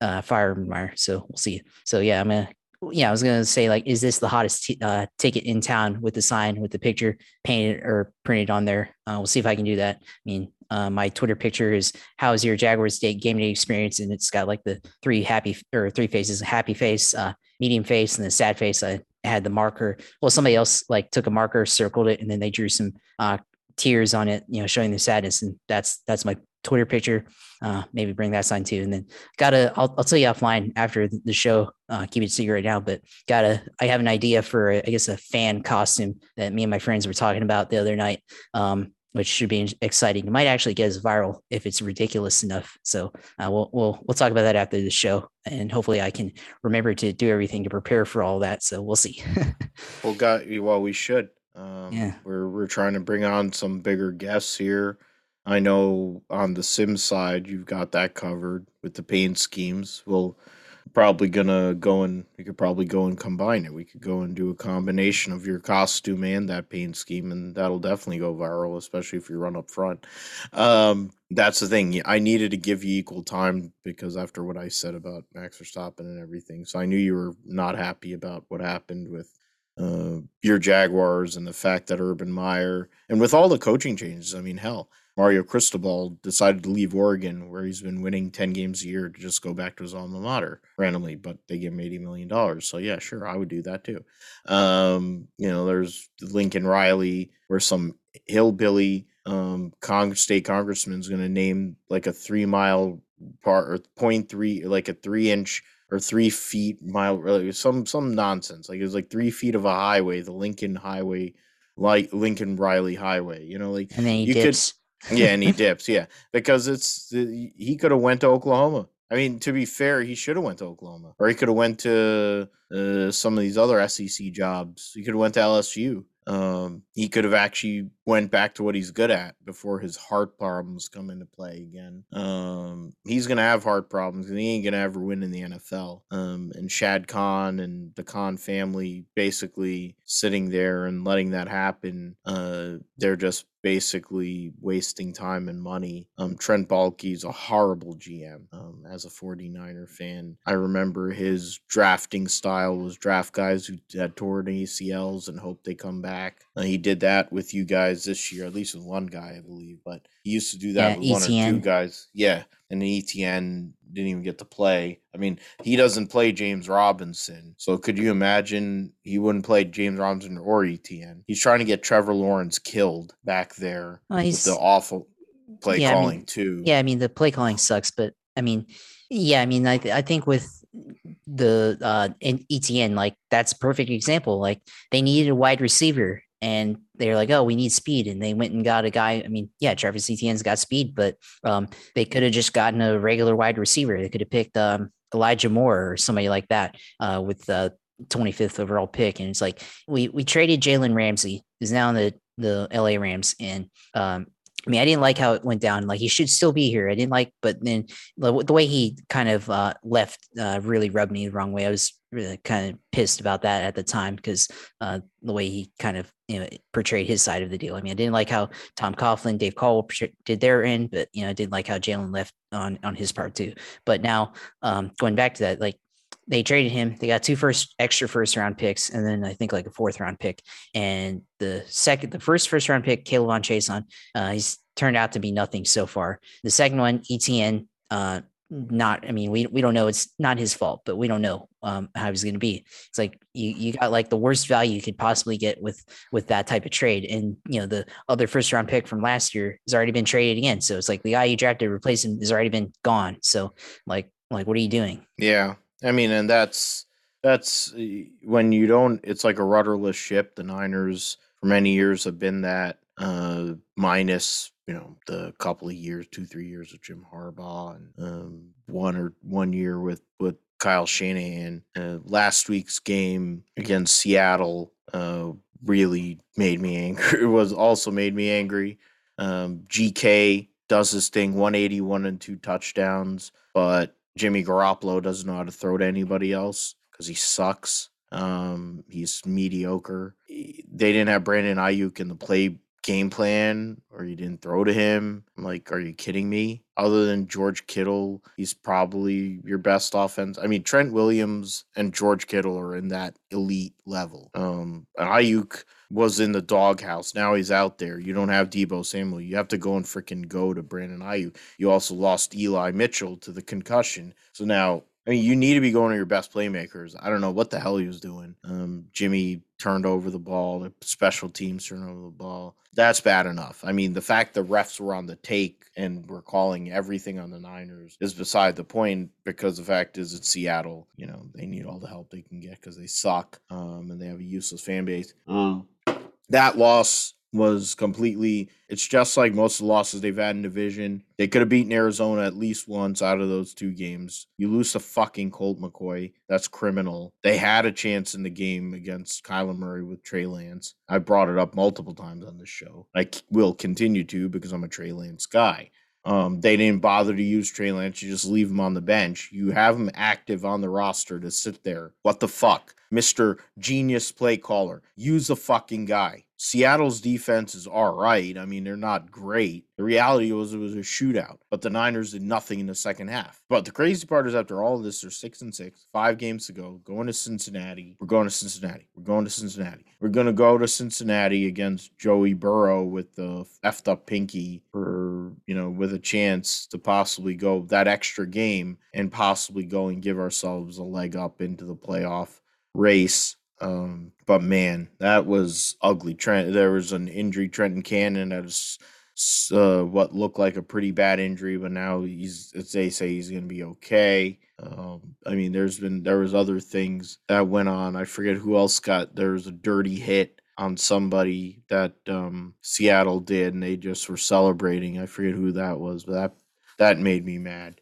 uh, fire Meyer. So we'll see. So yeah, I'm gonna. Yeah, I was gonna say like, is this the hottest t- uh, ticket in town with the sign with the picture painted or printed on there? Uh, we'll see if I can do that. I mean, uh, my Twitter picture is "How is your Jaguars day game day experience?" and it's got like the three happy or three faces: a happy face, uh, medium face, and the sad face. I had the marker. Well, somebody else like took a marker, circled it, and then they drew some uh, tears on it, you know, showing the sadness. And that's that's my Twitter picture. Uh, maybe bring that sign too. And then gotta, I'll, I'll tell you offline after the show. Uh, keep it secret right now, but gotta, I have an idea for, I guess, a fan costume that me and my friends were talking about the other night. Um, which should be exciting. It might actually get us viral if it's ridiculous enough. So uh, we'll we'll we'll talk about that after the show, and hopefully I can remember to do everything to prepare for all that. So we'll see. Well, got well, we should. Um, Yeah. we're we're trying to bring on some bigger guests here. I know on the sim side you've got that covered with the paint schemes. We'll probably gonna go and we could probably go and combine it. We could go and do a combination of your costume and that paint scheme, and that'll definitely go viral, especially if you run up front. Um, that's the thing. I needed to give you equal time because after what I said about Max Verstappen and everything, so I knew you were not happy about what happened with uh, your Jaguars and the fact that Urban Meyer and with all the coaching changes. I mean, hell, Mario Cristobal decided to leave Oregon, where he's been winning 10 games a year, to just go back to his alma mater randomly, but they give him $80 million. So, yeah, sure, I would do that too. Um, you know, there's Lincoln Riley, where some hillbilly um, state congressman is going to name like a three mile part or 0.3, like a three inch or three feet mile, really some some nonsense. Like it was like three feet of a highway, the Lincoln Highway, like Lincoln Riley Highway. You know, like and then he you dips. could, yeah, and he dips, yeah, because it's he could have went to Oklahoma. I mean, to be fair, he should have went to Oklahoma, or he could have went to uh, some of these other SEC jobs. He could have went to LSU. Um, he could have actually went back to what he's good at before his heart problems come into play again. Um, he's gonna have heart problems, and he ain't gonna ever win in the NFL. Um, and Shad Khan and the Khan family basically sitting there and letting that happen. Uh, they're just basically wasting time and money. Um, Trent Baalke's a horrible GM. Um, as a 49er fan, I remember his drafting style was draft guys who had torn ACLs and hope they come back. Uh, he did that with you guys this year, at least with one guy, I believe. But he used to do that Yeah, with one or two guys. Yeah, and the ETN didn't even get to play. I mean, he doesn't play James Robinson, so could you imagine he wouldn't play James Robinson or ETN? He's trying to get Trevor Lawrence killed back there Well, with he's the awful play Yeah, I mean, calling too. Yeah, I mean the play calling sucks, but I mean, yeah, I mean, I th- I think with the uh ETN, like that's a perfect example. Like they needed a wide receiver, and they're like, oh, we need speed, and they went and got a guy. I mean, yeah, Travis Etienne's got speed, but um, they could have just gotten a regular wide receiver. They could have picked um Elijah Moore or somebody like that uh with the 25th overall pick, and it's like we we traded Jalen Ramsey, who's now in the the LA Rams, and um I mean, I didn't like how it went down. Like he should still be here. I didn't like, but then the, way he kind of uh, left uh, really rubbed me the wrong way. I was really kind of pissed about that at the time because uh, the way he kind of you know portrayed his side of the deal. I mean, I didn't like how Tom Coughlin, Dave Caldwell did their end, but you know, I didn't like how Jalen left on on his part too. But now um, going back to that, like they traded him. They got two first extra first round picks, and then I think like a fourth round pick. And the second, the first first round pick, K'Lavon Chaisson, uh, he's turned out to be nothing so far. The second one, ETN, uh, not. I mean, we we don't know. It's not his fault, but we don't know um, how he's going to be. It's like you you got like the worst value you could possibly get with with that type of trade, and you know the other first round pick from last year has already been traded again. So it's like the guy you drafted to replace him has already been gone. So like like what are you doing? Yeah, I mean, and that's that's uh, when you don't. It's like a rudderless ship. The Niners for many years have been that, uh, minus you know the couple of years, two three years of Jim Harbaugh, and um, one or one year with with Kyle Shanahan. Uh, last week's game against Seattle uh, really made me angry. It was also made me angry. Um, GK does his thing, 181 and two touchdowns, but Jimmy Garoppolo doesn't know how to throw to anybody else because he sucks. Um, he's mediocre. They didn't have Brandon Aiyuk in the play game plan, or you didn't throw to him. I'm like, are you kidding me? Other than George Kittle, he's probably your best offense. I mean, Trent Williams and George Kittle are in that elite level. Um, Aiyuk was in the doghouse. Now he's out there. You don't have Deebo Samuel. You have to go and freaking go to Brandon Aiyuk. You also lost Eli Mitchell to the concussion. So now, I mean, you need to be going to your best playmakers. I don't know what the hell he was doing. Um, Jimmy turned over the ball. The special teams turned over the ball. That's bad enough. I mean, the fact the refs were on the take and were calling everything on the Niners is beside the point because the fact is it's Seattle. You know, they need all the help they can get because they suck um, and they have a useless fan base. Um, that loss was completely it's just like most of the losses they've had in division. They could have beaten Arizona at least once out of those two games. You lose to fucking Colt McCoy. That's criminal. They had a chance in the game against Kyler Murray with Trey Lance. I brought it up multiple times on this show. I will continue to because I'm a Trey Lance guy. Um, they didn't bother to use Trey Lance. You just leave him on the bench. You have him active on the roster to sit there. What the fuck? Mr. Genius play caller. Use the fucking guy. Seattle's defense is all right. I mean, they're not great. The reality was it was a shootout, but the Niners did nothing in the second half. But the crazy part is, after all of this, they're six and six, five games to go, going to Cincinnati. We're going to Cincinnati. We're going to Cincinnati. We're going to go to Cincinnati against Joey Burrow with the effed up pinky for, you know, with a chance to possibly go that extra game and possibly go and give ourselves a leg up into the playoff race um, but man, that was ugly. Trent, there was an injury. Trenton Cannon that was uh, what looked like a pretty bad injury, but now he's they say he's going to be okay. Um, I mean, there's been there was other things that went on. I forget who else got. There was a dirty hit on somebody that um, Seattle did, and they just were celebrating. I forget who that was, but that that made me mad.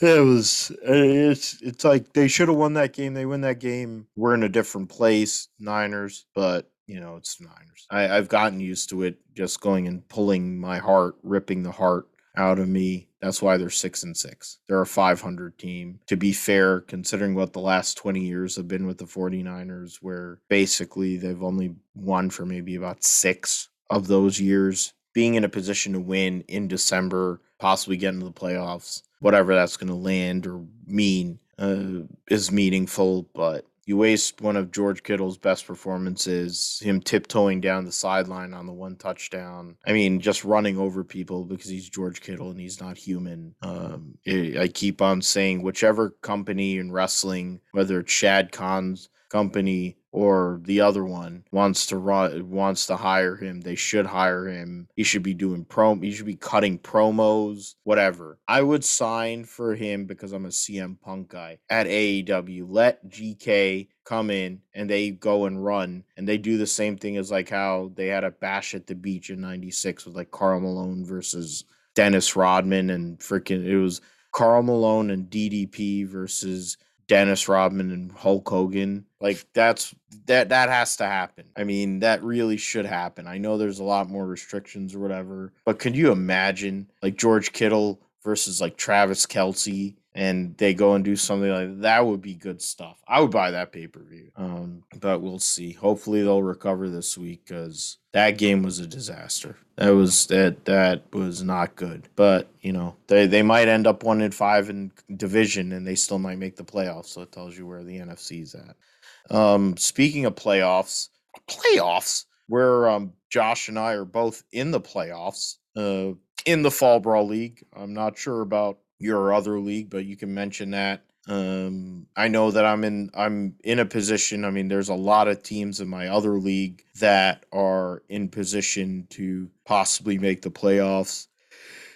It was uh, it's it's like they should have won that game. They win that game. We're in a different place, Niners, but you know, it's Niners. I, I've gotten used to it just going and pulling my heart, ripping the heart out of me. That's why they're six and six. They're a 500 team. To be fair, considering what the last 20 years have been with the 49ers, where basically they've only won for maybe about six of those years, being in a position to win in December, possibly get into the playoffs whatever that's going to land or mean uh, is meaningful. But you waste one of George Kittle's best performances, him tiptoeing down the sideline on the one touchdown. I mean, just running over people because he's George Kittle and he's not human. Um, I keep on saying, whichever company in wrestling, whether it's Shad Khan's company or the other one wants to run wants to hire him they should hire him. He should be doing prom he should be cutting promos whatever. I would sign for him because i'm a cm punk guy at aew let gk come in and they go and run and they do the same thing as like how they had a bash at the beach in 96 with like karl malone versus dennis rodman and freaking it was karl malone and ddp versus Dennis Rodman and Hulk Hogan. Like that's that that has to happen. I mean, that really should happen. I know there's a lot more restrictions or whatever, but can you imagine like George Kittle versus like Travis Kelce and they go and do something like that, that would be good stuff. I would buy that pay per view. Um, but we'll see. Hopefully they'll recover this week because that game was a disaster. That was that that was not good. But you know they they might end up one in five in division and they still might make the playoffs. So it tells you where the NFC's at. Um, speaking of playoffs, playoffs where um, Josh and I are both in the playoffs. Uh, in the Fall Brawl League. I'm not sure about your other league, but you can mention that. Um, I know that I'm in I'm in a position. I mean, there's a lot of teams in my other league that are in position to possibly make the playoffs.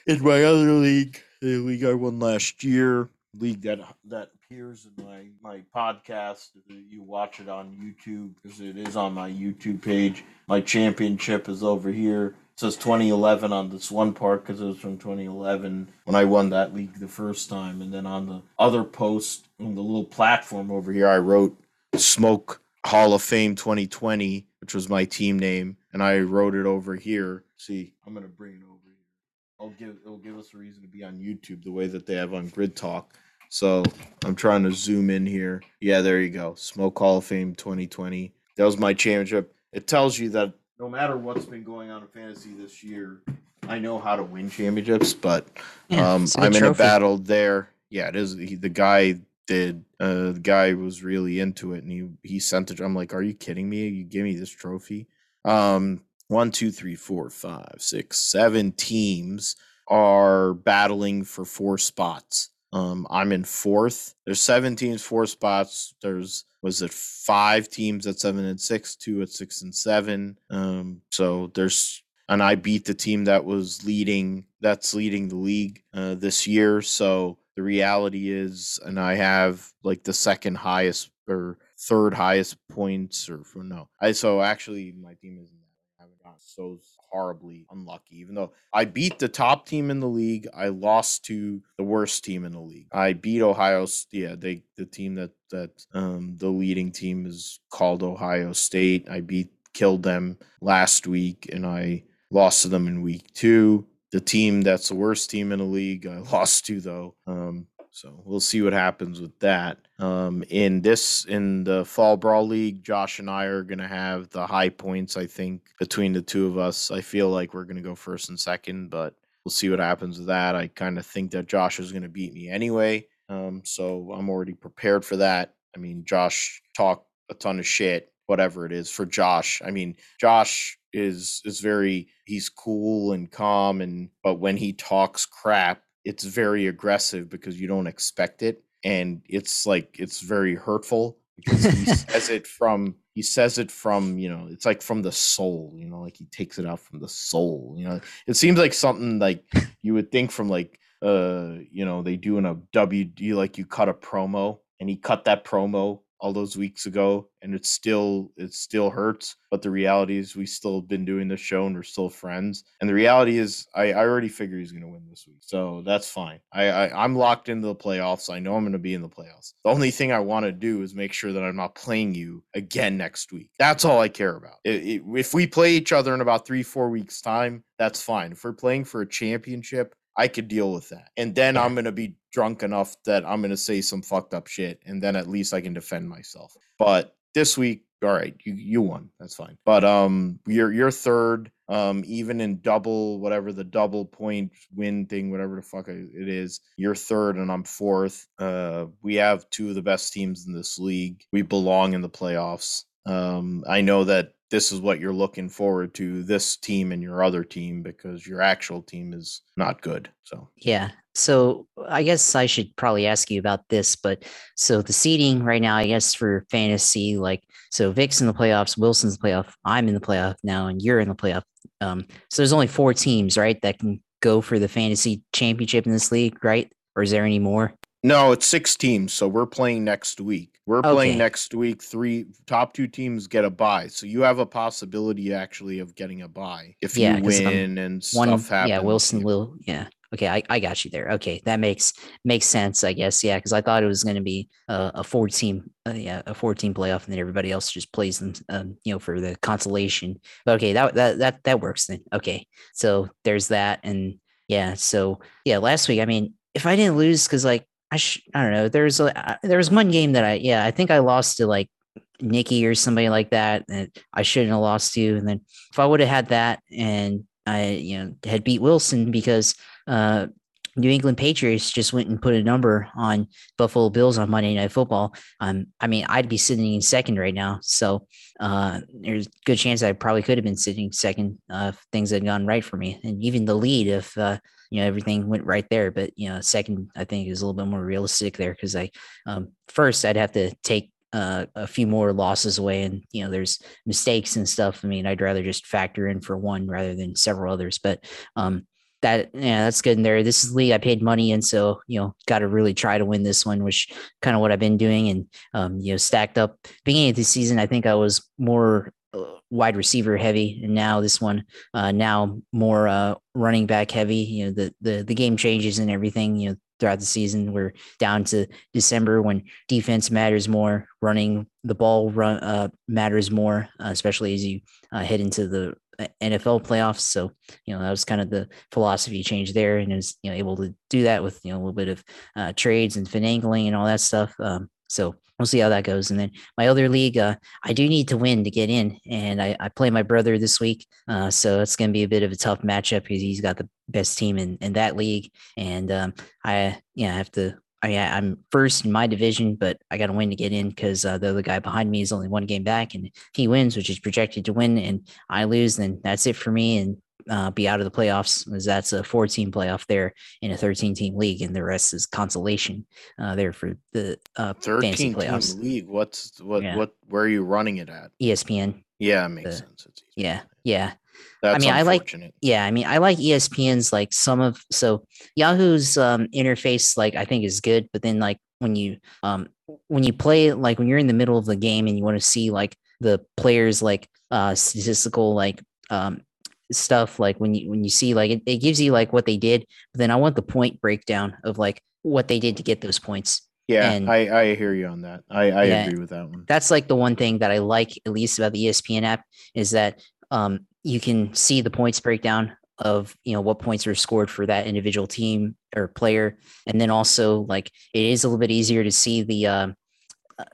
In my other league, the league I won last year, league that that appears in my my podcast. You watch it on YouTube because it is on my YouTube page. My championship is over here says 2011 on this one part because it was from 2011 when I won that league the first time. And then on the other post on the little platform over here, I wrote Smoke Hall of Fame 2020, which was my team name, and I wrote it over here. See, I'm gonna bring it over here. I'll give it'll give us a reason to be on YouTube the way that they have on Grid Talk. So I'm trying to zoom in here. Yeah, there you go. Smoke Hall of Fame 2020. That was my championship. It tells you that no matter what's been going on in fantasy this year, I know how to win championships, but Yeah, um, it's a good I'm in a battle there. Yeah, it is. He, the guy did. Uh, the guy was really into it, and he he sent it. I'm like, are you kidding me? You give me this trophy? Um, one, two, three, four, five, six, seven teams are battling for four spots. Um, I'm in fourth. There's seven teams, four spots. There's was it five teams at seven and six, two at six and seven. Um, so there's and I beat the team that was leading that's leading the league uh, this year. So the reality is, and I have like the second highest or third highest points, or no, I so actually my team isn't that. I haven't gotten so horribly unlucky. Even though I beat the top team in the league, I lost to the worst team in the league. I beat Ohio. Yeah, they the team that that um, the leading team is called Ohio State. I beat killed them last week, and I lost to them in week two. the team that's the worst team in the league. I lost to though. Um, so we'll see what happens with that. Um, in this, in the fall brawl league, Josh and I are going to have the high points. I think between the two of us, I feel like we're going to go first and second, but we'll see what happens with that. I kind of think that Josh is going to beat me anyway. Um, so I'm already prepared for that. I mean, Josh talked a ton of shit, whatever it is for Josh. I mean, Josh is is very he's cool and calm and but when he talks crap, it's very aggressive because you don't expect it and it's like it's very hurtful because he says it from he says it from you know it's like from the soul you know like he takes it out from the soul you know? It seems like something like you would think from like uh you know they do in a w like you cut a promo and he cut that promo all those weeks ago and it still it still hurts but the reality is we still have been doing the show and we're still friends and the reality is i, I already figure he's going to win this week so that's fine. I, I i'm locked into the playoffs. I know i'm going to be in the playoffs. The only thing i want to do is make sure that i'm not playing you again next week. That's all i care about. It, it, if we play each other in about three four weeks time that's fine. If we're playing for a championship I could deal with that. And then I'm going to be drunk enough that I'm going to say some fucked up shit. And then at least I can defend myself. But this week, all right, you, you won. That's fine. But um, you're, you're third. Um, even in double, whatever the double point win thing, whatever the fuck it is, you're third and I'm fourth. Uh, we have two of the best teams in this league. We belong in the playoffs. Um, I know that this is what you're looking forward to this team and your other team because your actual team is not good. So Yeah. So I guess I should probably ask you about this, but so the seating right now, I guess for fantasy, like so Vic's in the playoffs, Wilson's playoff, I'm in the playoff now, and you're in the playoff. Um, so there's only four teams, right, that can go for the fantasy championship in this league, right? Or is there any more? no, it's six teams. So we're playing next week. We're playing next week. Three top two teams get a bye. So you have a possibility actually of getting a bye if Yeah, you um, win and One, stuff happens. yeah, Wilson will, yeah. Okay, I, I got you there. Okay, that makes makes sense, I guess. Yeah, because I thought it was going to be a, a four team, uh, yeah, a four team playoff, and then everybody else just plays them, um, you know, for the consolation. But okay, that that that that works then. Okay, so there's that, and yeah, so yeah, last week, I mean, if I didn't lose, because like I sh- I don't know, there's a uh, there was one game that I yeah, I think I lost to like Nikki or somebody like that that I shouldn't have lost to, and then if I would have had that and I you know had beat Wilson because uh, New England Patriots just went and put a number on Buffalo Bills on Monday Night Football. Um, I mean, I'd be sitting in second right now. So uh, there's good chance I probably could have been sitting second uh, if things had gone right for me, and even the lead if uh, you know everything went right there. But you know, second I think is a little bit more realistic there because I um, first I'd have to take uh, a few more losses away, and you know, there's mistakes and stuff. I mean, I'd rather just factor in for one rather than several others. But um, that yeah, that's good in there. This is the league I paid money in, so you know, got to really try to win this one, which kind of what I've been doing. And um, you know, stacked up beginning of the season, I think I was more wide receiver heavy, and now this one, uh, now more uh, running back heavy. You know, the the the game changes and everything. You know, throughout the season, we're down to December when defense matters more, running the ball run uh, matters more, uh, especially as you uh, head into the uh, NFL playoffs. So you know that was kind of the philosophy change there, and is you know able to do that with you know a little bit of uh, trades and finagling and all that stuff. Um, so we'll see how that goes. And then my other league, uh, I do need to win to get in, and I, I play my brother this week, uh, so it's going to be a bit of a tough matchup because he's got the best team in, in that league, and um, I yeah I have to. I I'm first in my division, but I got to win to get in because uh, the other guy behind me is only one game back, and he wins, which is projected to win, and I lose, then that's it for me, and uh, be out of the playoffs, as that's a 14 playoff there in a 13 team league, and the rest is consolation uh, there for the uh, fantasy 13 team league. What's what Yeah. what where are you running it at? ESPN, Yeah, it makes The- sense. Yeah, yeah. That's mean, I like- Yeah, I mean, I like ESPN's like some of so Yahoo's um, interface like I think is good, but then like when you um when you play like when you're in the middle of the game and you want to see like the players like uh statistical like um stuff like when you when you see like it, it gives you like what they did, but then I want the point breakdown of like what they did to get those points. Yeah, and- I I hear you on that. I I Yeah. agree with that one. that's like the one thing that I like at least about the ESPN app is that um, you can see the points breakdown of you know what points were scored for that individual team or player, and then also like it is a little bit easier to see the uh,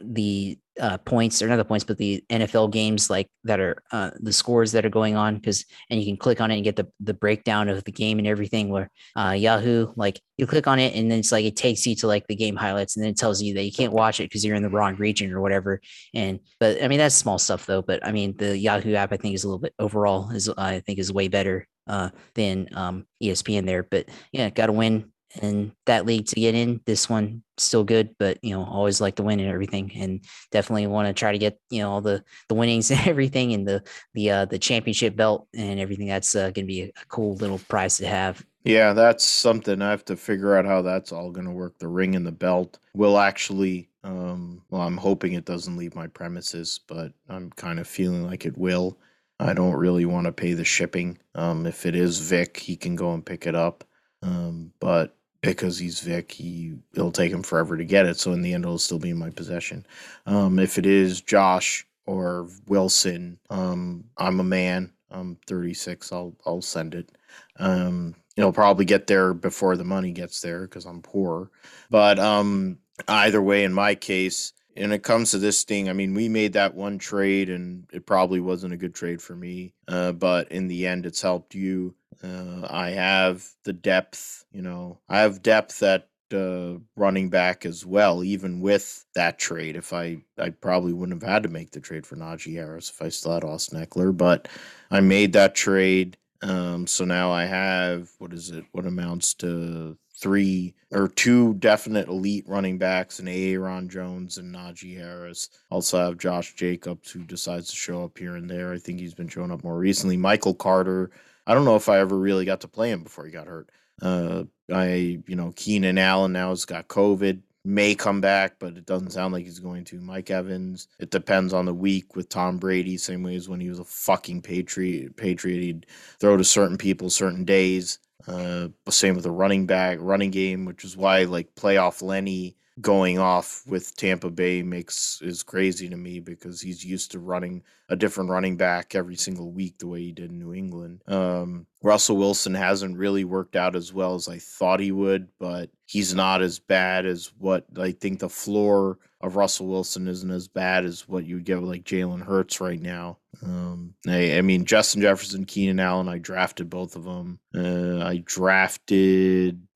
the uh, points or not the points, but the NFL games like that are uh, the scores that are going on because and you can click on it and get the the breakdown of the game and everything. Where uh, Yahoo, like you click on it and then it's like it takes you to like the game highlights and then it tells you that you can't watch it because you're in the wrong region or whatever. And but I mean that's small stuff though. But I mean the Yahoo app I think is a little bit overall is I think is way better uh, than um, ESPN there. But yeah, got to win in that league to get in. This one still good, but you know, always like to win and everything, and definitely want to try to get you know all the the winnings and everything, and the the uh, the championship belt and everything. That's uh, going to be a cool little prize to have. Yeah, that's something I have to figure out how that's all going to work. The ring and the belt will actually. Um, well, I'm hoping it doesn't leave my premises, but I'm kind of feeling like it will. I don't really want to pay the shipping. Um, if it is Vic, he can go and pick it up. Um, but because he's Vic, he it'll take him forever to get it. So in the end, it'll still be in my possession. Um, if it is Josh or Wilson, um, I'm a man. I'm 36. I'll I'll send it. Um, it'll probably get there before the money gets there because I'm poor. But um, either way, in my case, and it comes to this thing, I mean, we made that one trade, and it probably wasn't a good trade for me. Uh, but in the end, it's helped you. Uh, I have the depth, you know, I have depth at uh, running back as well. Even with that trade, if I, I probably wouldn't have had to make the trade for Najee Harris if I still had Austin Ekeler. But I made that trade. Um, so now I have what is it? What amounts to three or two definite elite running backs and Aaron Jones and Najee Harris. Also have Josh Jacobs who decides to show up here and there. I think he's been showing up more recently. Michael Carter. I don't know if I ever really got to play him before he got hurt. Uh, I, you know, Keenan Allen now has got COVID, may come back, but it doesn't sound like he's going to. Mike Evans, it depends on the week with Tom Brady, same way as when he was a fucking Patriot. Patriot, he'd throw to certain people certain days. Uh, same with the running back, running game, which is why like playoff Lenny going off with Tampa Bay makes is crazy to me because he's used to running a different running back every single week the way he did in New England. Um, Russell Wilson hasn't really worked out as well as I thought he would, but he's not as bad as what I think the floor of Russell Wilson isn't as bad as what you would get with like Jalen Hurts right now. Um, I, I, mean, Justin Jefferson, Keenan Allen, I drafted both of them. Uh, I drafted,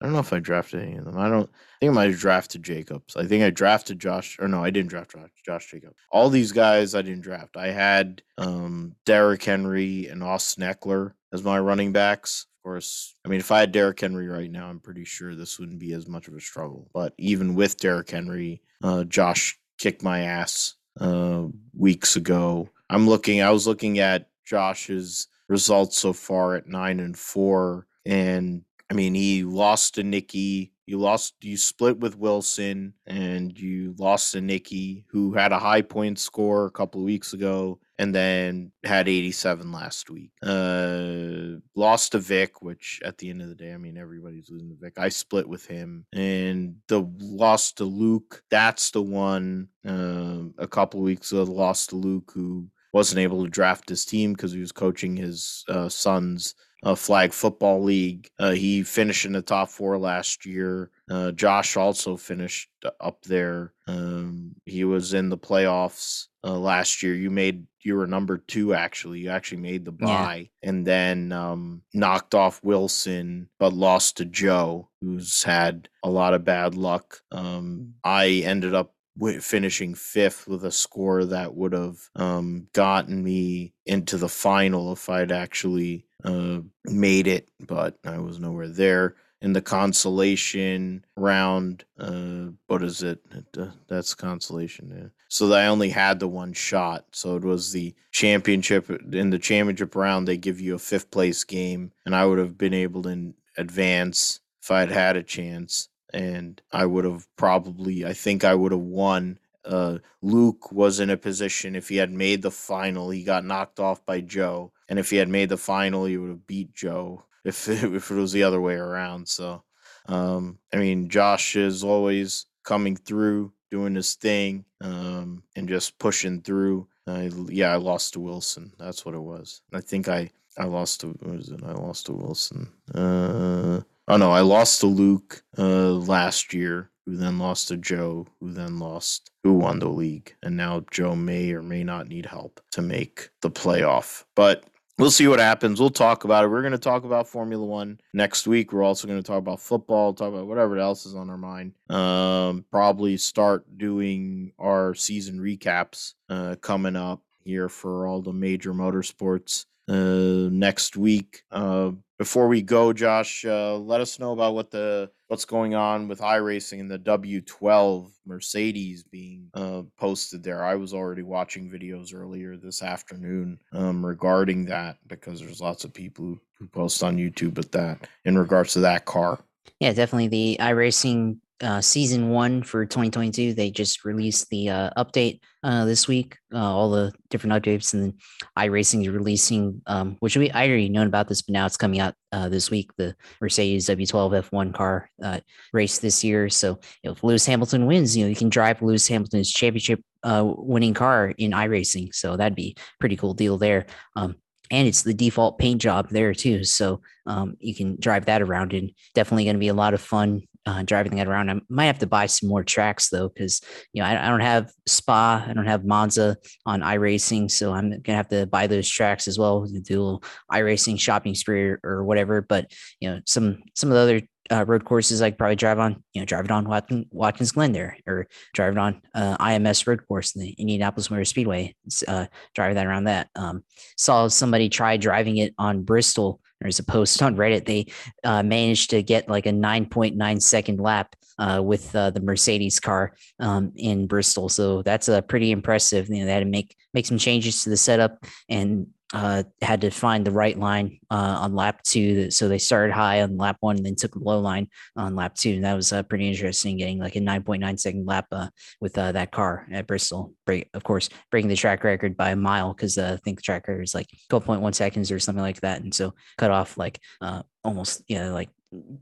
I don't know if I drafted any of them. I don't, I think I might have drafted Jacobs. I think I drafted Josh, or no, I didn't draft Josh, Josh Jacobs. All these guys I didn't draft. I had um, Derrick Henry and Austin Ekeler as my running backs. Of course, I mean, if I had Derrick Henry right now, I'm pretty sure this wouldn't be as much of a struggle. But even with Derrick Henry, uh, Josh kicked my ass uh, weeks ago. I'm looking. I was looking at Josh's results so far at nine and four, and I mean, he lost to Nicky. You lost. You split with Wilson, and you lost to Nicky, who had a high point score a couple of weeks ago, and then had 87 last week. Uh, lost to Vic, which at the end of the day, I mean, everybody's losing to Vic. I split with him, and the loss to Luke. That's the one. Uh, a couple weeks ago, loss to Luke, who wasn't able to draft his team because he was coaching his uh, son's uh, flag football league. Uh, he finished in the top four last year. Uh, Josh also finished up there. Um, he was in the playoffs uh, last year. You made you were number two actually. You actually made the bye yeah. and then um, knocked off Wilson, but lost to Joe, who's had a lot of bad luck. Um, I ended up finishing fifth with a score that would have um, gotten me into the final if I'd actually uh, made it, but I was nowhere there. In the consolation round, uh, what is it? Uh, that's consolation. Yeah. So I only had the one shot. So it was the championship. In the championship round, they give you a fifth place game, and I would have been able to advance if I'd had a chance and I would have probably, I think I would have won. Uh, Luke was in a position if he had made the final, he got knocked off by Joe, and if he had made the final, he would have beat Joe if it, if it was the other way around. So, um, I mean, Josh is always coming through, doing his thing, um, and just pushing through. Uh, yeah, I lost to Wilson. That's what it was. I think I I lost to was it? I lost to Wilson. Uh, oh no, I lost to Luke uh, last year, who then lost to Joe, who then lost, who won the league, and now Joe may or may not need help to make the playoff. But we'll see what happens. We'll talk about it. We're going to talk about Formula One next week. We're also going to talk about football, talk about whatever else is on our mind. Um, probably start doing our season recaps uh, coming up here for all the major motorsports uh, next week. Uh, before we go, Josh, uh, let us know about what the what's going on with iRacing and the W12 Mercedes being uh, posted there. I was already watching videos earlier this afternoon um, regarding that because there's lots of people who, post on YouTube with that in regards to that car. Yeah, definitely the iRacing uh, season one for 2022. They just released the uh, update uh, this week, uh, all the different updates, and then iRacing is releasing, um, which we I already known about this, but now it's coming out uh, this week. The Mercedes W12 F1 car uh, race this year. So if Lewis Hamilton wins, you know you can drive Lewis Hamilton's championship winning car in iRacing. So that'd be pretty cool deal there. Um, and it's the default paint job there too so um, you can drive that around and definitely going to be a lot of fun uh, driving that around. I might have to buy some more tracks though, because you know I, I, don't have Spa, I don't have Monza on iRacing, so I'm gonna have to buy those tracks as well. Do a little iRacing shopping spree or, or whatever. But you know some some of the other uh, road courses I could probably drive on, you know, drive it on Watkins, Watkins Glen there, or drive it on uh, IMS road course in the Indianapolis Motor Speedway. Uh, drive that around that. Um, saw somebody try driving it on Bristol there's a post on Reddit. They uh, managed to get like a 9.9 second lap uh, with uh, the Mercedes car um, in Bristol. So that's a uh, pretty impressive. You know, they had to make make some changes to the setup and uh, had to find the right line uh, on lap two. So they started high on lap one and then took the low line on lap two. And that was uh, pretty interesting getting like a 9.9 second lap uh, with uh, that car at Bristol. Break, of course, breaking the track record by a mile because uh, I think the track record is like 12.1 seconds or something like that. And so cut off like uh almost, you know, like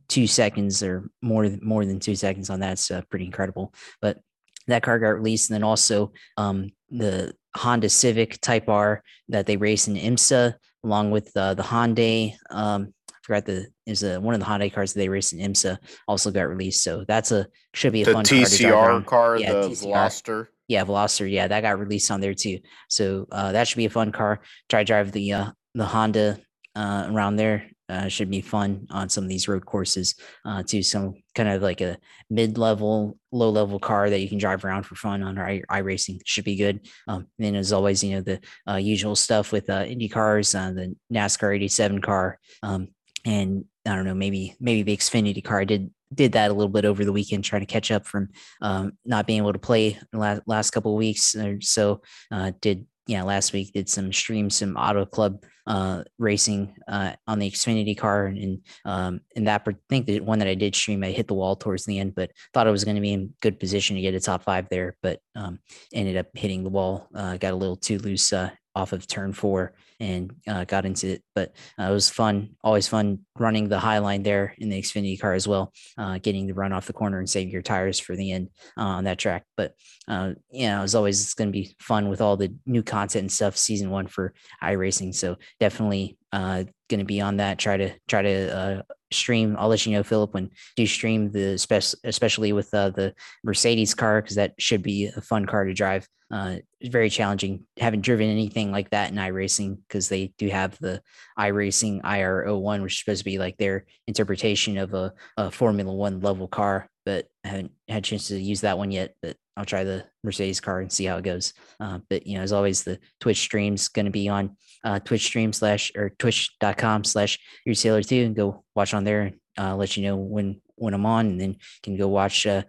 two seconds or more, more than two seconds on that. It's pretty incredible. But that car got released. And then also um, the Honda Civic Type R that they race in IMSA, along with uh, the Hyundai. Um, I forgot the is a one of the Hyundai cars that they race in IMSA also got released. So that's a should be a the fun TCR car, car yeah, the TCR. Veloster. Yeah, Veloster. Yeah, that got released on there too. So uh, that should be a fun car. Try drive the uh, the Honda uh, around there uh, should be fun on some of these road courses uh, to some kind of like a mid-level low level car that you can drive around for fun on i iRacing should be good. Um, and as always you know the uh, usual stuff with uh, indy cars uh, the nascar 87 car um, and i don't know maybe maybe the xfinity car. I did did that a little bit over the weekend trying to catch up from um, not being able to play the last, last couple of weeks or so. Uh, did yeah, last week did some stream, some auto club uh, racing uh, on the Xfinity car, and um, in that I think the one that I did stream, I hit the wall towards the end, but thought I was going to be in good position to get a top five there, but um, ended up hitting the wall. Uh, got a little too loose uh, off of turn four and uh, got into. But uh, it was fun, always fun running the high line there in the Xfinity car as well, uh, getting the run off the corner and save your tires for the end uh, on that track. But uh, yeah, as always, it's going to be fun with all the new content and stuff. Season one for iRacing, so definitely uh, going to be on that. Try to try to stream. I'll let you know, Philip, when you stream the spec, especially with uh, the Mercedes car, because that should be a fun car to drive. Uh, very challenging. Haven't driven anything like that in iRacing because they do have the iRacing IR01, which is supposed to be like their interpretation of a, a Formula One level car, but I haven't had a chance to use that one yet. But I'll try the Mercedes car and see how it goes. Uh, but you know, as always, the Twitch stream's going to be on uh, Twitch stream slash or twitch.com slash your sailor two and go watch on there. Uh, let you know when when I'm on, and then can go watch uh,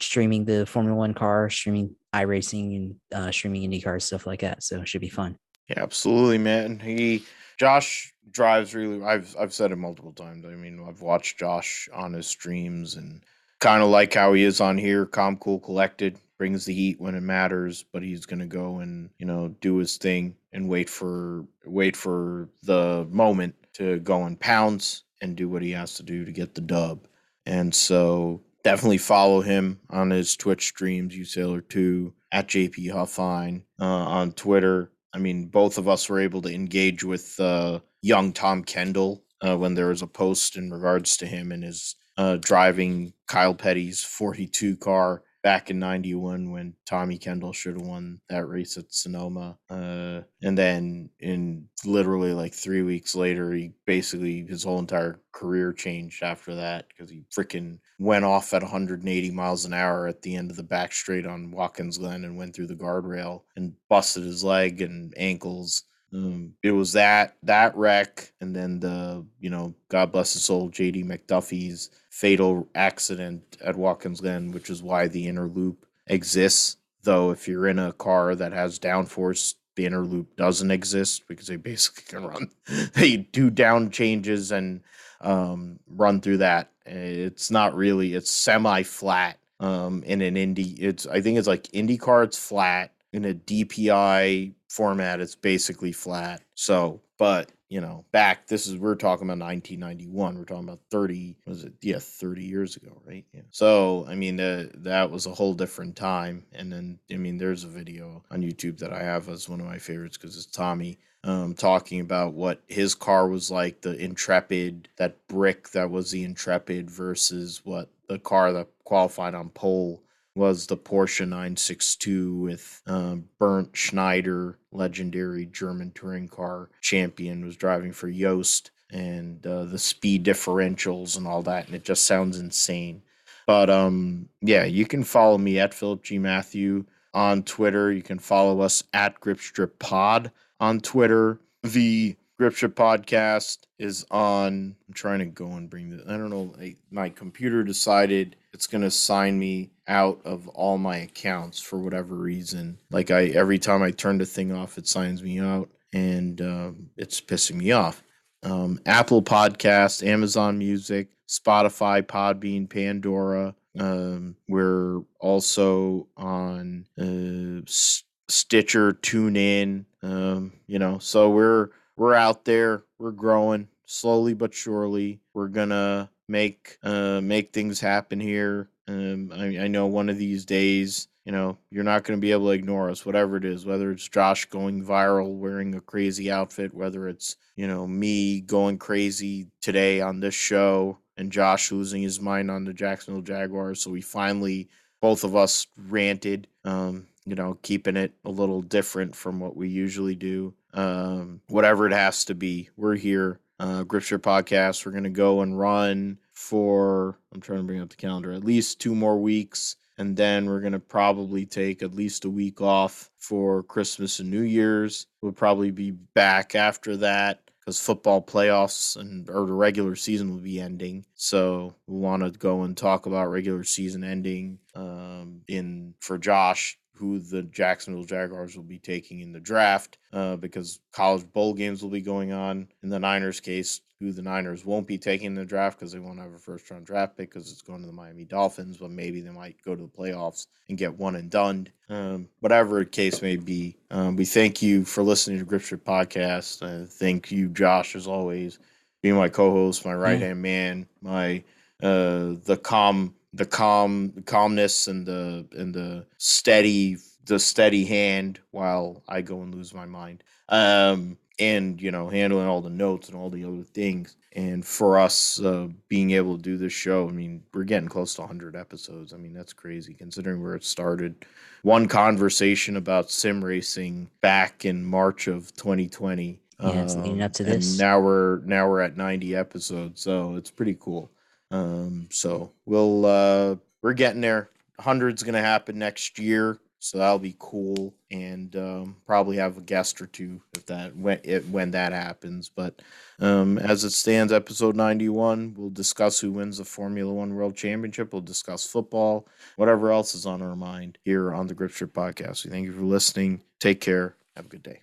streaming the Formula One car, streaming iRacing, and uh, streaming IndyCar stuff like that. So it should be fun. Yeah, absolutely, man. He Josh drives really. I've I've said it multiple times. I mean, I've watched Josh on his streams and kind of like how he is on here, calm, cool, collected, brings the heat when it matters, but he's gonna go and you know do his thing and wait for wait for the moment to go and pounce and do what he has to do to get the dub. And so definitely follow him on his Twitch streams, you sailor two at JP Huffine uh, on Twitter. I mean, both of us were able to engage with uh, young Tom Kendall uh, when there was a post in regards to him and his uh, driving Kyle Petty's 42 car back in 91 when Tommy Kendall should have won that race at Sonoma. Uh, and then in literally like three weeks later, he basically his whole entire career changed after that because he freaking went off at 180 miles an hour at the end of the back straight on Watkins Glen and went through the guardrail and busted his leg and ankles. Um, it was that that wreck, and then the you know God bless his soul, JD McDuffie's fatal accident at Watkins Glen, which is why the inner loop exists. Though if you're in a car that has downforce, the inner loop doesn't exist because they basically can run. they do down changes and um, run through that. It's not really. It's semi flat. Um, in an Indy, it's I think it's like IndyCar. It's flat in a DPI format. It's basically flat. So, but you know, back this is we're talking about 1991. We're talking about 30. Was it? Yeah, 30 years ago, right? Yeah. So, I mean, that was a whole different time. And then, I mean, there's a video on YouTube that I have as one of my favorites because it's Tommy um, talking about what his car was like, the Intrepid, that brick that was the Intrepid versus what the car that qualified on pole was the Porsche 962 with um, Bernd Schneider, legendary German touring car champion, was driving for Joest, and uh, the speed differentials and all that, and it just sounds insane. But um, yeah, you can follow me at Philip G Matthew on Twitter. You can follow us at Gripstrip Pod on Twitter. The Gripstrip Podcast is on. I'm trying to go and bring the. I don't know. I, my computer decided it's gonna sign me out of all my accounts for whatever reason. Like I every time I turn the thing off, it signs me out, and um, it's pissing me off. Um, Apple Podcast, Amazon Music, Spotify, Podbean, Pandora. Um, we're also on uh, Stitcher, TuneIn. Um, you know, so we're we're out there. We're growing slowly but surely. We're gonna make uh, make things happen here. Um, I, I know one of these days, you know, you're not going to be able to ignore us, whatever it is, whether it's Josh going viral wearing a crazy outfit, whether it's, you know, me going crazy today on this show and Josh losing his mind on the Jacksonville Jaguars. So we finally, both of us ranted, um, you know, keeping it a little different from what we usually do. Um, whatever it has to be, we're here. Uh, Gripstrip Podcast. We're going to go and run for, I'm trying to bring up the calendar, at least two more weeks. And then we're going to probably take at least a week off for Christmas and New Year's. We'll probably be back after that because football playoffs and or the regular season will be ending. So we want to go and talk about regular season ending um, in for Josh who the Jacksonville Jaguars will be taking in the draft uh, because college bowl games will be going on. In the Niners' case, who the Niners won't be taking in the draft because they won't have a first round draft pick because it's going to the Miami Dolphins, but maybe they might go to the playoffs and get one and done. Um, whatever the case may be, um, we thank you for listening to Gripstrip Podcast. Uh, thank you, Josh, as always, being my co host, my right hand man, my uh, the calm the calm the calmness and the and the steady the steady hand while I go and lose my mind. Um and you know handling all the notes and all the other things. And for us uh, being able to do this show i mean we're getting close to 100 episodes. I mean that's crazy considering where it started. One conversation about sim racing back in march of 2020 yeah, it's leading up to um, this. and now we're now we're at 90 episodes so it's pretty cool um, so we'll uh, we're getting there. Hundred's gonna happen next year, so that'll be cool, and um, probably have a guest or two if that when it, when that happens. But um, as it stands, episode ninety one, we'll discuss who wins the Formula One World Championship. We'll discuss football, whatever else is on our mind here on the Gripstrip Podcast. We thank you for listening. Take care. Have a good day.